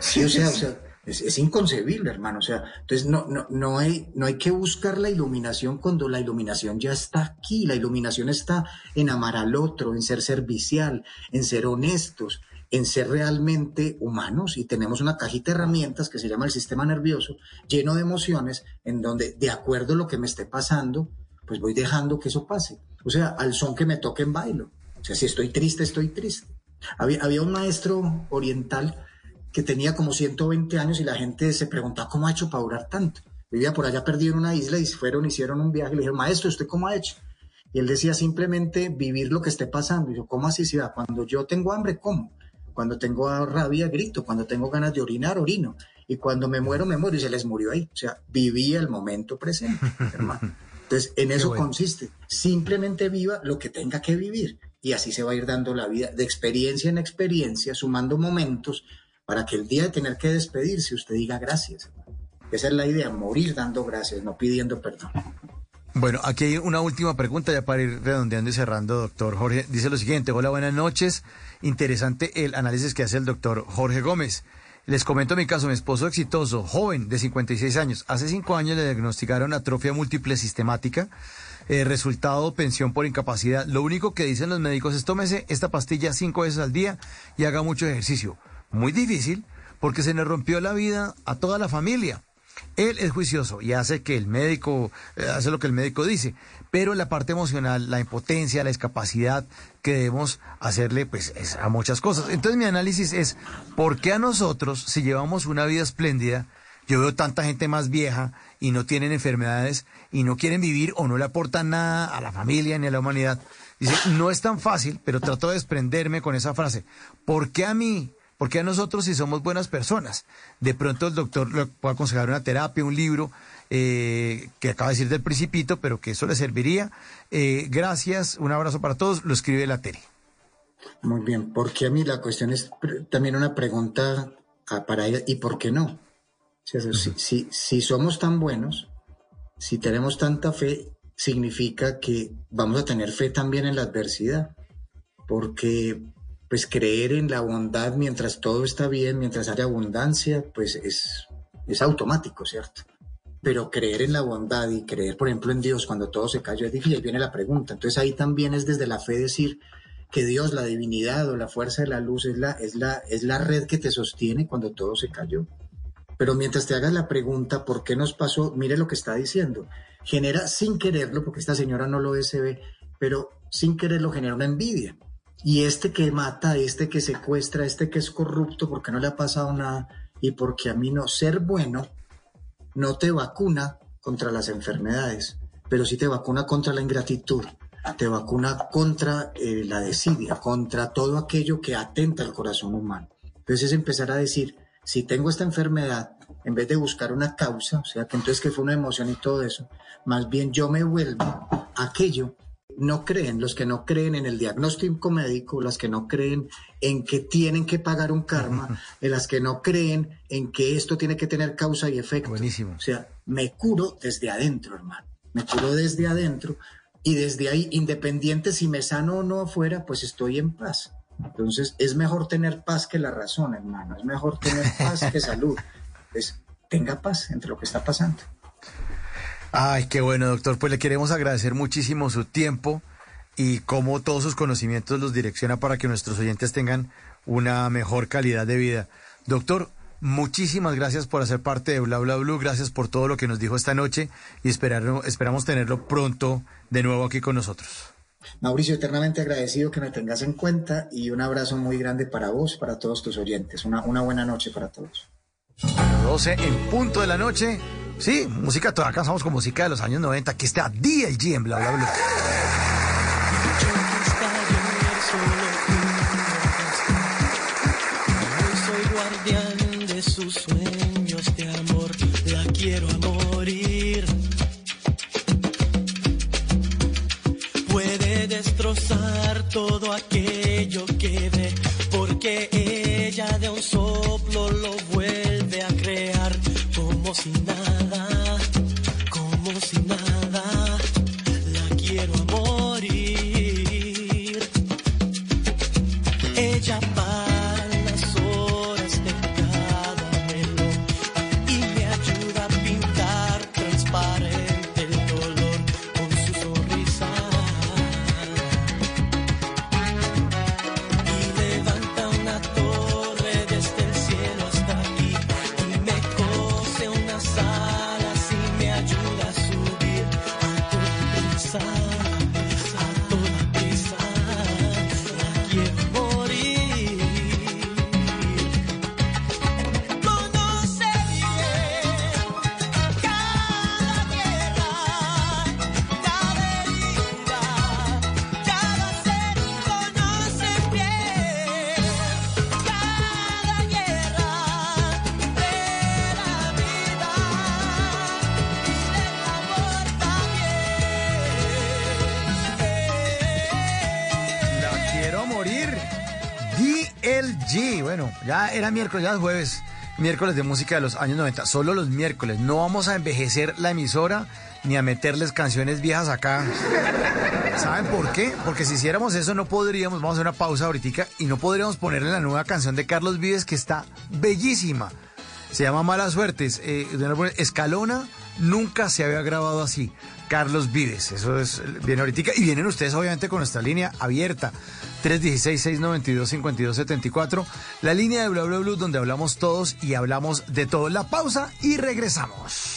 [SPEAKER 22] Sí, o sea, o sea es, es inconcebible, hermano. O sea, entonces no, no, no, hay, no hay que buscar la iluminación cuando la iluminación ya está aquí. La iluminación está en amar al otro, en ser servicial, en ser honestos, en ser realmente humanos. Y tenemos una cajita de herramientas que se llama el sistema nervioso, lleno de emociones, en donde, de acuerdo a lo que me esté pasando, pues voy dejando que eso pase. O sea, al son que me toque en bailo. O sea, si estoy triste, estoy triste. Había, había un maestro oriental que tenía como 120 años y la gente se preguntaba cómo ha hecho para durar tanto. Vivía por allá perdido en una isla y fueron, hicieron un viaje y le dijeron, maestro, ¿usted cómo ha hecho? Y él decía simplemente vivir lo que esté pasando. Y yo, ¿cómo así? Si, cuando yo tengo hambre, como. Cuando tengo rabia, grito. Cuando tengo ganas de orinar, orino. Y cuando me muero, me muero. Y se les murió ahí. O sea, vivía el momento presente, hermano. Entonces, en eso
[SPEAKER 3] bueno.
[SPEAKER 22] consiste. Simplemente viva lo que tenga que vivir. Y así se va a ir dando la vida de experiencia en experiencia, sumando momentos para que el día de tener que despedirse usted diga gracias. Esa es la idea, morir dando gracias, no pidiendo perdón.
[SPEAKER 3] Bueno, aquí hay una última pregunta ya para ir redondeando y cerrando, doctor Jorge. Dice lo siguiente, hola, buenas noches. Interesante el análisis que hace el doctor Jorge Gómez. Les comento mi caso, mi esposo exitoso, joven, de 56 años. Hace cinco años le diagnosticaron atrofia múltiple sistemática. Eh, resultado, pensión por incapacidad. Lo único que dicen los médicos es tómese esta pastilla cinco veces al día y haga mucho ejercicio. Muy difícil porque se le rompió la vida a toda la familia. Él es juicioso y hace que el médico, eh, hace lo que el médico dice, pero la parte emocional, la impotencia, la discapacidad que debemos hacerle pues es a muchas cosas. Entonces mi análisis es, ¿por qué a nosotros, si llevamos una vida espléndida, yo veo tanta gente más vieja y no tienen enfermedades y no quieren vivir o no le aportan nada a la familia ni a la humanidad? Dice, no es tan fácil, pero trato de desprenderme con esa frase. ¿Por qué a mí? ¿Por qué a nosotros si somos buenas personas? De pronto el doctor le puede aconsejar una terapia, un libro, eh, que acaba de decir del principito, pero que eso le serviría. Eh, gracias, un abrazo para todos, lo escribe la Teri.
[SPEAKER 22] Muy bien, porque a mí la cuestión es también una pregunta ah, para ella, ¿y por qué no? Si, si somos tan buenos, si tenemos tanta fe, significa que vamos a tener fe también en la adversidad, porque pues creer en la bondad mientras todo está bien, mientras haya abundancia, pues es, es automático, ¿cierto? Pero creer en la bondad y creer, por ejemplo, en Dios cuando todo se cayó es difícil. Ahí viene la pregunta. Entonces ahí también es desde la fe decir que Dios, la divinidad o la fuerza de la luz es la, es la, es la red que te sostiene cuando todo se cayó. Pero mientras te hagas la pregunta, ¿por qué nos pasó? Mire lo que está diciendo. Genera sin quererlo, porque esta señora no lo es, se ve, pero sin quererlo genera una envidia. Y este que mata, este que secuestra, este que es corrupto, porque no le ha pasado nada y porque a mí no, ser bueno no te vacuna contra las enfermedades, pero sí te vacuna contra la ingratitud, te vacuna contra eh, la desidia, contra todo aquello que atenta al corazón humano. Entonces es empezar a decir, si tengo esta enfermedad, en vez de buscar una causa, o sea, que entonces que fue una emoción y todo eso, más bien yo me vuelvo aquello no creen, los que no creen en el diagnóstico médico, las que no creen en que tienen que pagar un karma, en las que no creen en que esto tiene que tener causa y efecto.
[SPEAKER 3] Buenísimo.
[SPEAKER 22] O sea, me curo desde adentro, hermano. Me curo desde adentro y desde ahí, independiente si me sano o no afuera, pues estoy en paz. Entonces, es mejor tener paz que la razón, hermano. Es mejor tener paz que salud. Pues tenga paz entre lo que está pasando.
[SPEAKER 3] Ay, qué bueno, doctor. Pues le queremos agradecer muchísimo su tiempo y cómo todos sus conocimientos los direcciona para que nuestros oyentes tengan una mejor calidad de vida. Doctor, muchísimas gracias por hacer parte de Bla Bla Blue, gracias por todo lo que nos dijo esta noche y esperamos tenerlo pronto de nuevo aquí con nosotros.
[SPEAKER 22] Mauricio, eternamente agradecido que me tengas en cuenta y un abrazo muy grande para vos, para todos tus oyentes. Una, una buena noche para todos.
[SPEAKER 3] 12 en punto de la noche. Sí, música, toda acá estamos con música de los años 90. Aquí está DLG en bla bla bla.
[SPEAKER 24] Soy guardián de sus sueños de amor, la quiero morir. Puede destrozar todo aquello que ve, porque
[SPEAKER 3] miércoles, ya es jueves. Miércoles de música de los años 90. Solo los miércoles. No vamos a envejecer la emisora ni a meterles canciones viejas acá. ¿Saben por qué? Porque si hiciéramos eso no podríamos, vamos a hacer una pausa ahorita y no podríamos ponerle la nueva canción de Carlos Vives que está bellísima. Se llama Malas Suertes. Eh, Escalona nunca se había grabado así. Carlos Vives, eso es, viene ahorita. Y vienen ustedes obviamente con nuestra línea abierta. 316-692-5274. La línea de Bla Bla Blue donde hablamos todos y hablamos de todo. La pausa y regresamos.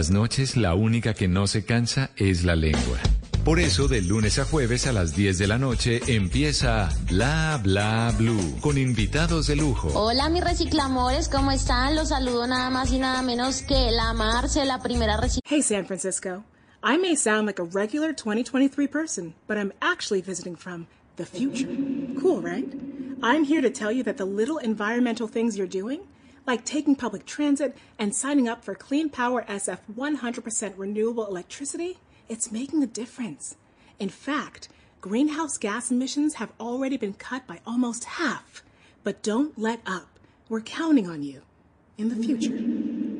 [SPEAKER 1] Las noches la única que no se cansa es la lengua. Por eso, de lunes a jueves a las 10 de la noche empieza Bla Bla Blue con invitados de lujo.
[SPEAKER 25] Hola mis reciclamores, ¿cómo están? Los saludo nada más y nada menos que la Marce, la primera recicladora.
[SPEAKER 12] Hey, San Francisco. I may sound like a regular 2023 person, but I'm actually visiting from the future. Cool, right? I'm here to tell you that the little environmental things you're doing, like taking public transit and signing up for Clean Power SF 100% renewable electricity, it's making a difference. In fact, greenhouse gas emissions have already been cut by almost half. But don't let up. We're counting on you in the future.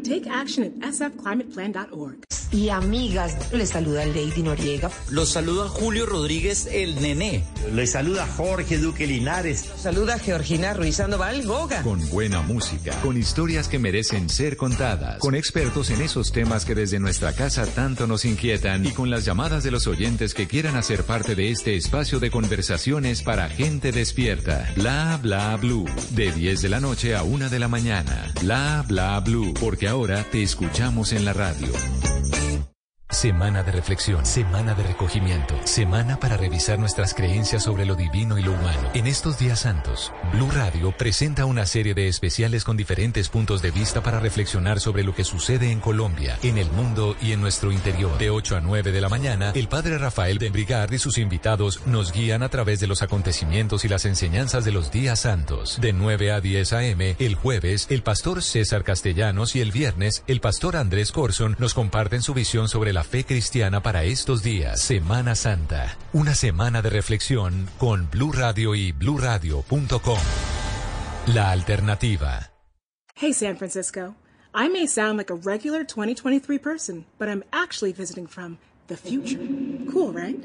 [SPEAKER 12] Take action at sfclimateplan.org.
[SPEAKER 26] y amigas. Les saluda Lady Noriega.
[SPEAKER 27] Los saluda Julio Rodríguez, el nené.
[SPEAKER 28] Les saluda Jorge Duque Linares.
[SPEAKER 26] Los saluda Georgina Ruiz Sandoval Goga.
[SPEAKER 1] Con buena música, con historias que merecen ser contadas, con expertos en esos temas que desde nuestra casa tanto nos inquietan y con las llamadas de los oyentes que quieran hacer parte de este espacio de conversaciones para gente despierta. Bla bla blue. De 10 de la noche a 1 de la mañana. Bla bla blue. Porque ahora te escuchamos en la radio. Semana de reflexión, semana de recogimiento, semana para revisar nuestras creencias sobre lo divino y lo humano. En estos días santos, Blue Radio presenta una serie de especiales con diferentes puntos de vista para reflexionar sobre lo que sucede en Colombia, en el mundo y en nuestro interior. De 8 a 9 de la mañana, el padre Rafael de Brigard y sus invitados nos guían a través de los acontecimientos y las enseñanzas de los días santos. De 9 a 10 a.m., el jueves, el pastor César Castellanos y el viernes, el pastor Andrés Corson nos comparten su visión sobre la fe cristiana para estos días. Semana Santa. Una semana de reflexión con Blue Radio y bluradio.com. La alternativa.
[SPEAKER 12] Hey, San Francisco. I may sound like a regular 2023 person, but I'm actually visiting from the future. Cool, right?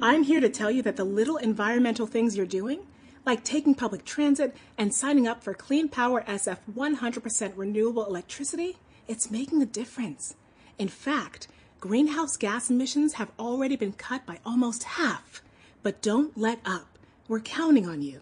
[SPEAKER 12] I'm here to tell you that the little environmental things you're doing, like taking public transit and signing up for Clean Power SF 100% renewable electricity, it's making a difference. In fact, greenhouse gas emissions have already been cut by almost half. But don't let up. We're counting on you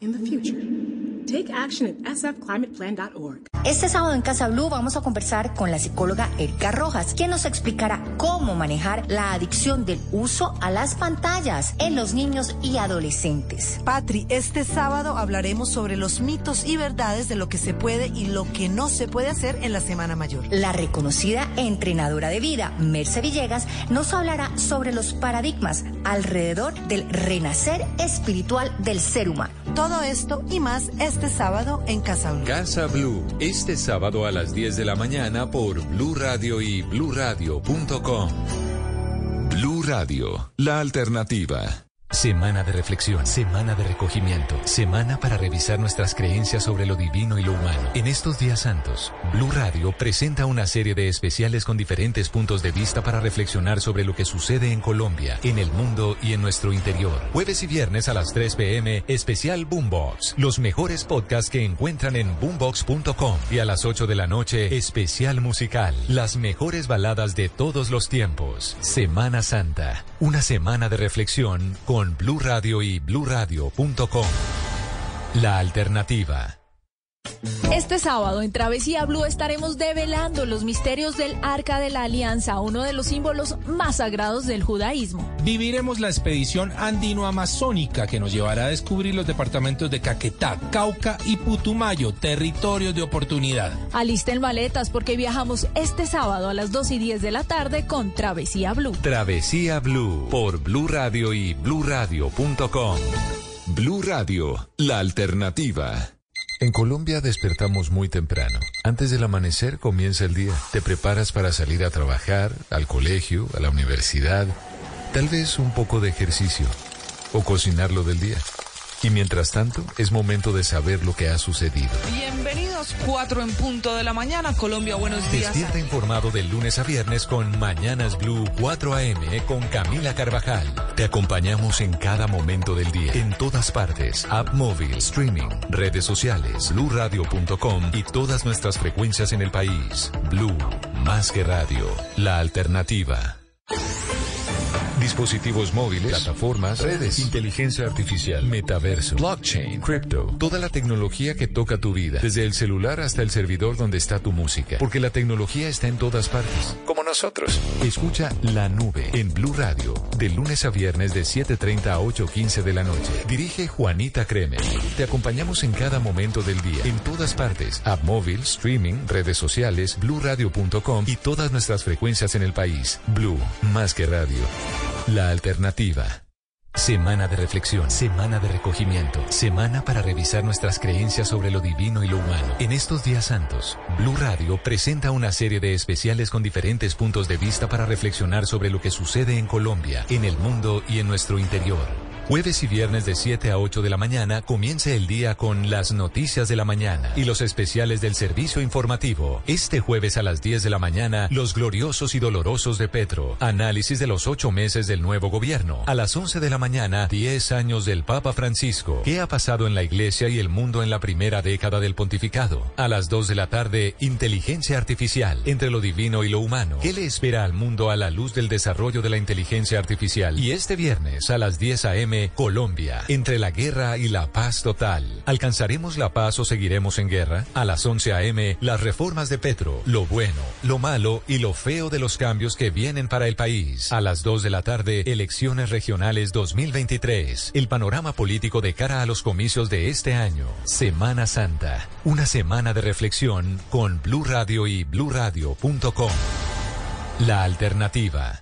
[SPEAKER 12] in the future. Take action at sfclimateplan.org.
[SPEAKER 14] Este sábado en Casa Blue vamos a conversar con la psicóloga Erika Rojas, quien nos explicará cómo manejar la adicción del uso a las pantallas en los niños y adolescentes.
[SPEAKER 10] Patri, este sábado hablaremos sobre los mitos y verdades de lo que se puede y lo que no se puede hacer en la Semana Mayor.
[SPEAKER 14] La reconocida entrenadora de vida, Merce Villegas, nos hablará sobre los paradigmas alrededor del renacer espiritual del ser humano.
[SPEAKER 10] Todo esto y más este sábado en Casa Blue.
[SPEAKER 1] Casa Blue, este sábado a las 10 de la mañana por Blue Radio y bluradio.com. Blue Radio, la alternativa. Semana de reflexión, semana de recogimiento, semana para revisar nuestras creencias sobre lo divino y lo humano. En estos días santos, Blue Radio presenta una serie de especiales con diferentes puntos de vista para reflexionar sobre lo que sucede en Colombia, en el mundo y en nuestro interior. Jueves y viernes a las 3 pm, especial Boombox. Los mejores podcasts que encuentran en boombox.com. Y a las 8 de la noche, especial musical. Las mejores baladas de todos los tiempos. Semana Santa. Una semana de reflexión con Blue Radio y bluradio.com. La alternativa.
[SPEAKER 29] Este sábado en Travesía Blue estaremos develando los misterios del Arca de la Alianza, uno de los símbolos más sagrados del judaísmo.
[SPEAKER 19] Viviremos la expedición andino-amazónica que nos llevará a descubrir los departamentos de Caquetá, Cauca y Putumayo, territorios de oportunidad.
[SPEAKER 29] Alisten maletas porque viajamos este sábado a las 2 y 10 de la tarde con Travesía Blue.
[SPEAKER 1] Travesía Blue por Blue Radio y bluradio.com. Blue Radio, la alternativa. En Colombia despertamos muy temprano. Antes del amanecer comienza el día. Te preparas para salir a trabajar, al colegio, a la universidad, tal vez un poco de ejercicio o cocinar lo del día. Y mientras tanto, es momento de saber lo que ha sucedido.
[SPEAKER 30] Bienvenidos, 4 en punto de la mañana, Colombia, buenos días.
[SPEAKER 1] Despierta informado de lunes a viernes con Mañanas Blue 4 AM con Camila Carvajal. Te acompañamos en cada momento del día, en todas partes, app móvil, streaming, redes sociales, bluradio.com y todas nuestras frecuencias en el país. Blue, más que radio, la alternativa. Dispositivos móviles, plataformas, redes, inteligencia artificial, metaverso, blockchain, crypto, toda la tecnología que toca tu vida, desde el celular hasta el servidor donde está tu música, porque la tecnología está en todas partes, como nosotros. Escucha La Nube en Blue Radio, de lunes a viernes de 7:30 a 8:15 de la noche. Dirige Juanita Kremer. Te acompañamos en cada momento del día, en todas partes, app móvil, streaming, redes sociales, bluradio.com y todas nuestras frecuencias en el país. Blue, más que radio. La alternativa. Semana de reflexión, semana de recogimiento, semana para revisar nuestras creencias sobre lo divino y lo humano. En estos días santos, Blue Radio presenta una serie de especiales con diferentes puntos de vista para reflexionar sobre lo que sucede en Colombia, en el mundo y en nuestro interior. Jueves y viernes de 7 a 8 de la mañana comienza el día con las noticias de la mañana y los especiales del servicio informativo. Este jueves a las 10 de la mañana, los gloriosos y dolorosos de Petro. Análisis de los ocho meses del nuevo gobierno. A las 11 de la mañana, 10 años del Papa Francisco. ¿Qué ha pasado en la iglesia y el mundo en la primera década del pontificado? A las 2 de la tarde, inteligencia artificial. Entre lo divino y lo humano. ¿Qué le espera al mundo a la luz del desarrollo de la inteligencia artificial? Y este viernes a las 10 a.m. Colombia, entre la guerra y la paz total. ¿Alcanzaremos la paz o seguiremos en guerra? A las 11 a.m., las reformas de Petro, lo bueno, lo malo y lo feo de los cambios que vienen para el país. A las 2 de la tarde, elecciones regionales 2023. El panorama político de cara a los comicios de este año. Semana Santa. Una semana de reflexión con Blue Radio y bluradio.com. La alternativa.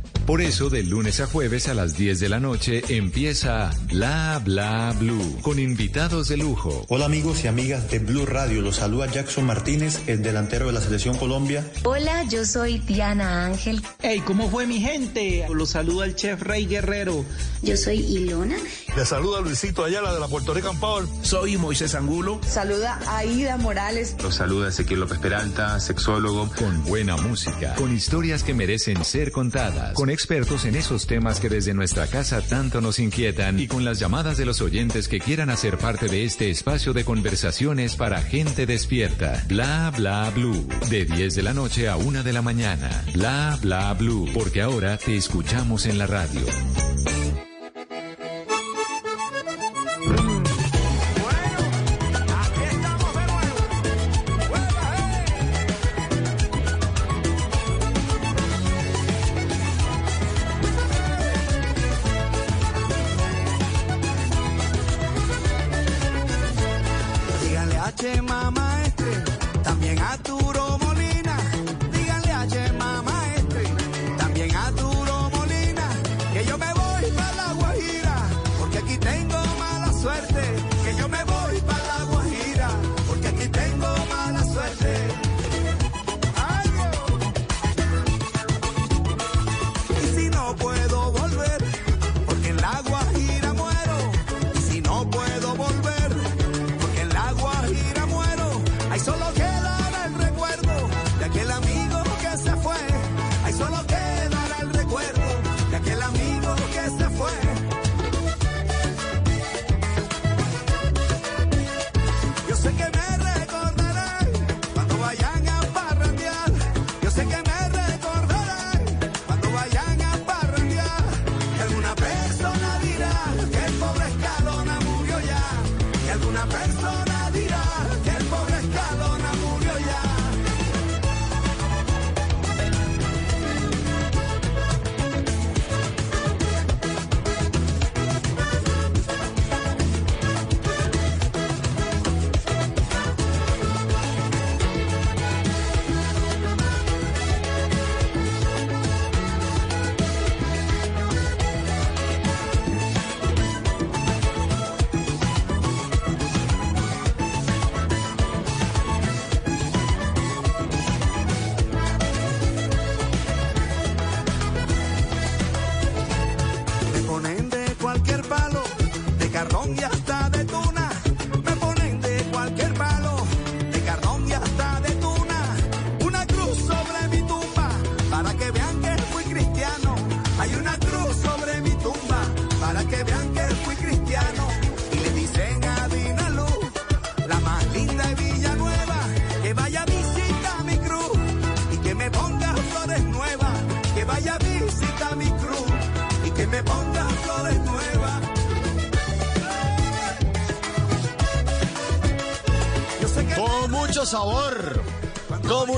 [SPEAKER 1] Por eso, de lunes a jueves a las 10 de la noche empieza Bla Bla Blue con invitados de lujo.
[SPEAKER 31] Hola amigos y amigas de Blue Radio, los saluda Jackson Martínez, el delantero de la Selección Colombia.
[SPEAKER 14] Hola, yo soy Diana Ángel.
[SPEAKER 32] Hey, ¿cómo fue mi gente? Los saluda el chef Rey Guerrero.
[SPEAKER 14] Yo soy Ilona.
[SPEAKER 33] Le saluda Luisito Ayala de la Puerto Rican Power.
[SPEAKER 34] Soy Moisés Angulo.
[SPEAKER 35] Saluda Aida Morales.
[SPEAKER 36] Los saluda Ezequiel López Peralta, sexólogo.
[SPEAKER 1] Con buena música, con historias que merecen ser contadas, con expertos en esos temas que desde nuestra casa tanto nos inquietan y con las llamadas de los oyentes que quieran hacer parte de este espacio de conversaciones para gente despierta. Bla bla blue. De 10 de la noche a 1 de la mañana. Bla bla blue. Porque ahora te escuchamos en la radio.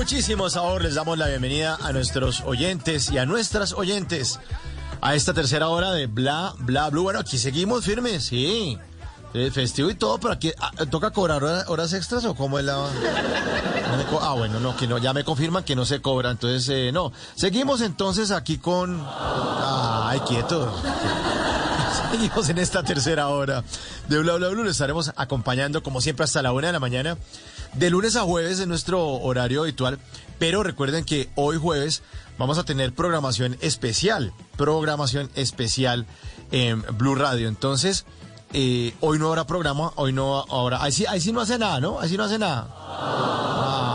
[SPEAKER 3] Muchísimo sabor les damos la bienvenida a nuestros oyentes y a nuestras oyentes a esta tercera hora de Bla Bla Blue. Bueno, aquí seguimos firmes, sí. Festivo y todo, pero aquí ah, toca cobrar hora- horas extras o cómo es la. Ah, bueno, no, que no, ya me confirman que no se cobra, entonces eh, no. Seguimos entonces aquí con. Ay, quieto. Seguimos en esta tercera hora de Bla Bla Blue. Les estaremos acompañando, como siempre, hasta la una de la mañana. De lunes a jueves en nuestro horario habitual. Pero recuerden que hoy jueves vamos a tener programación especial. Programación especial en Blue Radio. Entonces, eh, hoy no habrá programa. Hoy no habrá. Ahí sí, ahí sí no hace nada, ¿no? Ahí sí no hace nada. Ah,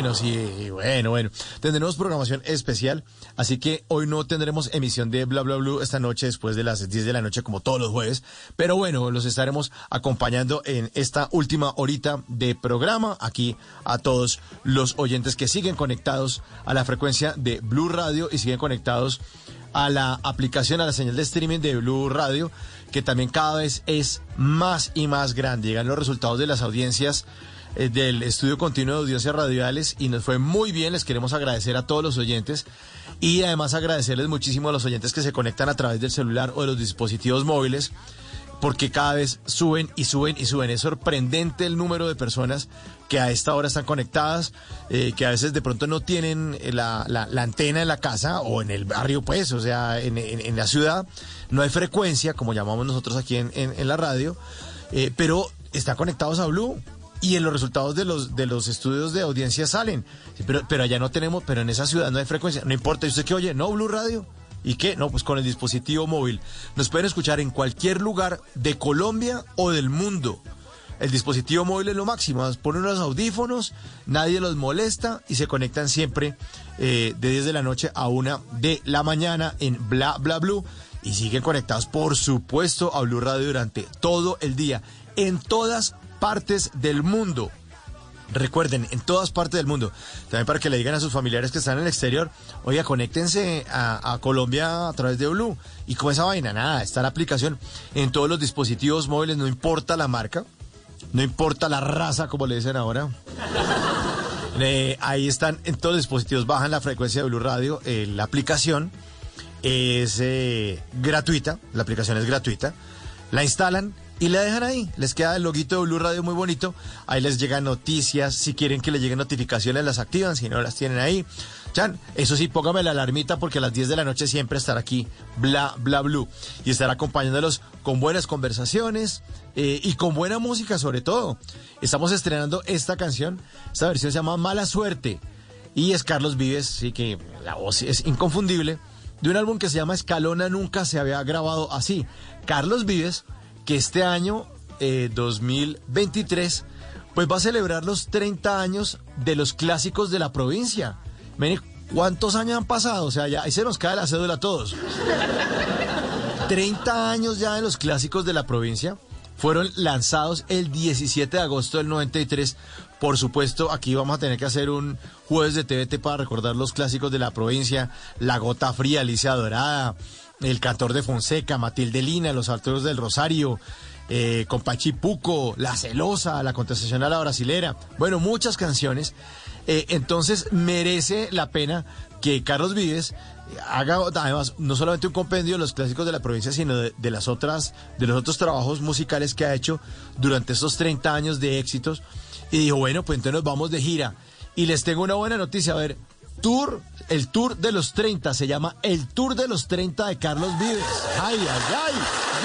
[SPEAKER 3] bueno, sí, bueno, bueno. Tendremos programación especial, así que hoy no tendremos emisión de Bla Bla Blue esta noche después de las 10 de la noche como todos los jueves, pero bueno, los estaremos acompañando en esta última horita de programa aquí a todos los oyentes que siguen conectados a la frecuencia de Blue Radio y siguen conectados a la aplicación, a la señal de streaming de Blue Radio, que también cada vez es más y más grande. Llegan los resultados de las audiencias del estudio continuo de audiencias radiales y nos fue muy bien. Les queremos agradecer a todos los oyentes y además agradecerles muchísimo a los oyentes que se conectan a través del celular o de los dispositivos móviles porque cada vez suben y suben y suben. Es sorprendente el número de personas que a esta hora están conectadas, eh, que a veces de pronto no tienen eh, la, antena en la casa o en el barrio, pues, o sea, en, la ciudad. No hay frecuencia, como llamamos nosotros aquí en la radio, eh, pero están conectados a Blue. Y en los resultados de los de los estudios de audiencia salen. Pero, pero allá no tenemos, pero en esa ciudad no hay frecuencia. No importa, ¿y usted qué oye? No, Blue Radio. ¿Y qué? No, pues con el dispositivo móvil. Nos pueden escuchar en cualquier lugar de Colombia o del mundo. El dispositivo móvil es lo máximo. Ponen unos audífonos, nadie los molesta y se conectan siempre eh, de 10 de la noche a 1 de la mañana en Bla Bla Blue. Y siguen conectados, por supuesto, a Blue Radio durante todo el día. En todas partes del mundo. Recuerden, en todas partes del mundo, también para que le digan a sus familiares que están en el exterior, oiga, conéctense a, a Colombia a través de Blue. Y con esa vaina, nada, está la aplicación en todos los dispositivos móviles, no importa la marca, no importa la raza, como le dicen ahora. Eh, ahí están en todos los dispositivos, bajan la frecuencia de Blue Radio, eh, la aplicación es eh, gratuita, la aplicación es gratuita, la instalan y la dejan ahí, les queda el loguito de Blue Radio muy bonito, ahí les llegan noticias, si quieren que les lleguen notificaciones las activan, si no las tienen ahí. Chan, eso sí, póngame la alarmita porque a las 10 de la noche siempre estará aquí Bla Bla Blue. Y estará acompañándolos con buenas conversaciones eh, y con buena música sobre todo. Estamos estrenando esta canción, esta versión se llama Mala Suerte. Y es Carlos Vives, sí que la voz es inconfundible, de un álbum que se llama Escalona. Nunca se había grabado así. Carlos Vives, que este año, eh, 2023, pues va a celebrar los 30 años de los clásicos de la provincia. Miren, ¿cuántos años han pasado? O sea, ya ahí se nos cae la cédula a todos. 30 años ya de los clásicos de la provincia. Fueron lanzados el 17 de agosto del 93. Por supuesto, aquí vamos a tener que hacer un jueves de TVT para recordar los clásicos de la provincia. La Gota Fría, Alicia Dorada, El Cantor de Fonseca, Matilde Lina, Los Arturos del Rosario, eh, Compachi La Celosa, La Contestación a la Brasilera. Bueno, muchas canciones. Eh, entonces merece la pena que Carlos Vives haga además no solamente un compendio de los clásicos de la provincia, sino de, de las otras, de los otros trabajos musicales que ha hecho durante estos 30 años de éxitos. Y dijo, bueno, pues entonces nos vamos de gira. Y les tengo una buena noticia, a ver, tour, el tour de los 30, se llama el Tour de los 30 de Carlos Vives. Ay, ay, ay,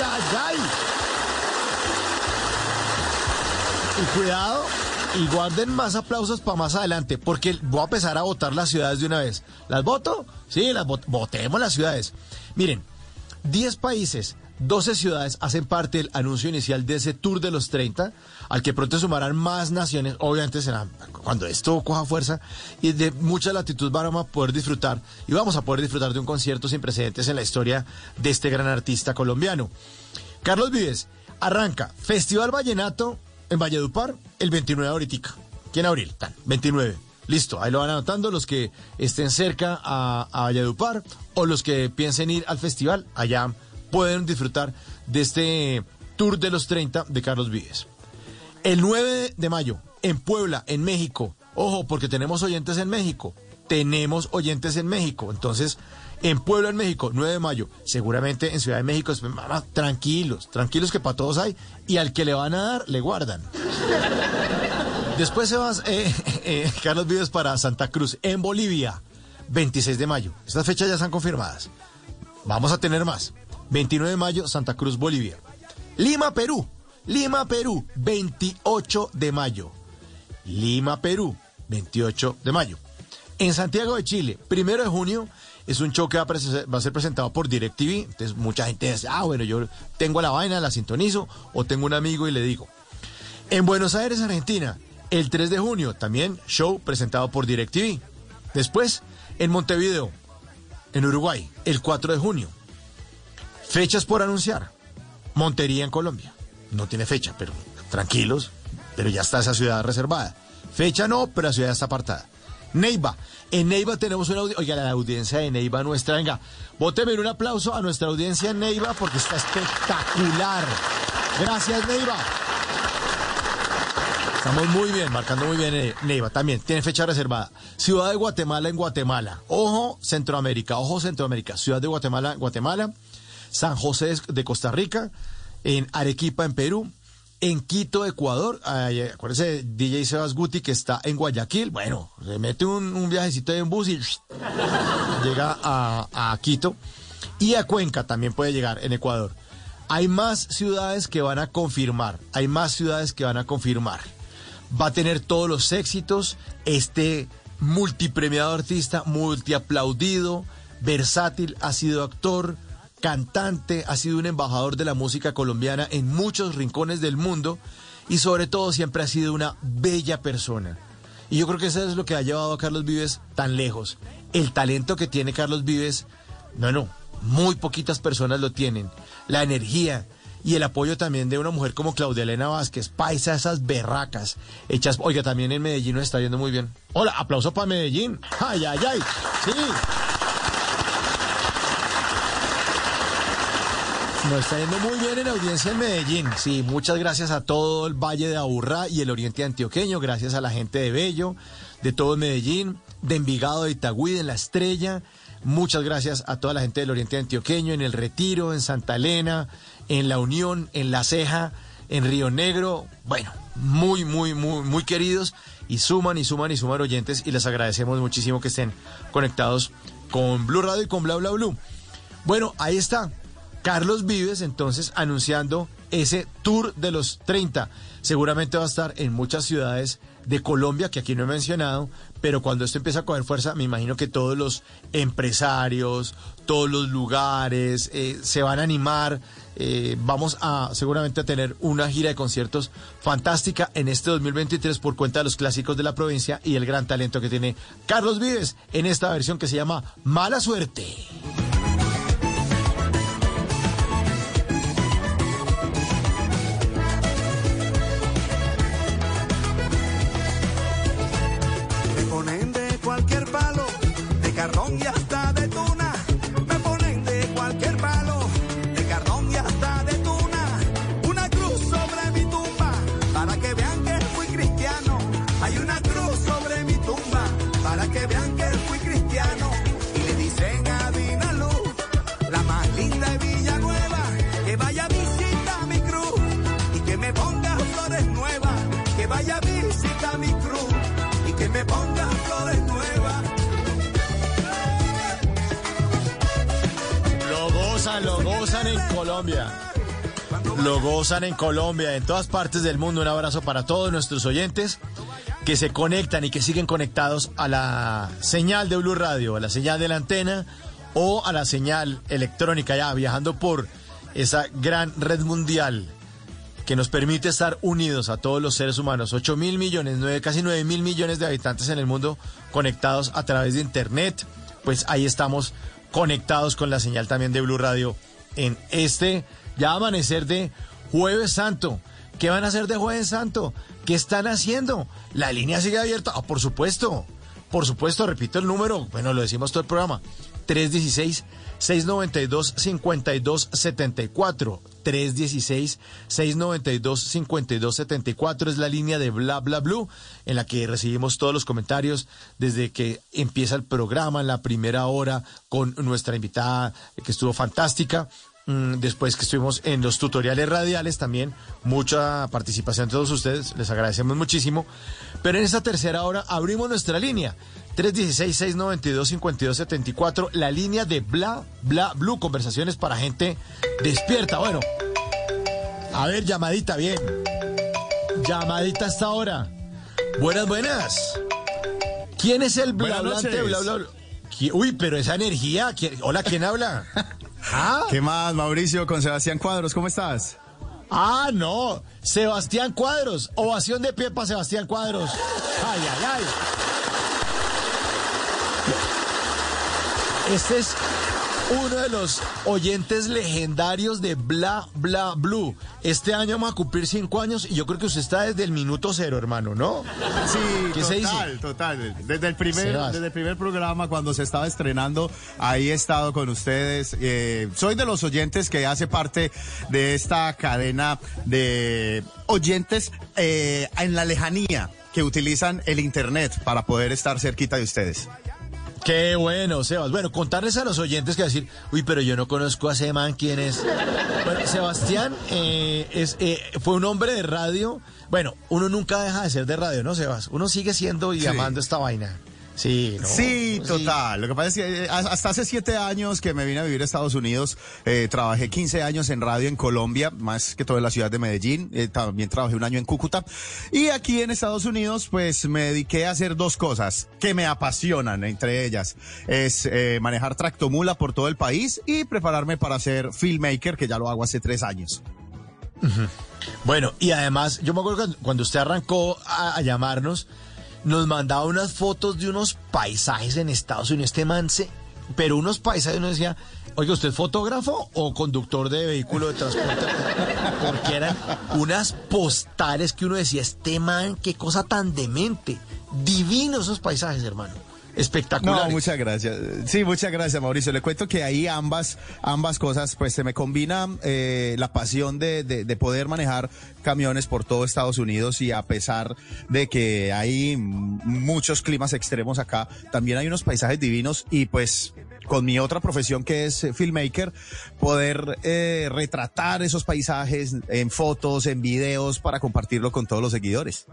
[SPEAKER 3] ay, ay. Y cuidado, y guarden más aplausos para más adelante, porque voy a empezar a votar las ciudades de una vez. ¿Las voto? Sí, las vot- votemos las ciudades. Miren, 10 países, 12 ciudades hacen parte del anuncio inicial de ese Tour de los 30, al que pronto sumarán más naciones, obviamente será cuando esto coja fuerza, y de mucha latitud van a poder disfrutar, y vamos a poder disfrutar de un concierto sin precedentes en la historia de este gran artista colombiano. Carlos Vives, arranca Festival Vallenato en Valledupar el 29 de ahorita. ¿Quién abril? Tan, 29. Listo, ahí lo van anotando los que estén cerca a, a o los que piensen ir al festival, allá pueden disfrutar de este Tour de los 30 de Carlos Vives. El 9 de mayo, en Puebla, en México, ojo, porque tenemos oyentes en México, tenemos oyentes en México, entonces, en Puebla, en México, 9 de mayo, seguramente en Ciudad de México, tranquilos, tranquilos que para todos hay, y al que le van a dar, le guardan. Después se va eh, eh, Carlos Vives para Santa Cruz, en Bolivia, 26 de mayo. Estas fechas ya están confirmadas. Vamos a tener más. 29 de mayo, Santa Cruz, Bolivia. Lima, Perú. Lima, Perú, 28 de mayo. Lima, Perú, 28 de mayo. En Santiago de Chile, primero de junio, es un show que va a, ser presentado por DirecTV. Entonces mucha gente dice, ah, bueno, yo tengo la vaina, la sintonizo, o tengo un amigo y le digo. En Buenos Aires, Argentina, el 3 de junio, también show presentado por DirecTV. Después, en Montevideo, en Uruguay, el 4 de junio. Fechas por anunciar. Montería en Colombia. No tiene fecha, pero tranquilos, pero ya está esa ciudad reservada. Fecha no, pero la ciudad está apartada. Neiva. En Neiva tenemos una audiencia. Oiga, la audiencia de Neiva nuestra. Venga, bóteme un aplauso a nuestra audiencia en Neiva porque está espectacular. Gracias, Neiva. Estamos muy bien, marcando muy bien eh, Neiva. También tiene fecha reservada. Ciudad de Guatemala en Guatemala. Ojo, Centroamérica. Ojo, Centroamérica. Ciudad de Guatemala en Guatemala. San José de Costa Rica. En Arequipa en Perú. En Quito, Ecuador. Ay, acuérdese, DJ Sebas Guti que está en Guayaquil. Bueno, se mete un, un viajecito en bus y llega a, a Quito. Y a Cuenca también puede llegar en Ecuador. Hay más ciudades que van a confirmar. Hay más ciudades que van a confirmar. Va a tener todos los éxitos. Este multipremiado artista, multiaplaudido, versátil, ha sido actor, cantante, ha sido un embajador de la música colombiana en muchos rincones del mundo y sobre todo siempre ha sido una bella persona. Y yo creo que eso es lo que ha llevado a Carlos Vives tan lejos. El talento que tiene Carlos Vives, no, no, muy poquitas personas lo tienen. La energía y el apoyo también de una mujer como Claudia Elena Vázquez, paisa esas berracas, hechas, oiga, también en Medellín nos está yendo muy bien. Hola, aplauso para Medellín. Ay, ay, ay. Sí. Nos está yendo muy bien en audiencia en Medellín. Sí, muchas gracias a todo el Valle de Aburrá y el Oriente Antioqueño, gracias a la gente de Bello, de todo Medellín, de Envigado, de Itagüí, de La Estrella. Muchas gracias a toda la gente del Oriente Antioqueño, en El Retiro, en Santa Elena, en La Unión, en La Ceja, en Río Negro. Bueno, muy, muy, muy, muy queridos y suman y suman y suman oyentes y les agradecemos muchísimo que estén conectados con Blue Radio y con Bla Bla Blue. Bueno, ahí está. Carlos Vives entonces anunciando ese tour de los 30. Seguramente va a estar en muchas ciudades de Colombia que aquí no he mencionado, pero cuando esto empieza a coger fuerza, me imagino que todos los empresarios, todos los lugares eh, se van a animar. Eh, vamos a seguramente a tener una gira de conciertos fantástica en este 2023 por cuenta de los clásicos de la provincia y el gran talento que tiene Carlos Vives en esta versión que se llama Mala Suerte.
[SPEAKER 5] De cardón y
[SPEAKER 3] lo gozan en Colombia. Lo gozan en Colombia, en todas partes del mundo. Un abrazo para todos nuestros oyentes que se conectan y que siguen conectados a la señal de Blue Radio, a la señal de la antena o a la señal electrónica ya viajando por esa gran red mundial que nos permite estar unidos a todos los seres humanos. 8 mil millones, casi 9 mil millones de habitantes en el mundo conectados a través de Internet. Pues ahí estamos conectados con la señal también de Blue Radio en este ya amanecer de Jueves Santo. ¿Qué van a hacer de Jueves Santo? ¿Qué están haciendo? La línea sigue abierta. Ah, por supuesto. Por supuesto, repito el número. Bueno, lo decimos todo el programa. 316-692-5274. 316-692-5274 es la línea de Bla Bla Blue en la que recibimos todos los comentarios desde que empieza el programa en la primera hora con nuestra invitada que estuvo fantástica. Mm, Después que estuvimos en los tutoriales radiales también, mucha participación de todos ustedes, les agradecemos muchísimo. Pero en esta tercera hora abrimos nuestra línea, 316-692-5274, la línea de Bla Bla Blue, conversaciones para gente despierta. Bueno, a ver, llamadita, bien. Llamadita hasta ahora. Buenas, buenas. ¿Quién es el bla bla bla bla? ¿Qui- Uy, pero esa energía. ¿quién- Hola, ¿quién habla? ¿Ah?
[SPEAKER 37] ¿Qué más, Mauricio? Con Sebastián Cuadros, ¿cómo estás?
[SPEAKER 3] Ah, no. Sebastián Cuadros. Ovación de pie para Sebastián Cuadros. Ay, ay, ay. Este es uno de los oyentes legendarios de Bla Bla Blue. Este año vamos a cumplir cinco años y yo creo que usted está desde el minuto cero, hermano, ¿no?
[SPEAKER 37] Sí,
[SPEAKER 3] ¿Qué
[SPEAKER 37] total,
[SPEAKER 3] se dice?
[SPEAKER 37] total. Desde el primer, desde el primer programa, cuando se estaba estrenando, ahí he estado con ustedes. Eh, soy de los oyentes que hace parte de esta cadena de oyentes eh, en la lejanía que utilizan el internet para poder estar cerquita de ustedes.
[SPEAKER 3] Qué bueno, Sebas. Bueno, contarles a los oyentes que decir, uy, pero yo no conozco a ese man, ¿quién es? Bueno, Sebastián eh, es, eh, fue un hombre de radio. Bueno, uno nunca deja de ser de radio, ¿no, Sebas? Uno sigue siendo y
[SPEAKER 37] Sí.
[SPEAKER 3] amando esta vaina. Sí, ¿no?
[SPEAKER 37] Sí, total. Lo que pasa es que eh, hasta hace siete años que me vine a vivir a Estados Unidos, eh, trabajé 15 años en radio en Colombia, más que todo en la ciudad de Medellín, eh, también trabajé un año en Cúcuta. Y aquí en Estados Unidos, pues me dediqué a hacer dos cosas que me apasionan, entre ellas es eh, manejar tractomula por todo el país y prepararme para ser filmmaker, que ya lo hago hace tres años.
[SPEAKER 3] Bueno, y además, yo me acuerdo cuando, cuando usted arrancó a, a llamarnos, nos mandaba unas fotos de unos paisajes en Estados Unidos. Este man se- pero unos paisajes, uno decía, oiga, ¿usted es fotógrafo o conductor de vehículo de transporte? Porque eran unas postales que uno decía, este man, qué cosa tan demente. Divinos esos paisajes, hermano. Espectaculares.
[SPEAKER 37] No, muchas gracias. Sí, muchas gracias, Mauricio. Le cuento que ahí ambas, ambas cosas, pues se me combina eh, la pasión de, de, de poder manejar camiones por todo Estados Unidos y a pesar de que hay muchos climas extremos acá, también hay unos paisajes divinos y pues con mi otra profesión que es filmmaker, poder eh, retratar esos paisajes en fotos, en videos para compartirlo con todos los seguidores.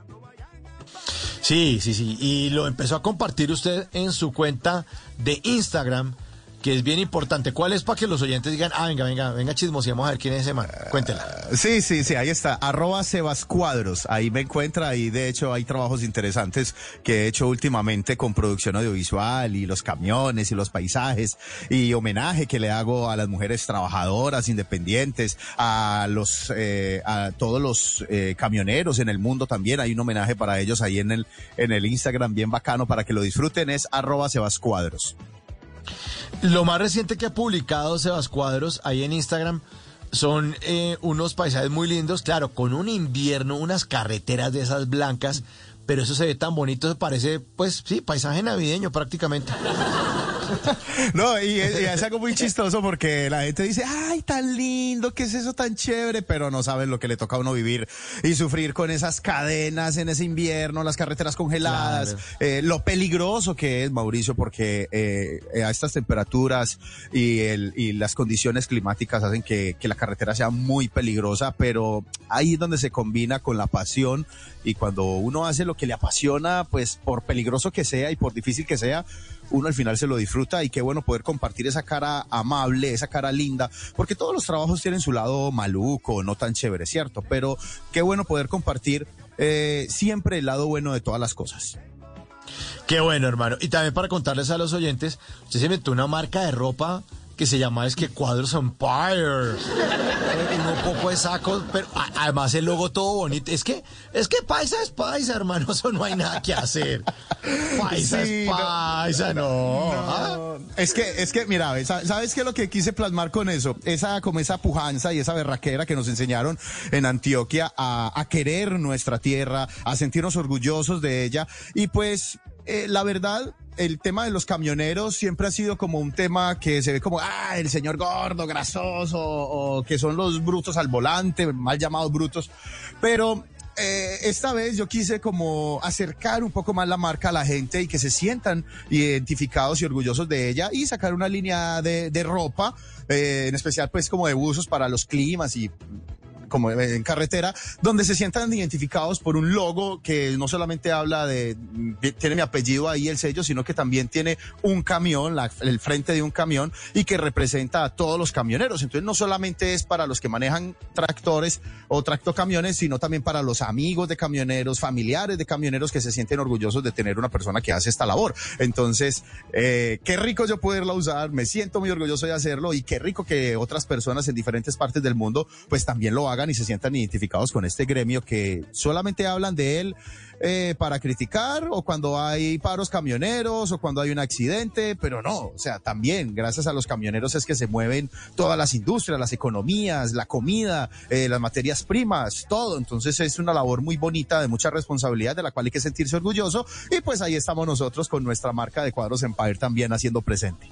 [SPEAKER 3] Sí, sí, sí. Y lo empezó a compartir usted en su cuenta de Instagram, que es bien importante. ¿Cuál es para que los oyentes digan, ah, venga, venga, venga, chismoseamos a ver quién es ese man? Cuéntela.
[SPEAKER 37] Sí, sí, sí, ahí está, arroba Sebas Cuadros, ahí me encuentra y de hecho hay trabajos interesantes que he hecho últimamente con producción audiovisual y los camiones y los paisajes y homenaje que le hago a las mujeres trabajadoras, independientes, a los, eh, a todos los eh, camioneros en el mundo también, hay un homenaje para ellos ahí en el, en el Instagram bien bacano para que lo disfruten, es arroba Sebas Cuadros.
[SPEAKER 3] Lo más reciente que ha publicado Sebas Cuadros ahí en Instagram son eh, unos paisajes muy lindos, claro, con un invierno, unas carreteras de esas blancas, pero eso se ve tan bonito, parece, pues sí, paisaje navideño prácticamente.
[SPEAKER 37] No, y, y es algo muy chistoso porque la gente dice, ay, tan lindo, ¿qué es eso tan chévere? Pero no saben lo que le toca a uno vivir y sufrir con esas cadenas en ese invierno, las carreteras congeladas,
[SPEAKER 3] Claro.
[SPEAKER 37] eh, lo peligroso que es, Mauricio, porque eh, eh, a estas temperaturas y, el, y las condiciones climáticas hacen que, que la carretera sea muy peligrosa, pero ahí es donde se combina con la pasión y cuando uno hace lo que le apasiona, pues por peligroso que sea y por difícil que sea, uno al final se lo disfruta y qué bueno poder compartir esa cara amable, esa cara linda, porque todos los trabajos tienen su lado maluco, no tan chévere, ¿cierto? Pero qué bueno poder compartir eh, siempre el lado bueno de todas las cosas.
[SPEAKER 3] Qué bueno, hermano. Y también para contarles a los oyentes, usted se metió una marca de ropa
[SPEAKER 34] que se llama es que Cuadros Empire. Un poco de sacos, pero además el logo todo bonito. Es que, es que paisa es paisa, hermano. Eso no hay nada que hacer. Paisa
[SPEAKER 37] Sí,
[SPEAKER 34] es
[SPEAKER 37] no.
[SPEAKER 34] paisa, no. ¿Ah?
[SPEAKER 37] Es que, es que, mira, ¿sabes qué es lo que quise plasmar con eso? Esa, como esa pujanza y esa berraquera que nos enseñaron en Antioquia a, a querer nuestra tierra, a sentirnos orgullosos de ella. Y pues, eh, la verdad, el tema de los camioneros siempre ha sido como un tema que se ve como, ah, el señor gordo, grasoso, o que son los brutos al volante, mal llamados brutos. Pero eh, esta vez yo quise como acercar un poco más la marca a la gente y que se sientan identificados y orgullosos de ella y sacar una línea de, ropa, eh, en especial pues como de buzos para los climas y como en carretera, donde se sientan identificados por un logo que no solamente habla de, de- tiene mi apellido ahí, el sello, sino que también tiene un camión, el frente de un camión y que representa a todos los camioneros. Entonces no solamente es para los que manejan tractores o tractocamiones, sino también para los amigos de camioneros, familiares de camioneros que se sienten orgullosos de tener una persona que hace esta labor. Entonces, eh, qué rico yo poderla usar, me siento muy orgulloso de hacerlo y qué rico que otras personas en diferentes partes del mundo pues también lo hagan y se sientan identificados con este gremio que solamente hablan de él eh, para criticar o cuando hay paros camioneros o cuando hay un accidente, pero no, o sea, también gracias a los camioneros es que se mueven todas las industrias, las economías, la comida, eh, las materias primas, todo. Entonces es una labor muy bonita, de mucha responsabilidad, de la cual hay que sentirse orgulloso y pues ahí estamos nosotros con nuestra marca de cuadros Empire también haciendo presente.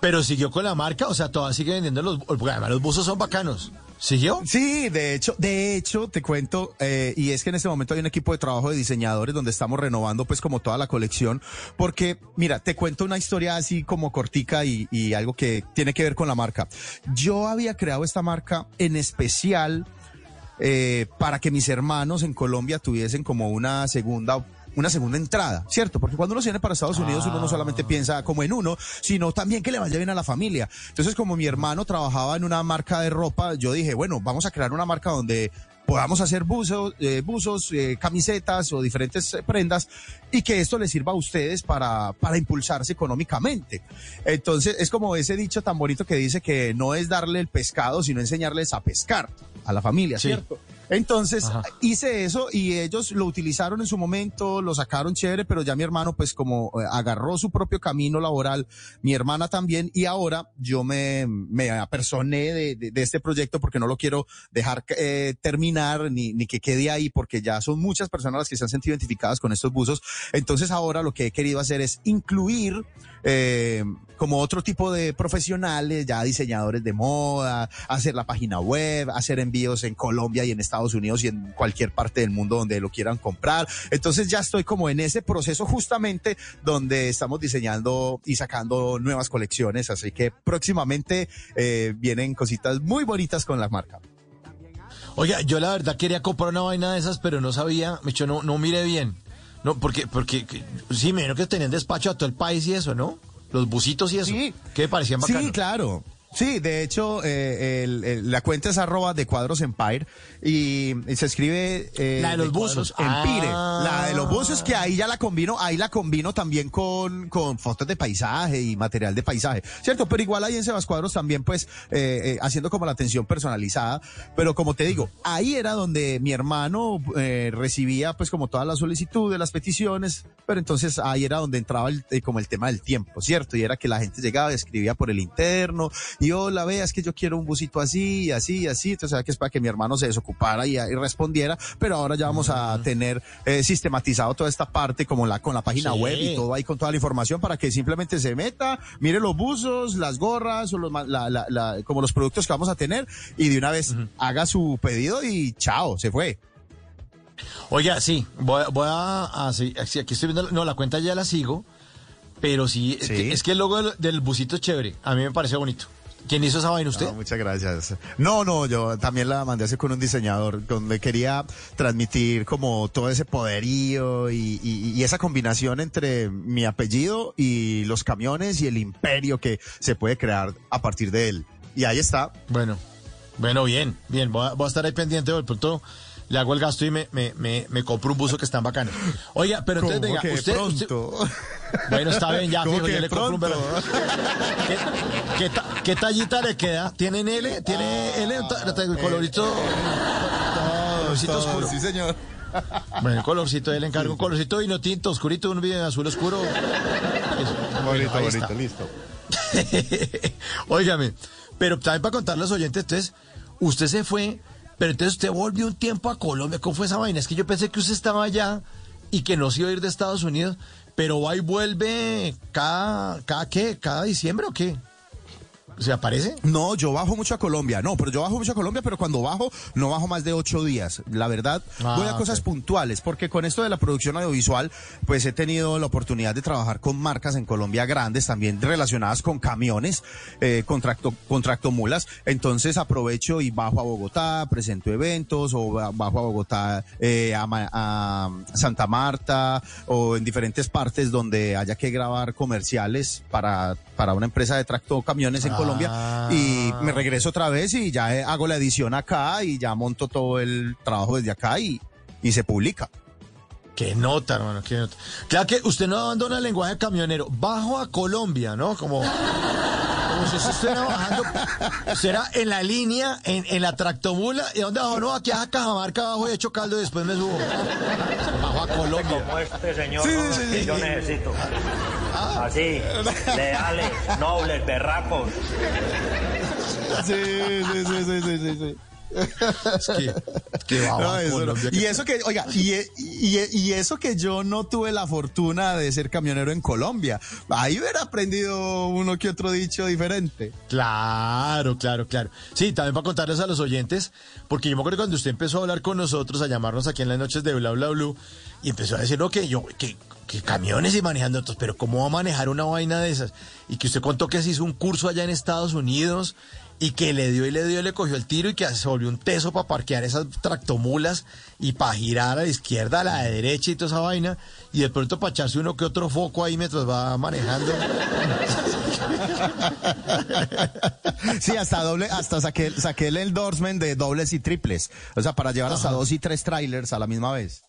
[SPEAKER 34] Pero siguió con la marca, o sea, todavía sigue vendiendo los, además los buzos son bacanos. ¿Siguió?
[SPEAKER 37] Sí, de hecho, de hecho, te cuento, eh, y es que en este momento hay un equipo de trabajo de diseñadores donde estamos renovando pues como toda la colección, porque mira, te cuento una historia así como cortica y, y algo que tiene que ver con la marca. Yo había creado esta marca en especial eh, para que mis hermanos en Colombia tuviesen como una segunda una segunda entrada, ¿cierto? Porque cuando uno se viene para Estados Unidos uno no solamente piensa como en uno, sino también que le vaya bien a la familia. Entonces, como mi hermano trabajaba en una marca de ropa, yo dije, bueno, vamos a crear una marca donde podamos hacer buzos, eh, buzos eh, camisetas o diferentes eh, prendas y que esto les sirva a ustedes para, para impulsarse económicamente. Entonces, es como ese dicho tan bonito que dice que no es darle el pescado, sino enseñarles a pescar a la familia,
[SPEAKER 34] Sí.
[SPEAKER 37] ¿cierto? Entonces hice eso y ellos lo utilizaron en su momento, lo sacaron chévere, pero ya mi hermano pues como eh, agarró su propio camino laboral, mi hermana también y ahora yo me, me apersoné de, de- de este proyecto porque no lo quiero dejar eh, terminar ni, ni que quede ahí porque ya son muchas personas las que se han sentido identificadas con estos buzos. Entonces ahora lo que he querido hacer es incluir eh, como otro tipo de profesionales, ya diseñadores de moda, hacer la página web, hacer envíos en Colombia y en Estados Unidos y en cualquier parte del mundo donde lo quieran comprar. Entonces ya estoy como en ese proceso justamente donde estamos diseñando y sacando nuevas colecciones, así que próximamente eh, vienen cositas muy bonitas con la marca.
[SPEAKER 34] Oiga, yo la verdad quería comprar una vaina de esas, pero no sabía, me no, no miré bien. No, porque, porque, que- sí, me imagino que tenían despacho a todo el país y eso, ¿no? Los busitos y eso.
[SPEAKER 37] Sí.
[SPEAKER 34] Que parecían bacanos.
[SPEAKER 37] Sí, claro. Sí, de hecho, eh, el- el- la cuenta es arroba de cuadros Empire y, y se escribe... eh,
[SPEAKER 34] La de los buzos.
[SPEAKER 37] Empire.
[SPEAKER 34] Ah.
[SPEAKER 37] La de los buzos que ahí ya la combino, ahí la combino también con, con fotos de paisaje y material de paisaje, ¿cierto? Pero igual ahí en Sebas Cuadros también pues eh, eh, haciendo como la atención personalizada, pero como te digo, ahí era donde mi hermano eh, recibía pues como todas las solicitudes, las peticiones, pero entonces ahí era donde entraba el, eh, como el tema del tiempo, ¿cierto? Y era que la gente llegaba y escribía por el interno y hola, veas que yo quiero un busito así y así así, entonces que es para que mi hermano se desocupara y, y respondiera, pero ahora ya vamos a tener eh, sistematizado toda esta parte como la con la página
[SPEAKER 34] Sí.
[SPEAKER 37] web y todo ahí con toda la información para que simplemente se meta, mire los buzos, las gorras o los, la- la- la- como los productos que vamos a tener y de una vez haga su pedido y chao, se fue.
[SPEAKER 34] Oiga, sí, voy, a- voy a, a- sí, aquí estoy viendo, no, la cuenta ya la sigo, pero sí, es, que, es que el logo del, del busito es chévere, a mí me parece bonito. ¿Quién hizo esa vaina usted?
[SPEAKER 37] No, muchas gracias. No, no, yo también la mandé a hacer con un diseñador donde quería transmitir como todo ese poderío y, y- y esa combinación entre mi apellido y los camiones y el imperio que se puede crear a partir de él. Y ahí está.
[SPEAKER 34] Bueno, bueno, bien, bien, voy a, voy a estar ahí pendiente, de pronto le hago el gasto y me, me, me, me compro un buzo que están bacano. Oiga, pero entonces
[SPEAKER 37] ¿Cómo
[SPEAKER 34] venga, usted, usted-? Bueno, está bien, ya,
[SPEAKER 37] ¿Cómo
[SPEAKER 34] fijo,
[SPEAKER 37] que
[SPEAKER 34] yo le compro un. ¿Qué, qué ta-
[SPEAKER 3] ¿Qué tallita le queda? ¿Tiene L? ¿Tiene L? El colorito. colorcito
[SPEAKER 37] todo,
[SPEAKER 3] oscuro.
[SPEAKER 37] sí, señor.
[SPEAKER 3] Bueno, el colorcito, él encarga un colorcito vino tinto, oscurito, un video azul oscuro. Eso.
[SPEAKER 37] Bonito, bonito, listo.
[SPEAKER 3] Óigame, pero también para contarle a los oyentes, entonces, usted se fue, pero entonces usted volvió un tiempo a Colombia. ¿Cómo fue esa vaina? Es que yo pensé que usted estaba allá y que no se iba a ir de Estados Unidos, pero va y vuelve cada, cada qué, cada diciembre o qué? ¿Se aparece?
[SPEAKER 37] No, yo bajo mucho a Colombia, no, pero yo bajo mucho a Colombia, pero cuando bajo, no bajo más de ocho días. La verdad,
[SPEAKER 3] Ah,
[SPEAKER 37] voy a cosas puntuales, porque con esto de la producción audiovisual, pues he tenido la oportunidad de trabajar con marcas en Colombia grandes, también relacionadas con camiones, eh, con, tracto- con tractomulas. Entonces aprovecho y bajo a Bogotá, presento eventos, o ba- bajo a Bogotá eh, a, Santa Marta, o en diferentes partes donde haya que grabar comerciales para, para una empresa de tractocamiones en Colombia. Y me regreso otra vez y ya eh, hago la edición acá y ya monto todo el trabajo desde acá y, y se publica.
[SPEAKER 3] Qué nota, hermano, qué nota. Claro que usted no abandona el lenguaje camionero. Bajo a Colombia, ¿no? Como, como si usted estuviera bajando. Será en la línea, en, en la tractomula. ¿Y dónde bajo? No, aquí a Cajamarca abajo y echo caldo y después me subo. Bajo a Colombia.
[SPEAKER 27] Como este señor
[SPEAKER 3] Sí, sí,
[SPEAKER 27] que
[SPEAKER 3] sí.
[SPEAKER 27] yo necesito.
[SPEAKER 3] Ah.
[SPEAKER 27] Así, leales, nobles, berracos.
[SPEAKER 37] Sí, sí, sí, sí, sí, sí.
[SPEAKER 3] Es que, que bajo
[SPEAKER 37] No, eso. Y eso que, oiga, y, y, y eso que yo no tuve la fortuna de ser camionero en Colombia. Ahí hubiera aprendido uno que otro dicho diferente.
[SPEAKER 3] Claro, claro, claro. Sí, también para contarles a los oyentes, porque yo me acuerdo cuando usted empezó a hablar con nosotros, a llamarnos aquí en las noches de Bla Bla Blue, y empezó a decir, que yo, que, que camiones y manejando otros, pero ¿cómo va a manejar una vaina de esas? Y que usted contó que se hizo un curso allá en Estados Unidos y que le dio y le dio y le cogió el tiro y que se volvió un teso para parquear esas tractomulas y para girar a la izquierda, a la derecha y toda esa vaina, y de pronto para echarse uno que otro foco ahí mientras va manejando.
[SPEAKER 37] Sí, hasta doble, hasta saqué, saqué el endorsement de dobles y triples. O sea, para llevar hasta
[SPEAKER 3] Ajá.
[SPEAKER 37] dos y tres trailers a la misma vez.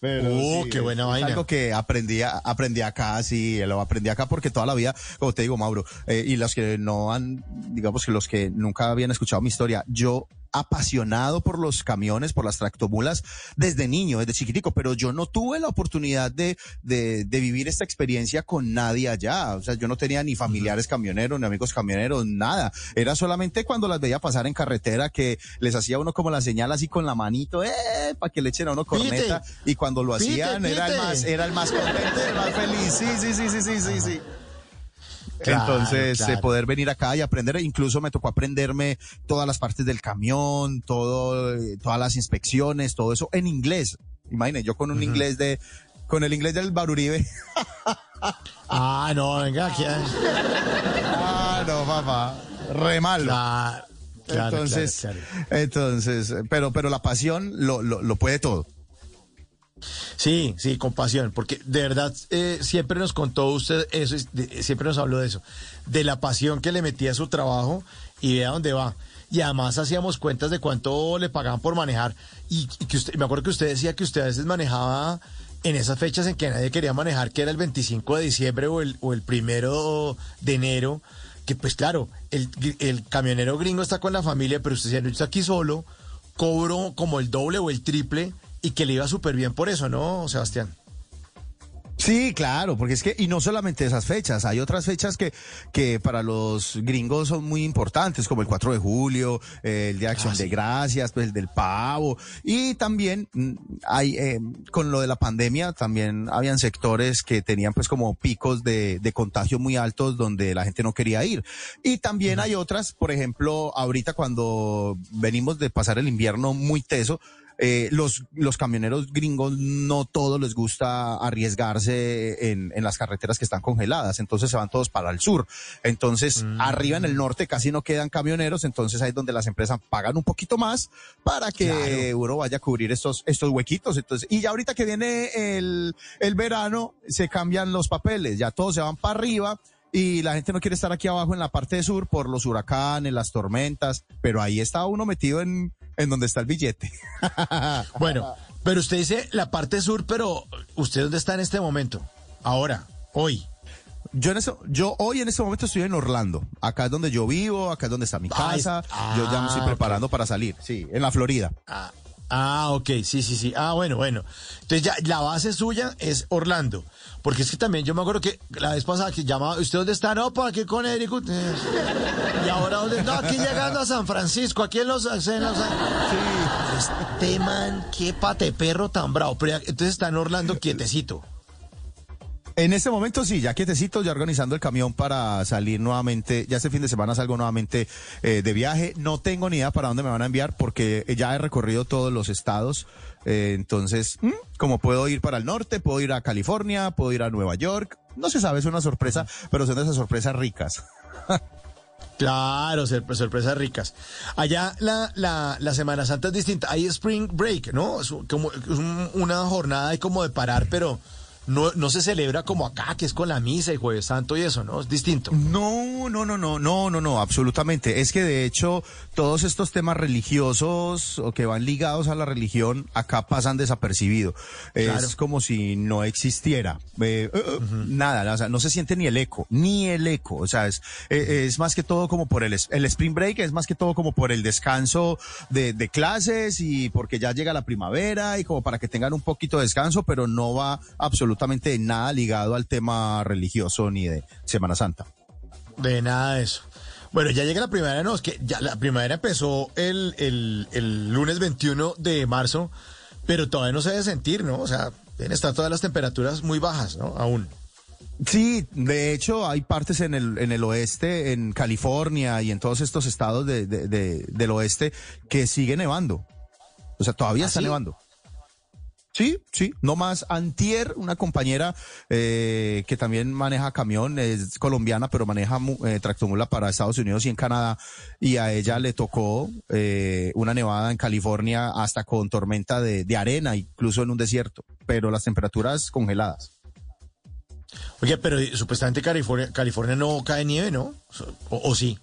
[SPEAKER 37] Pero
[SPEAKER 3] Oh, qué buena
[SPEAKER 37] es
[SPEAKER 3] vaina.
[SPEAKER 37] algo que aprendí, aprendí acá, sí, lo aprendí acá porque toda la vida, como te digo, Mauro, eh, y los que no han, digamos que los que nunca habían escuchado mi historia, yo apasionado por los camiones, por las tractomulas desde niño, desde chiquitico, pero yo no tuve la oportunidad de, de, de vivir esta experiencia con nadie allá. O sea, yo no tenía ni familiares camioneros, ni amigos camioneros, nada. Era solamente cuando las veía pasar en carretera que les hacía uno como la señal así con la manito, eh, para que le echen a uno corneta. Y cuando lo
[SPEAKER 3] Pite,
[SPEAKER 37] hacían era el más, era el más contento, el más feliz. Sí, sí, sí, sí, sí, sí, sí.
[SPEAKER 3] Claro,
[SPEAKER 37] Entonces,
[SPEAKER 3] claro.
[SPEAKER 37] eh, poder venir acá y aprender, incluso me tocó aprenderme todas las partes del camión, todo, eh, todas las inspecciones, todo eso en inglés. Imaginen, yo con un inglés de, con el inglés del Baruribe.
[SPEAKER 3] Ah, no, venga, aquí.
[SPEAKER 37] ah, no, papá. Re malo.
[SPEAKER 3] Claro, claro,
[SPEAKER 37] entonces,
[SPEAKER 3] claro,
[SPEAKER 37] entonces, pero, pero la pasión lo, lo, lo puede todo.
[SPEAKER 3] Sí, sí, con pasión, porque de verdad eh, siempre nos contó usted eso, de- siempre nos habló de eso, de la pasión que le metía a su trabajo y vea dónde va. Y además hacíamos cuentas de cuánto le pagaban por manejar. Y, que usted, me acuerdo que usted decía que usted a veces manejaba en esas fechas en que nadie quería manejar, que era el 25 de diciembre o el, o el primero de enero, que pues claro, el, camionero gringo está con la familia, pero usted yo estoy aquí solo, cobro como el doble o el triple y que le iba súper bien por eso, ¿no, Sebastián?
[SPEAKER 37] Sí, claro, porque es que, y no solamente esas fechas, hay otras fechas que, que para los gringos son muy importantes, como el 4 de julio, eh, el Día de Acción de Gracias, pues el del pavo, y también mm, hay, eh, con lo de la pandemia, también habían sectores que tenían pues como picos de, de contagio muy altos donde la gente no quería ir. Y también hay otras, por ejemplo, ahorita cuando venimos de pasar el invierno muy teso, eh, los, los camioneros gringos no todos les gusta arriesgarse en, en las carreteras que están congeladas, entonces se van todos para el sur. Entonces, arriba en el norte casi no quedan camioneros, entonces ahí es donde las empresas pagan un poquito más para que uno vaya a cubrir estos, estos huequitos. Entonces, y ya ahorita que viene el, el verano, se cambian los papeles, ya todos se van para arriba y la gente no quiere estar aquí abajo en la parte sur por los huracanes, las tormentas, pero ahí está uno metido en, en donde está el billete.
[SPEAKER 3] Bueno, pero usted dice la parte sur, pero ¿usted dónde está en este momento? Ahora, hoy.
[SPEAKER 37] Yo en eso, yo hoy en este momento estoy en Orlando. Acá es donde yo vivo, acá es donde está mi
[SPEAKER 3] Ah, es-
[SPEAKER 37] casa.
[SPEAKER 3] ah,
[SPEAKER 37] yo ya me estoy
[SPEAKER 3] ok.
[SPEAKER 37] preparando para salir. Sí, en la Florida.
[SPEAKER 3] Ah, ah, ok, sí, sí, sí. Ah, bueno, bueno. Entonces ya la base suya es Orlando. Porque es que también yo me acuerdo que la vez pasada que llamaba, ¿usted dónde está? No, aquí con Eric. Eh, Y ahora dónde? No, aquí llegando a San Francisco, aquí en los... En los Este man, qué pate perro tan bravo. Pero ya- entonces está en Orlando quietecito.
[SPEAKER 37] En este momento sí, ya quietecito, ya organizando el camión para salir nuevamente. Ya este fin de semana salgo nuevamente eh, de viaje. No tengo ni idea para dónde me van a enviar porque ya he recorrido todos los estados. Eh, entonces, ¿m? como puedo ir para el norte, puedo ir a California, puedo ir a Nueva York. No se sabe, es una sorpresa, pero son de esas sorpresas ricas.
[SPEAKER 3] Claro, sor- sorpresas ricas. Allá la, la, la Semana Santa es distinta. Hay Spring Break, ¿no? Es un- una jornada ahí como de parar, pero no, no se celebra como acá, que es con la misa y Jueves Santo y eso, ¿no? Es distinto.
[SPEAKER 37] No, no, no, no, no, no, no, absolutamente. Es que de hecho todos estos temas religiosos o que van ligados a la religión acá pasan desapercibidos.
[SPEAKER 3] Claro.
[SPEAKER 37] Es como si no existiera. Eh, eh, Nada, o sea, no se siente ni el eco, ni el eco. O sea, es, eh, es más que todo como por el, el spring break, es más que todo como por el descanso de, de clases y porque ya llega la primavera y como para que tengan un poquito de descanso, pero no va absolutamente nada ligado al tema religioso ni de Semana Santa.
[SPEAKER 3] De nada de eso. Bueno, ya llega la primavera, no, es que ya la primavera empezó el, el, el lunes 21 de marzo, pero todavía no se debe sentir, ¿no? O sea, deben estar todas las temperaturas muy bajas, ¿no? Aún.
[SPEAKER 37] Sí, de hecho hay partes en el, en el oeste, en California y en todos estos estados de, de- de- del oeste que sigue nevando. O sea, todavía
[SPEAKER 3] ¿Ah,
[SPEAKER 37] está
[SPEAKER 3] sí?
[SPEAKER 37] nevando. Sí, sí, no más. Antier, una compañera eh, que también maneja camión, es colombiana, pero maneja eh, tractomula para Estados Unidos y en Canadá, y a ella le tocó eh, una nevada en California hasta con tormenta de, de arena, incluso en un desierto, pero las temperaturas congeladas.
[SPEAKER 3] Oye, pero supuestamente California, no cae nieve, ¿no? O sí.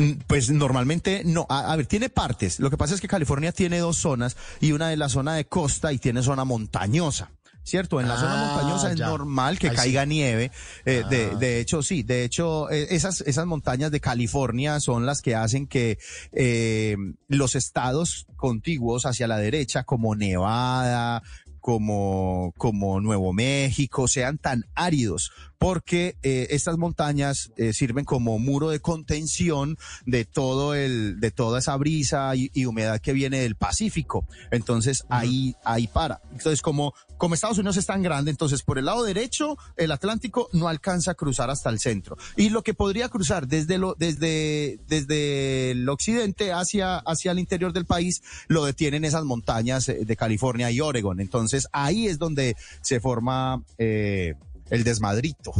[SPEAKER 37] Mm, Pues normalmente no. A, a ver, tiene partes. Lo que pasa es que California tiene dos zonas y una es la zona de costa y tiene zona montañosa. ¿Cierto? En la zona
[SPEAKER 3] Ah,
[SPEAKER 37] montañosa es
[SPEAKER 3] ya.
[SPEAKER 37] normal que
[SPEAKER 3] Ahí sí.
[SPEAKER 37] caiga nieve. Eh, de,
[SPEAKER 3] Ah.
[SPEAKER 37] de hecho, sí. De hecho, eh, esas, esas montañas de California son las que hacen que eh, los estados contiguos hacia la derecha, como Nevada, como, como Nuevo México, sean tan áridos, porque eh, estas montañas eh, sirven como muro de contención de todo el, de toda esa brisa y, y humedad que viene del Pacífico. Entonces ahí, ahí para. Entonces como, como Estados Unidos es tan grande, entonces por el lado derecho el Atlántico no alcanza a cruzar hasta el centro. Y lo que podría cruzar desde lo, desde, desde el occidente hacia, hacia el interior del país, lo detienen esas montañas eh, de California y Oregon. Entonces ahí es donde se forma eh, el desmadrito.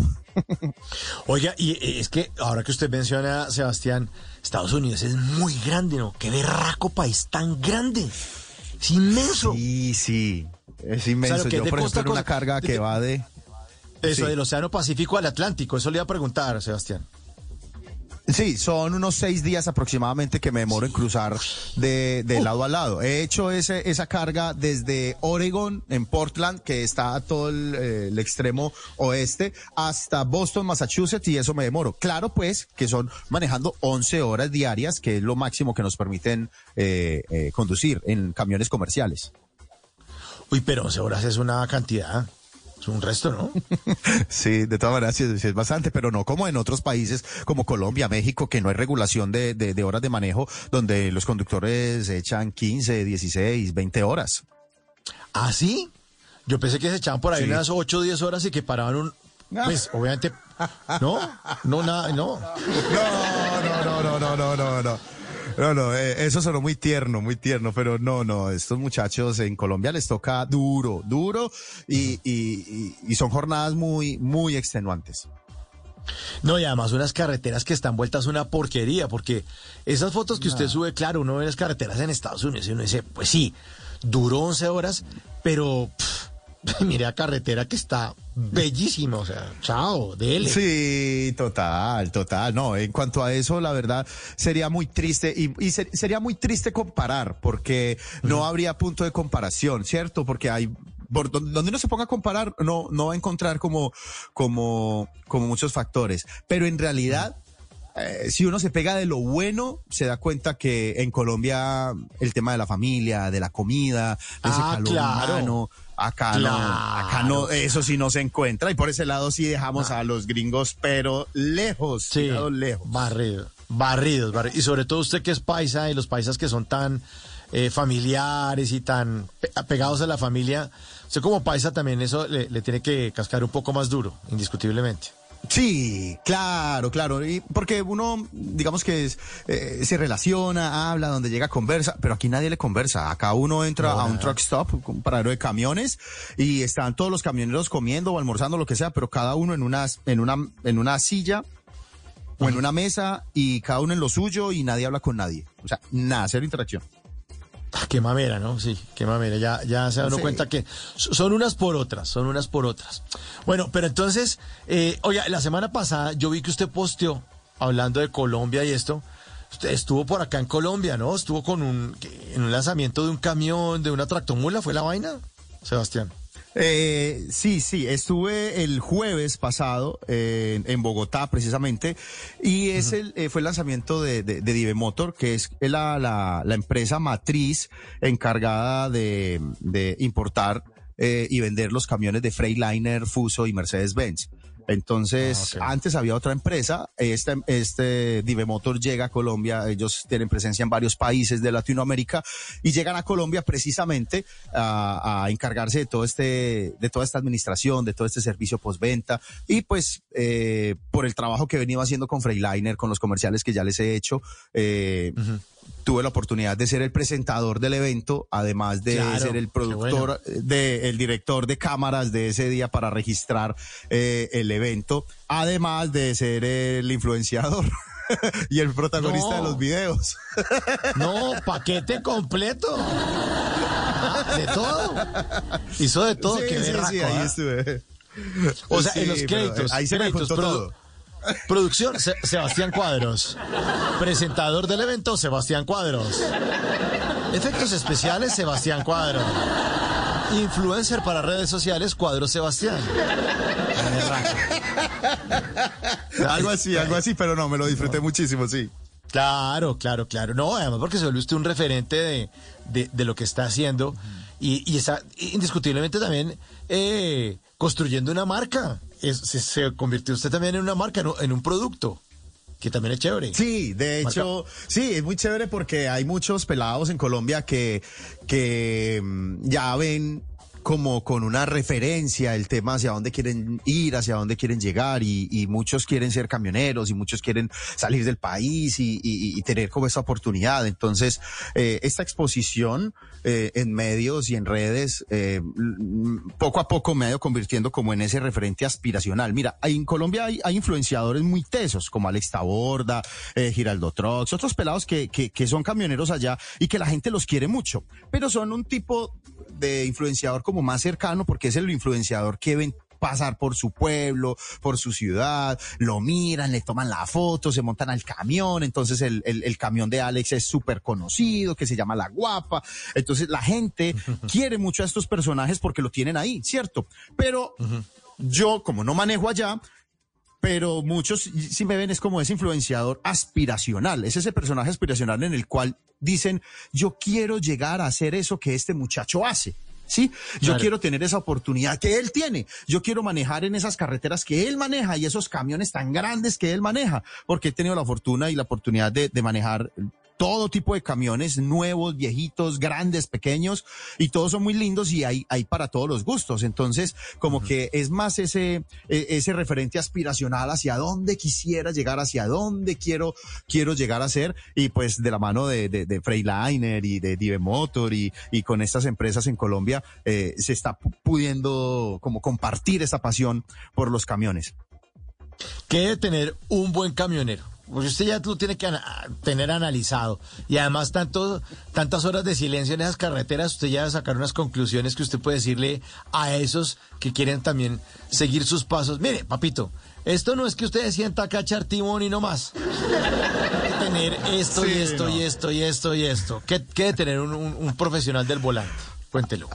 [SPEAKER 3] Oiga, y eh, es que ahora que usted menciona, Sebastián, Estados Unidos es muy grande, ¿no? Qué berraco país tan grande. Es inmenso.
[SPEAKER 37] Sí, sí. Es inmenso.
[SPEAKER 3] O sea, lo que
[SPEAKER 37] Yo, por ejemplo, una carga
[SPEAKER 3] de-
[SPEAKER 37] que va de...
[SPEAKER 3] Eso,
[SPEAKER 37] Sí.
[SPEAKER 3] del Océano Pacífico al Atlántico. Eso le iba a preguntar, Sebastián.
[SPEAKER 37] Sí, son unos seis días aproximadamente que me demoro en cruzar de, de lado a lado. He hecho ese, esa carga desde Oregon, en Portland, que está a todo el, eh, el extremo oeste, hasta Boston, Massachusetts, y eso me demoro. Claro, pues, que son manejando 11 horas diarias, que es lo máximo que nos permiten eh, eh, conducir en camiones comerciales.
[SPEAKER 3] Uy, pero 11 horas es una cantidad. Es un resto, ¿no?
[SPEAKER 37] Sí, de todas maneras sí, es- sí es bastante, pero no como en otros países como Colombia, México, que no hay regulación de, de, de horas de manejo, donde los conductores echan 15, 16, 20 horas.
[SPEAKER 3] ¿Ah, sí? Yo pensé que se echaban por ahí
[SPEAKER 37] Sí.
[SPEAKER 3] unas 8 o 10 horas y que paraban un... Pues, obviamente... No, no, nada, no.
[SPEAKER 37] No, no, no, no, no, no, no. No, no, eh, eso sonó muy tierno, muy tierno, pero no, no, estos muchachos en Colombia les toca duro, duro y, y, son jornadas muy, muy extenuantes.
[SPEAKER 3] No, y además unas carreteras que están vueltas una porquería, porque esas fotos que usted sube, claro, uno ve las carreteras en Estados Unidos y uno dice, pues sí, duró 11 horas, pero pff, mire la carretera que está bellísima, o sea, chao, dele.
[SPEAKER 37] Sí, total, total. No, en cuanto a eso, la verdad, sería muy triste y, y ser- sería muy triste comparar porque no habría punto de comparación, ¿cierto? Porque hay por don- donde uno se ponga a comparar, no, no va a encontrar como, como, como muchos factores. Pero en realidad, eh, si uno se pega de lo bueno, se da cuenta que en Colombia el tema de la familia, de la comida, de ese
[SPEAKER 3] Ah,
[SPEAKER 37] calor
[SPEAKER 3] claro.
[SPEAKER 37] humano, acá no, acá no, eso sí no se encuentra y por ese lado sí dejamos a los gringos, pero lejos,
[SPEAKER 3] Sí,
[SPEAKER 37] lejos.
[SPEAKER 3] barrido, barridos, barridos. Y sobre todo usted que es paisa y los paisas que son tan eh, familiares y tan pe- apegados a la familia, usted como paisa también eso le, le tiene que cascar un poco más duro, indiscutiblemente.
[SPEAKER 37] Sí, claro, claro. Y porque uno, digamos que es, eh, se relaciona, habla, donde llega, conversa, pero aquí nadie le conversa. Acá uno entra
[SPEAKER 3] No,
[SPEAKER 37] a un
[SPEAKER 3] nada.
[SPEAKER 37] truck stop, un paradero de camiones, y están todos los camioneros comiendo o almorzando, lo que sea, pero cada uno en una, en una, en una silla o en una mesa y cada uno en lo suyo y nadie habla con nadie. O sea, nada, cero interacción.
[SPEAKER 3] Ah, Qué mamera, ¿no? Sí, qué mamera. Ya, ya se da uno
[SPEAKER 37] Sí.
[SPEAKER 3] cuenta que so- son unas por otras, son unas por otras. Bueno, pero entonces, eh, oiga, la semana pasada yo vi que usted posteó, hablando de Colombia y esto, usted estuvo por acá en Colombia, ¿no? Estuvo con un, en un lanzamiento de un camión, de una tractomula, ¿fue la vaina? Sebastián.
[SPEAKER 37] Eh, sí, sí, estuve el jueves pasado eh, en Bogotá precisamente y es el, eh, fue el lanzamiento de, de, de Dive Motor, que es la, la, la empresa matriz encargada de, de importar eh, y vender los camiones de Freightliner, Fuso y Mercedes-Benz. Entonces,
[SPEAKER 3] Ah,
[SPEAKER 37] antes había otra empresa, este, este Dive Motor llega a Colombia, ellos tienen presencia en varios países de Latinoamérica y llegan a Colombia precisamente a, a encargarse de todo este, de toda esta administración, de todo este servicio postventa y pues eh, por el trabajo que he venido haciendo con Freightliner, con los comerciales que ya les he hecho, eh, tuve la oportunidad de ser el presentador del evento, además de
[SPEAKER 3] Claro,
[SPEAKER 37] ser el productor, de, el director de cámaras de ese día para registrar eh, el evento, además de ser el influenciador y el protagonista
[SPEAKER 3] No.
[SPEAKER 37] de los videos.
[SPEAKER 3] No, paquete completo. Ah, De todo. Hizo de todo,
[SPEAKER 37] Sí, sí,
[SPEAKER 3] berraco,
[SPEAKER 37] sí, ahí
[SPEAKER 3] ¿ah?
[SPEAKER 37] estuve.
[SPEAKER 3] O sea, en los créditos.
[SPEAKER 37] ahí se me
[SPEAKER 3] créditos,
[SPEAKER 37] juntó
[SPEAKER 3] produ-
[SPEAKER 37] todo.
[SPEAKER 3] Producción, Se- Sebastián Cuadros. Presentador del evento, Sebastián Cuadros. Efectos especiales, Sebastián Cuadros. Influencer para redes sociales, Cuadros Sebastián.
[SPEAKER 37] algo así, algo así, pero no, me lo disfruté muchísimo, sí.
[SPEAKER 3] Claro, claro, claro. No, además porque se vuelve usted un referente de, de- de lo que está haciendo y, y está indiscutiblemente también eh, construyendo una marca. Es- se, convirtió usted también en una marca, en un, en un producto, que también es chévere.
[SPEAKER 37] Sí, de hecho, sí, es muy chévere porque hay muchos pelados en Colombia que, que mm, ya ven como con una referencia el tema hacia dónde quieren ir, hacia dónde quieren llegar y, y muchos quieren ser camioneros y muchos quieren salir del país y, y- y tener como esa oportunidad. Entonces, eh, esta exposición eh, en medios y en redes eh, poco a poco me ha ido convirtiendo como en ese referente aspiracional. Mira, en Colombia hay, hay influenciadores muy tesos como Alex Taborda, eh, Giraldo Trox, otros pelados que, que, que son camioneros allá y que la gente los quiere mucho, pero son un tipo de influenciador como más cercano porque es el influenciador que ven pasar por su pueblo, por su ciudad, lo miran, le toman la foto, se montan al camión, entonces el, el, el camión de Alex es súper conocido, que se llama La Guapa, entonces la gente quiere mucho a estos personajes porque lo tienen ahí, ¿cierto? Pero yo, como no manejo allá, pero muchos si me ven es como ese influenciador aspiracional, es ese personaje aspiracional en el cual dicen, yo quiero llegar a hacer eso que este muchacho hace. Sí, yo
[SPEAKER 3] Claro.
[SPEAKER 37] quiero tener esa oportunidad que él tiene. Yo quiero manejar en esas carreteras que él maneja y esos camiones tan grandes que él maneja, porque he tenido la fortuna y la oportunidad de, de manejar todo tipo de camiones, nuevos, viejitos, grandes, pequeños, y todos son muy lindos y hay, hay para todos los gustos. Entonces, como que es más ese, e- ese referente aspiracional hacia dónde quisiera llegar, hacia dónde quiero, quiero llegar a ser, y pues de la mano de, de, de Freightliner y de Dive Motor y, y con estas empresas en Colombia, eh, se está pu- pudiendo como compartir esa pasión por los camiones.
[SPEAKER 3] que debe tener un buen camionero. Porque usted ya lo tiene que ana- tener analizado. Y además tanto, tantas horas de silencio en esas carreteras, usted ya va a sacar unas conclusiones que usted puede decirle a esos que quieren también seguir sus pasos. Mire, papito, esto no es que usted sienta acá a echar timón y no más. Hay que tener esto y esto y esto y esto y esto. ¿Qué, qué debe tener un, un- un profesional del volante? Cuéntelo.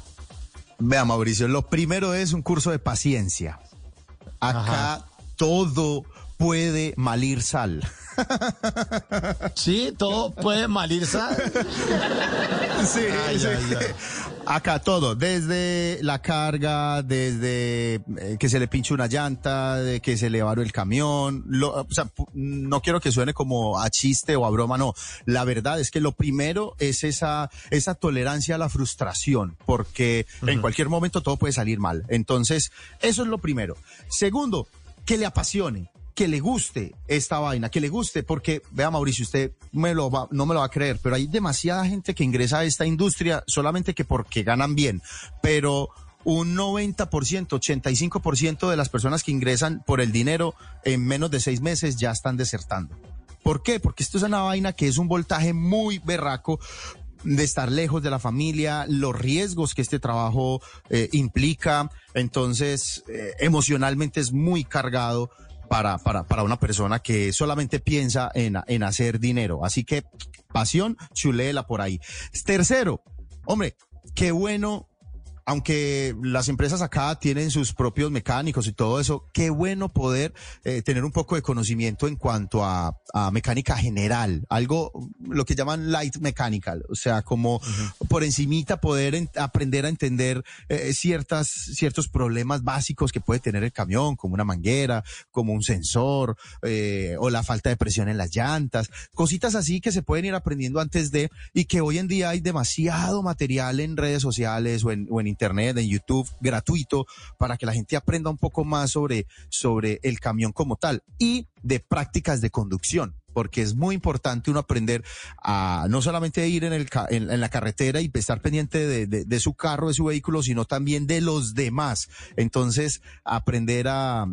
[SPEAKER 37] Vea, Mauricio, lo primero es un curso de paciencia. Acá todo puede malir sal.
[SPEAKER 3] Sí, todo puede malir sal.
[SPEAKER 37] Sí,
[SPEAKER 3] Ay,
[SPEAKER 37] sí.
[SPEAKER 3] ay, ay.
[SPEAKER 37] Acá todo, desde la carga, desde eh, que se le pinche una llanta, de que se le varó el camión. Lo- o sea, no quiero que suene como a chiste o a broma, no. La verdad es que lo primero es esa, esa tolerancia a la frustración, porque en cualquier momento todo puede salir mal. Entonces, eso es lo primero. Segundo, que le apasione que le guste esta vaina, que le guste, porque, vea Mauricio, usted me lo va, no me lo va a creer, pero hay demasiada gente que ingresa a esta industria solamente que porque ganan bien, pero un 90%, 85% de las personas que ingresan por el dinero en menos de seis meses ya están desertando. ¿Por qué? Porque esto es una vaina que es un voltaje muy berraco de estar lejos de la familia, los riesgos que este trabajo eh, implica, entonces eh, emocionalmente es muy cargado para, para, para una persona que solamente piensa en, en hacer dinero. Así que pasión, chuléela por ahí. Tercero, hombre, qué bueno aunque las empresas acá tienen sus propios mecánicos y todo eso, qué bueno poder eh, tener un poco de conocimiento en cuanto a, a mecánica general, algo lo que llaman light mechanical, o sea, como por encimita poder en- aprender a entender eh, ciertas ciertos problemas básicos que puede tener el camión, como una manguera, como un sensor eh, o la falta de presión en las llantas, cositas así que se pueden ir aprendiendo antes de y que hoy en día hay demasiado material en redes sociales o en, o en internet, en YouTube, gratuito, para que la gente aprenda un poco más sobre, sobre el camión como tal y de prácticas de conducción. Porque es muy importante uno aprender a no solamente ir en, el, en, en la carretera y estar pendiente de, su carro, de su vehículo, sino también de los demás. Entonces, aprender a,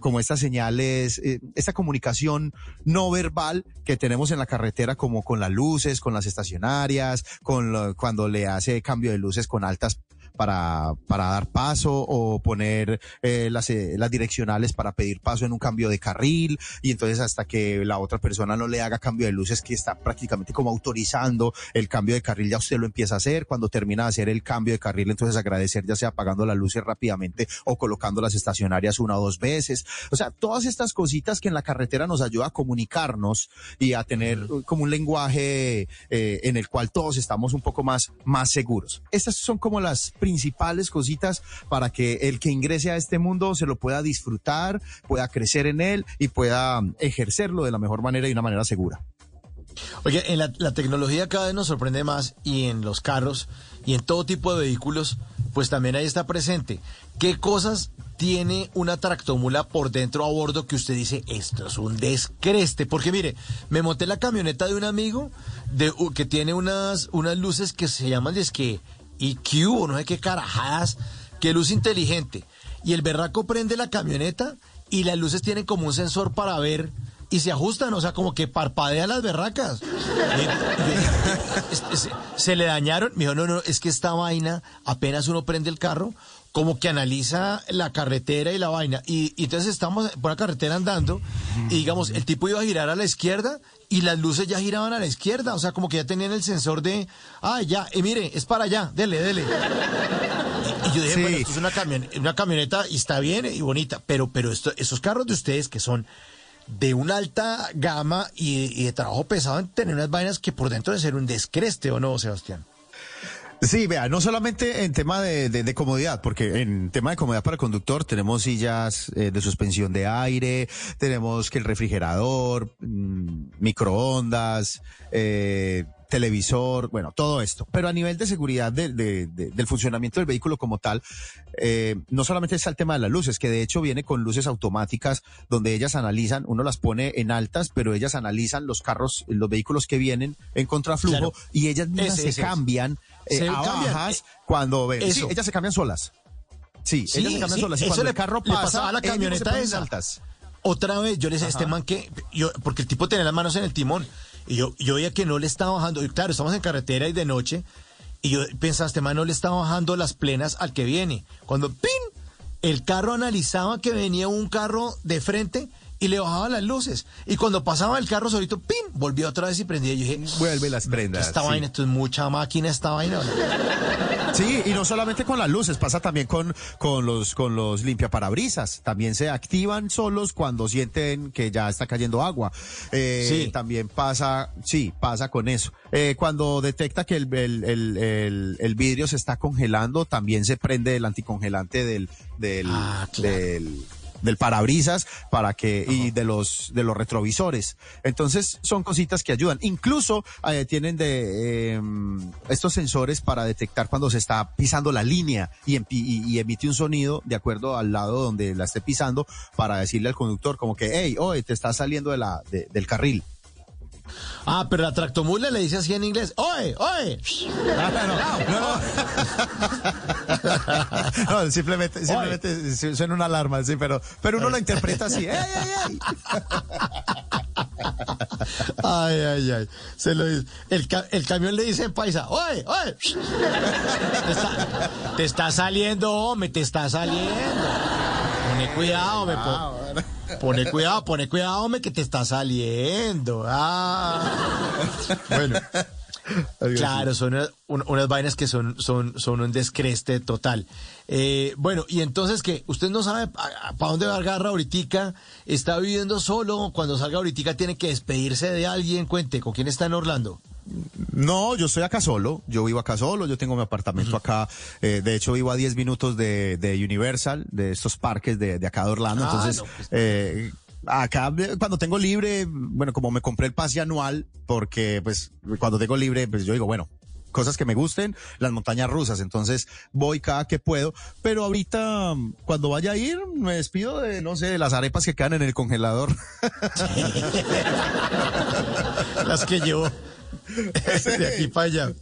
[SPEAKER 37] como estas señales, eh, esta comunicación no verbal que tenemos en la carretera, como con las luces, con las estacionarias, con cuando le hace cambio de luces con altas para, para dar paso o poner eh, las, eh, las direccionales para pedir paso en un cambio de carril y entonces hasta que la otra persona no le haga cambio de luces que está prácticamente como autorizando el cambio de carril ya usted lo empieza a hacer. Cuando termina de hacer el cambio de carril entonces agradecer ya sea apagando las luces rápidamente o colocando las estacionarias una o dos veces. O sea todas estas cositas que en la carretera nos ayuda a comunicarnos y a tener como un lenguaje eh, en el cual todos estamos un poco más más seguros. Estas son como las principales cositas para que el que ingrese a este mundo se lo pueda disfrutar, pueda crecer en él y pueda mm, ejercerlo de la mejor manera y una manera segura.
[SPEAKER 3] Oye, en la, tecnología cada vez nos sorprende más y en los carros y en todo tipo de vehículos, pues también ahí está presente. ¿Qué cosas tiene una tractomula por dentro a bordo que usted dice, esto es un descreste? Porque mire, me monté la camioneta de un amigo de, que tiene unas, unas luces que se llaman, es que EQ o no sé qué carajadas, que luz inteligente. Y el berraco prende la camioneta y las luces tienen como un sensor para ver y se ajustan, o sea, como que parpadean las berracas. Y- y- se le dañaron. Me dijo, no, no, es que esta vaina, apenas uno prende el carro, como que analiza la carretera y la vaina. Y, y entonces estamos por la carretera andando y digamos, el tipo iba a girar a la izquierda y las luces ya giraban a la izquierda. O sea, como que ya tenían el sensor de, ah, ya, y mire, es para allá, dele, dele. Y, y yo dije,
[SPEAKER 37] Sí.
[SPEAKER 3] bueno, esto es una, camion- una camioneta y está bien y bonita, pero, pero esto, esos carros de ustedes que son de una alta gama y, y de trabajo pesado, en tener unas vainas que por dentro de ser un descreste, ¿o no, Sebastián?
[SPEAKER 37] Sí, vea, no solamente en tema de, de- de comodidad, porque en tema de comodidad para el conductor tenemos sillas eh, de suspensión de aire, tenemos que el refrigerador, mm, microondas, eh, televisor, bueno, todo esto. Pero a nivel de seguridad de- de- de- del funcionamiento del vehículo como tal, eh, no solamente está el tema de las luces, que de hecho viene con luces automáticas donde ellas analizan, uno las pone en altas, pero ellas analizan los carros, los vehículos que vienen en contraflujo
[SPEAKER 3] Claro.
[SPEAKER 37] y ellas mismas
[SPEAKER 3] Ese,
[SPEAKER 37] se
[SPEAKER 3] ese
[SPEAKER 37] cambian eh,
[SPEAKER 3] Se
[SPEAKER 37] a bajas cuando ven. Sí,
[SPEAKER 3] Eso.
[SPEAKER 37] ellas se cambian solas. Sí,
[SPEAKER 3] Sí,
[SPEAKER 37] ellas se cambian
[SPEAKER 3] sí,
[SPEAKER 37] solas. Y
[SPEAKER 3] eso
[SPEAKER 37] cuando
[SPEAKER 3] le-
[SPEAKER 37] el carro
[SPEAKER 3] le
[SPEAKER 37] pasa,
[SPEAKER 3] pasaba a la camioneta esa.
[SPEAKER 37] altas.
[SPEAKER 3] Otra vez, yo le decía a este man que, yo, porque el tipo tenía las manos en el timón, y yo, yo veía que no le estaba bajando, y claro, estamos en carretera y de noche, y yo pensaba, este man no le estaba bajando las plenas al que viene. Cuando, ¡pin! El carro analizaba que venía un carro de frente y le bajaba las luces. Y cuando pasaba el carro solito, ¡pin! Volvió otra vez y prendía. Y yo dije,
[SPEAKER 37] Vuelve las prendas.
[SPEAKER 3] esta
[SPEAKER 37] sí.
[SPEAKER 3] vaina, esto es mucha máquina, esta vaina.
[SPEAKER 37] Sí, y no solamente con las luces, pasa también con, con los, con los limpiaparabrisas. También se activan solos cuando sienten que ya está cayendo agua. Eh,
[SPEAKER 3] Sí.
[SPEAKER 37] También pasa, sí, pasa con eso. Eh, cuando detecta que el, el, el, el- el vidrio se está congelando, también se prende el anticongelante del, del,
[SPEAKER 3] Ah,
[SPEAKER 37] del, del parabrisas para que y de los de los retrovisores. Entonces son cositas que ayudan. Incluso eh, tienen de eh, estos sensores para detectar cuando se está pisando la línea y, y- y emite un sonido de acuerdo al lado donde la esté pisando para decirle al conductor como que hey oye te estás saliendo de la de- del carril
[SPEAKER 3] Ah, pero la tractomula le dice así en inglés. ¡Oye, oye!
[SPEAKER 37] no, simplemente, simplemente su- suena una alarma, sí, pero, pero uno lo interpreta así. ¡Ey, ey, ey!
[SPEAKER 3] Ay, ay, ay. Se lo dice. El, ca- el camión le dice en paisa, ¡Oye, oye! Te está, te está saliendo, hombre, te está saliendo. Pone cuidado, hombre. Po- pone cuidado, pone cuidado, hombre, que te está saliendo. Ah. Bueno. Claro, son una- un- unas vainas que son, son, son un descreste total. Eh, bueno, y entonces que usted no sabe para dónde va a agarrar ahorita, está viviendo solo, cuando salga ahorita tiene que despedirse de alguien, cuente, ¿con quién está en Orlando?
[SPEAKER 37] No, yo estoy acá solo, yo vivo acá solo, yo tengo mi apartamento acá, eh, de hecho vivo a 10 minutos de, de Universal, de estos parques de, de acá de Orlando,
[SPEAKER 3] Ah,
[SPEAKER 37] entonces
[SPEAKER 3] no, pues.
[SPEAKER 37] eh, acá eh, cuando tengo libre, bueno, como me compré el pase anual, porque pues cuando tengo libre, pues yo digo, bueno, cosas que me gusten, las montañas rusas, entonces voy cada que puedo, pero ahorita cuando vaya a ir me despido de, no sé, de las arepas que quedan en el congelador.
[SPEAKER 3] Las que llevo de aquí para allá.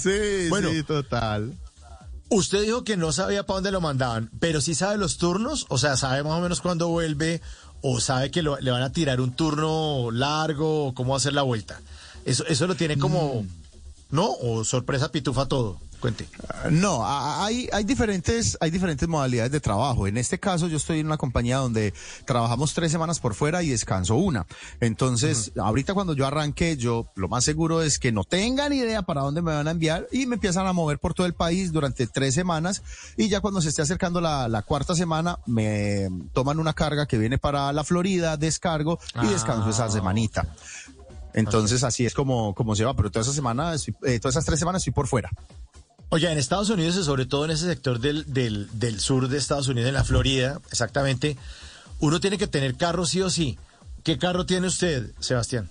[SPEAKER 37] Sí,
[SPEAKER 3] Bueno.
[SPEAKER 37] sí, total.
[SPEAKER 3] Usted dijo que no sabía para dónde lo mandaban, pero sí sabe los turnos, o sea, sabe más o menos cuándo vuelve, o sabe que lo- le van a tirar un turno largo, o cómo hacer la vuelta. Eso, eso lo tiene como, ¿no? O sorpresa pitufa todo. Cuente.
[SPEAKER 37] No, a- a- hay, hay diferentes, hay diferentes modalidades de trabajo. En este caso, yo estoy en una compañía donde trabajamos tres semanas por fuera y descanso una. Entonces, ahorita cuando yo arranque, yo lo más seguro es que no tengan idea para dónde me van a enviar y me empiezan a mover por todo el país durante tres semanas. Y ya cuando se esté acercando la, la cuarta semana, me toman una carga que viene para la Florida, descargo y descanso esa semanita. Entonces, así es como, como se va. Pero toda esa semana, eh, todas esas tres semanas estoy por fuera.
[SPEAKER 3] Oye, en Estados Unidos y sobre todo en ese sector del, del, del sur de Estados Unidos, en la Florida, exactamente, uno tiene que tener carro sí o sí. ¿Qué carro tiene usted, Sebastián?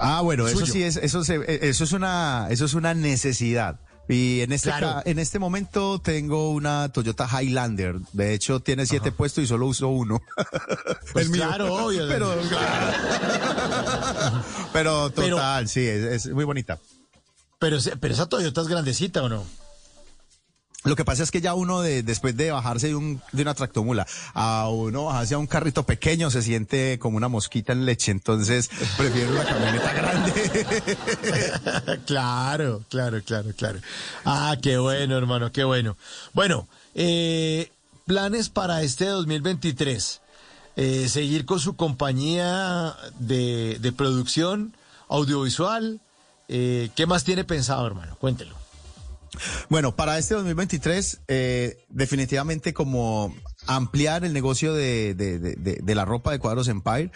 [SPEAKER 37] Ah, bueno, eso sí es, eso se- eh, eso es una, eso es una necesidad. Y en este,
[SPEAKER 3] Claro.
[SPEAKER 37] en este momento tengo una Toyota Highlander. De hecho, tiene siete puestos y solo uso uno.
[SPEAKER 3] Pues claro, obvio.
[SPEAKER 37] Pero, pero
[SPEAKER 3] Pero-
[SPEAKER 37] total, sí, es, es muy bonita.
[SPEAKER 3] Pero, pero esa Toyota es grandecita, ¿o no?
[SPEAKER 37] Lo que pasa es que ya uno de, después de bajarse de, un, de una tractomula a uno bajarse a un carrito pequeño se siente como una mosquita en leche, entonces prefiero una camioneta grande.
[SPEAKER 3] claro, claro, claro, claro. Ah, qué bueno, hermano, qué bueno. Bueno, eh, planes para este 2023. Eh, seguir con su compañía de, de producción audiovisual. Eh, ¿Qué más tiene pensado, hermano? Cuéntelo.
[SPEAKER 37] Bueno, para este 2023, eh, definitivamente como ampliar el negocio de, de, la ropa de Cuadros Empire,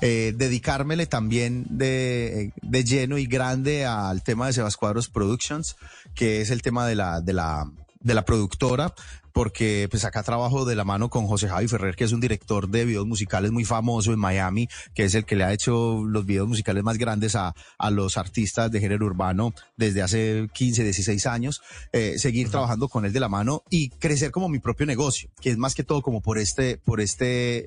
[SPEAKER 37] eh, dedicármele también de, de lleno y grande al tema de Sebas Cuadros Productions, que es el tema de la, de la, de la productora, porque pues acá trabajo de la mano con José Javi Ferrer, que es un director de videos musicales muy famoso en Miami, que es el que le ha hecho los videos musicales más grandes a, a los artistas de género urbano desde hace 15, 16 años, eh, seguir trabajando con él de la mano y crecer como mi propio negocio, que es más que todo como por este, por este,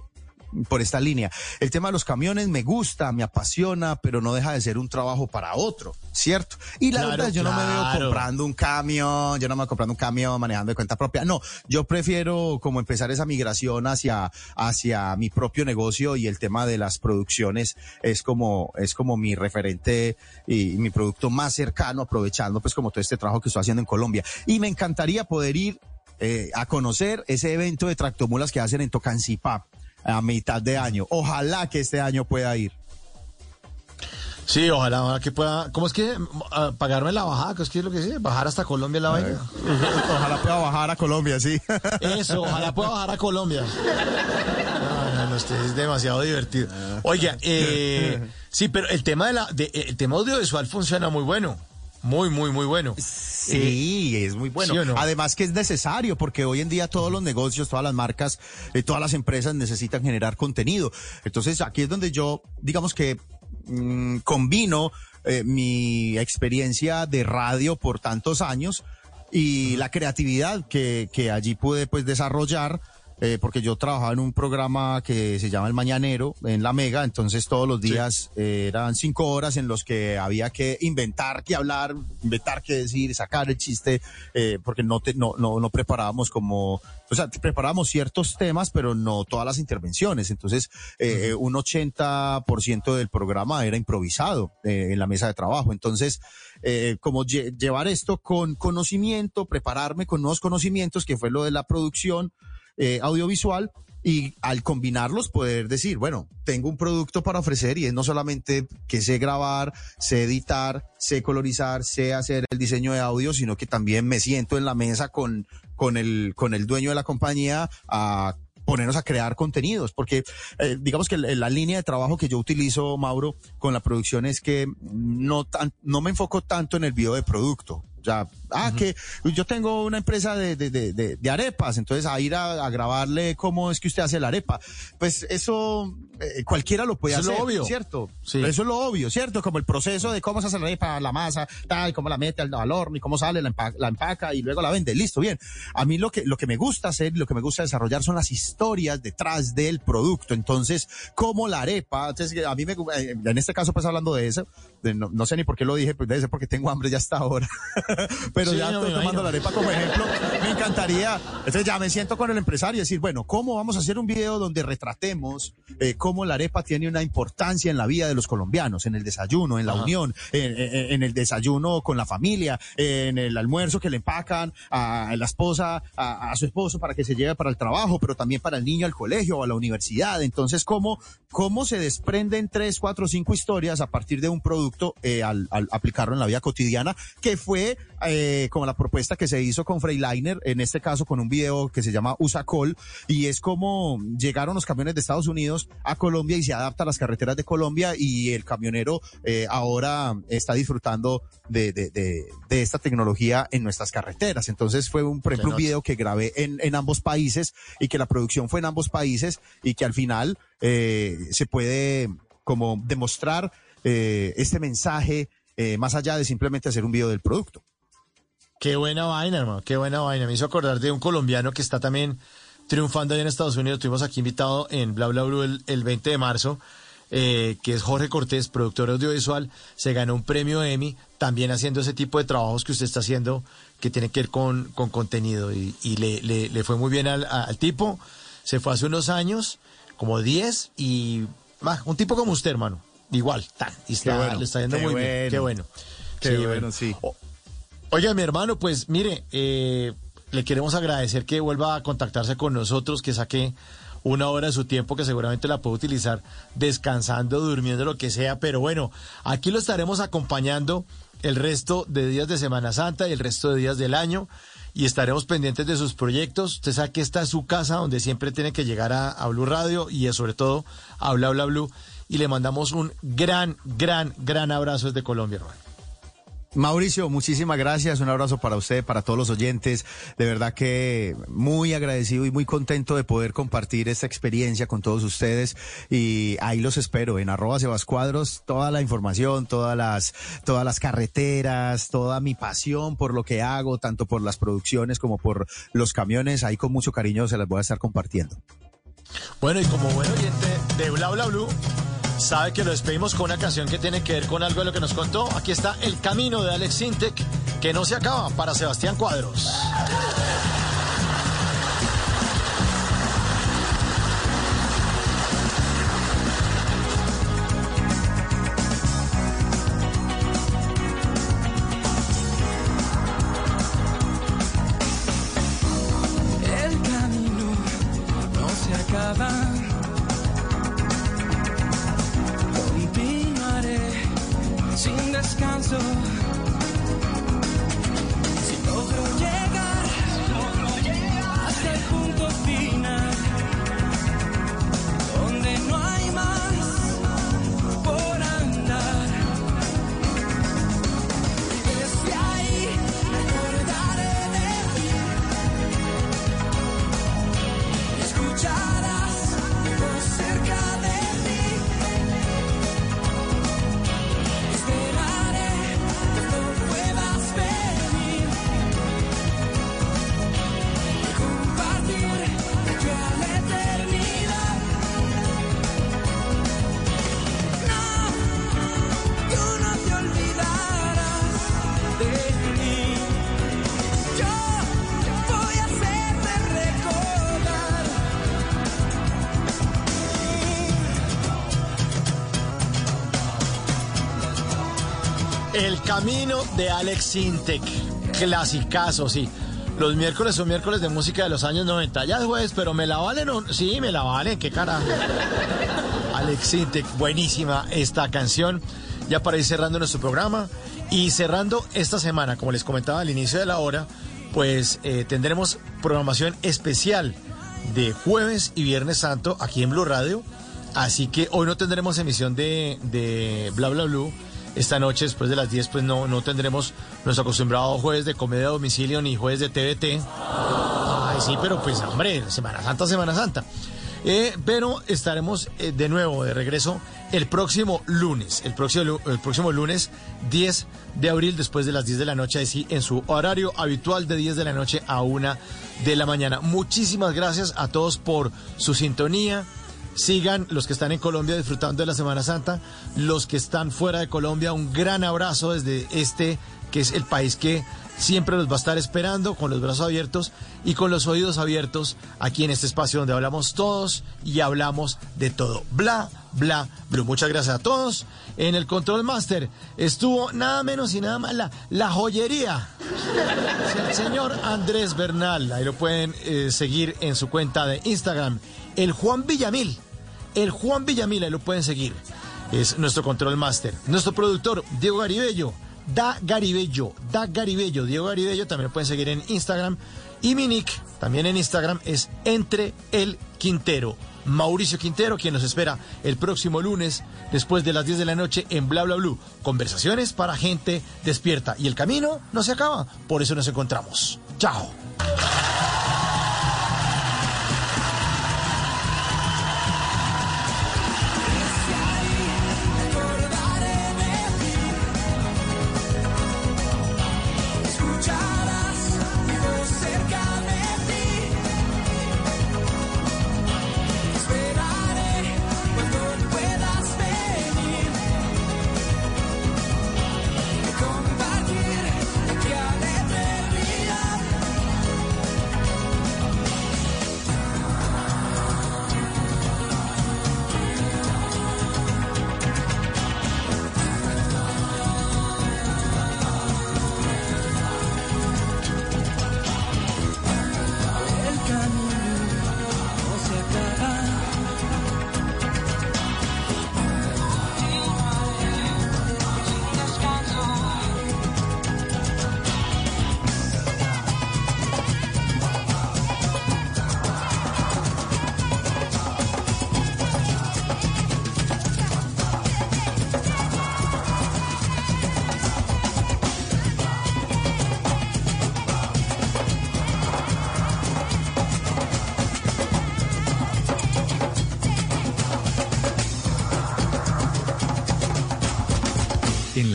[SPEAKER 37] por esta línea. El tema de los camiones me gusta, me apasiona, pero no deja de ser un trabajo para otro, ¿cierto? Y la
[SPEAKER 3] Claro,
[SPEAKER 37] verdad, yo no me veo comprando un camión, yo no me veo comprando un camión manejando de cuenta propia. No, yo prefiero como empezar esa migración hacia, hacia mi propio negocio y el tema de las producciones es como, es como mi referente y mi producto más cercano, aprovechando pues como todo este trabajo que estoy haciendo en Colombia. Y me encantaría poder ir eh, a conocer ese evento de tractomulas que hacen en Tocancipá a mitad de año. Ojalá que este año pueda ir.
[SPEAKER 3] Sí, ojalá, ojalá que pueda. ¿Cómo es que ah, pagarme la bajada? ¿Qué es que es lo que dice? Bajar hasta Colombia la vaina.
[SPEAKER 37] Ojalá pueda bajar a Colombia, sí.
[SPEAKER 3] Eso, ojalá pueda bajar a Colombia. No, no, no, usted es demasiado divertido. Oiga, eh, sí, pero el tema de la, de- el tema audiovisual funciona muy bueno. Muy, muy, muy bueno.
[SPEAKER 37] Sí, es muy bueno.
[SPEAKER 3] ¿sí o no?
[SPEAKER 37] Además que es necesario porque hoy en día todos los negocios, todas las marcas, eh, todas las empresas necesitan generar contenido. Entonces aquí es donde yo, digamos que mm, combino eh, mi experiencia de radio por tantos años y la creatividad que, que allí pude pues desarrollar. Eh, porque yo trabajaba en un programa que se llama El Mañanero en La Mega, entonces todos los días eh, eran cinco horas en los que había que inventar qué hablar, inventar qué decir, sacar el chiste, eh, porque no, te, no, no, no preparábamos como, o sea, preparábamos ciertos temas, pero no todas las intervenciones. Entonces, eh, un 80% del programa era improvisado eh, en la mesa de trabajo. Entonces, eh, como lle- llevar esto con conocimiento, prepararme con nuevos conocimientos, que fue lo de la producción eh, audiovisual, y al combinarlos poder decir, bueno, tengo un producto para ofrecer y es no solamente que sé grabar, sé editar, sé colorizar, sé hacer el diseño de audio, sino que también me siento en la mesa con, con, el, con el dueño de la compañía a ponernos a crear contenidos, porque eh, digamos que la, la línea de trabajo que yo utilizo, Mauro, con la producción es que no, tan, no me enfoco tanto en el video de producto. Sea, ah, que yo tengo una empresa de, de, de, de- de arepas, entonces a ir a, a grabarle cómo es que usted hace la arepa. Pues eso eh, cualquiera lo puede
[SPEAKER 3] Eso es lo
[SPEAKER 37] hacer,
[SPEAKER 3] obvio.
[SPEAKER 37] ¿cierto?
[SPEAKER 3] Sí.
[SPEAKER 37] Eso es lo obvio, ¿cierto? Como el proceso de cómo se hace la arepa, la masa, tal, cómo la mete al, al horno y cómo sale, la, empa- la empaca y luego la vende. Listo, bien. A mí lo que, lo que me gusta hacer, lo que me gusta desarrollar son las historias detrás del producto. Entonces, como la arepa, entonces a mí me, eh, en este caso pues hablando de eso, de no, no sé ni por qué lo dije, pues debe ser porque tengo hambre ya hasta ahora. Pero
[SPEAKER 3] Sí,
[SPEAKER 37] ya estoy tomando la arepa como ejemplo, me encantaría. Entonces ya me siento con el empresario y decir, bueno, ¿cómo vamos a hacer un video donde retratemos eh, cómo la arepa tiene una importancia en la vida de los colombianos, en el desayuno, en la
[SPEAKER 3] Ajá.
[SPEAKER 37] unión, en, en- en el desayuno con la familia, en el almuerzo que le empacan a la esposa, a, a su esposo para que se lleve para el trabajo, pero también para el niño al colegio o a la universidad. Entonces, ¿cómo, cómo se desprenden tres, cuatro, cinco historias a partir de un producto eh, al, al aplicarlo en la vida cotidiana, que fue eh, como la propuesta que se hizo con Freiliner, en este caso con un video que se llama Usacol, y es como llegaron los camiones de Estados Unidos a Colombia y se adapta a las carreteras de Colombia y el camionero eh, ahora está disfrutando de, de, de, de esta tecnología en nuestras carreteras. Entonces fue un, por ejemplo, un video que grabé en, en ambos países y que la producción fue en ambos países y que al final eh, se puede como demostrar eh, este mensaje eh, más allá de simplemente hacer un video del producto.
[SPEAKER 3] Qué buena vaina, hermano, qué buena vaina. Me hizo acordar de un colombiano que está también triunfando allá en Estados Unidos. Tuvimos aquí invitado en Bla Bla Blue el, el 20 de marzo, eh, que es Jorge Cortés, productor audiovisual. Se ganó un premio Emmy, también haciendo ese tipo de trabajos que usted está haciendo, que tiene que ver con, con contenido. Y, y le, le, le fue muy bien al, al tipo. Se fue hace unos años, como 10, y ah, un tipo como usted, hermano. Igual, tan, y está,
[SPEAKER 37] bueno,
[SPEAKER 3] le está yendo muy bien.
[SPEAKER 37] bueno.
[SPEAKER 3] Qué bueno.
[SPEAKER 37] Qué bueno, sí.
[SPEAKER 3] Oiga, mi hermano, pues mire, eh, le queremos agradecer que vuelva a contactarse con nosotros, que saque una hora de su tiempo que seguramente la puede utilizar descansando, durmiendo, lo que sea. Pero bueno, aquí lo estaremos acompañando el resto de días de Semana Santa y el resto de días del año y estaremos pendientes de sus proyectos. Usted sabe que esta es su casa donde siempre tiene que llegar a, a Blue Radio y sobre todo a Bla Bla Blue. Y le mandamos un gran, gran, gran abrazo desde Colombia, hermano.
[SPEAKER 37] Mauricio, muchísimas gracias. Un abrazo para usted, para todos los oyentes. De verdad que muy agradecido y muy contento de poder compartir esta experiencia con todos ustedes. Y ahí los espero en arroba Sebascuadros, toda la información, todas las, todas las carreteras, toda mi pasión por lo que hago, tanto por las producciones como por los camiones. Ahí con mucho cariño se las voy a estar compartiendo.
[SPEAKER 3] Bueno, y como buen oyente de Bla Bla Blue, sabe que lo despedimos con una canción que tiene que ver con algo de lo que nos contó. Aquí está El Camino de Alex Sintek, que no se acaba para Sebastián Cuadros.
[SPEAKER 38] El camino
[SPEAKER 3] de Alex Sintek. Clasicazo, sí. Los miércoles son miércoles de música de los años 90. Ya es jueves, pero me la valen Sí, me la valen, qué carajo. Alex Sintek, buenísima esta canción. Ya para ir cerrando nuestro programa y cerrando esta semana, como les comentaba al inicio de la hora, pues eh, tendremos programación especial de jueves y viernes santo aquí en Blue Radio. Así que hoy no tendremos emisión de, de Bla Bla Blue. Esta noche, después de las 10, pues no, no tendremos nuestro acostumbrado jueves de comedia a domicilio ni jueves de TVT. Ay, sí, pero pues, hombre, Semana Santa, Semana Santa. Eh, pero estaremos eh, de nuevo de regreso el próximo lunes, el próximo, el próximo lunes 10 de abril después de las 10 de la noche, así en su horario habitual de 10 de la noche a 1 de la mañana. Muchísimas gracias a todos por su sintonía. Sigan los que están en Colombia disfrutando de la Semana Santa, los que están fuera de Colombia, un gran abrazo desde este que es el país que siempre los va a estar esperando con los brazos abiertos y con los oídos abiertos aquí en este espacio donde hablamos todos y hablamos de todo. Bla, bla, bla. Muchas gracias a todos. En el Control Master estuvo nada menos y nada más la, la joyería. El señor Andrés Bernal. Ahí lo pueden eh, seguir en su cuenta de Instagram. El Juan Villamil. El Juan Villamil, ahí lo pueden seguir. Es nuestro Control Master. Nuestro productor, Diego Garibello. Da Garibello, Da Garibello, Diego Garibello, también lo pueden seguir en Instagram. Y mi nick, también en Instagram, es Entre el Quintero. Mauricio Quintero, quien nos espera el próximo lunes, después de las 10 de la noche, en Bla Bla Blue. Conversaciones para gente despierta. Y el camino no se acaba, por eso nos encontramos. Chao.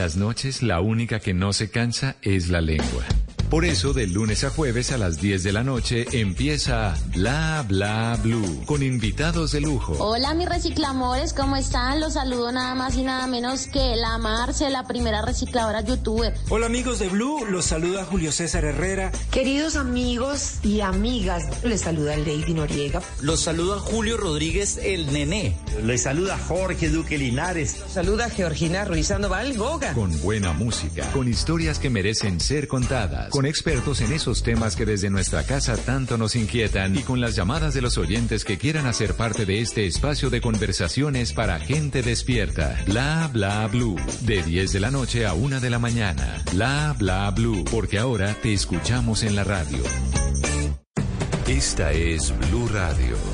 [SPEAKER 39] Las noches, la única que no se cansa es la lengua. Por eso, de lunes a jueves a las 10 de la noche empieza Bla Bla Blue con invitados de lujo.
[SPEAKER 25] Hola mis reciclamores, ¿cómo están? Los saludo nada más y nada menos que la Marce, la primera recicladora youtuber.
[SPEAKER 40] Hola amigos de Blue, los saluda Julio César Herrera.
[SPEAKER 26] Queridos amigos y amigas, les saluda Lady Noriega.
[SPEAKER 27] Los saluda Julio Rodríguez, el nené.
[SPEAKER 18] Les saluda Jorge Duque Linares.
[SPEAKER 26] Saluda Georgina Ruiz Sandoval Goga.
[SPEAKER 39] Con buena música, con historias que merecen ser contadas, con expertos en esos temas que desde nuestra casa tanto nos inquietan y con las llamadas de los oyentes que quieran hacer parte de este espacio de conversaciones para gente despierta. Bla bla blue. De 10 de la noche a 1 de la mañana. Bla bla blue. Porque ahora te escuchamos en la radio. Esta es Blue Radio.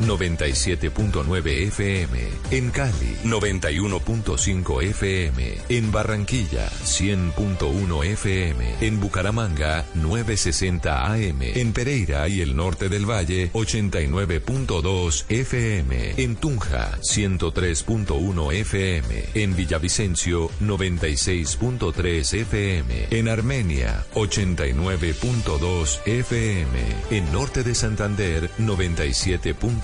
[SPEAKER 39] 97.9 FM. En Cali, 91.5 FM. En Barranquilla, 100.1 FM. En Bucaramanga, 960 AM. En Pereira y el norte del Valle, 89.2 FM. En Tunja, 103.1 FM. En Villavicencio, 96.3 FM. En Armenia, 89.2 FM. En norte de Santander, 97.3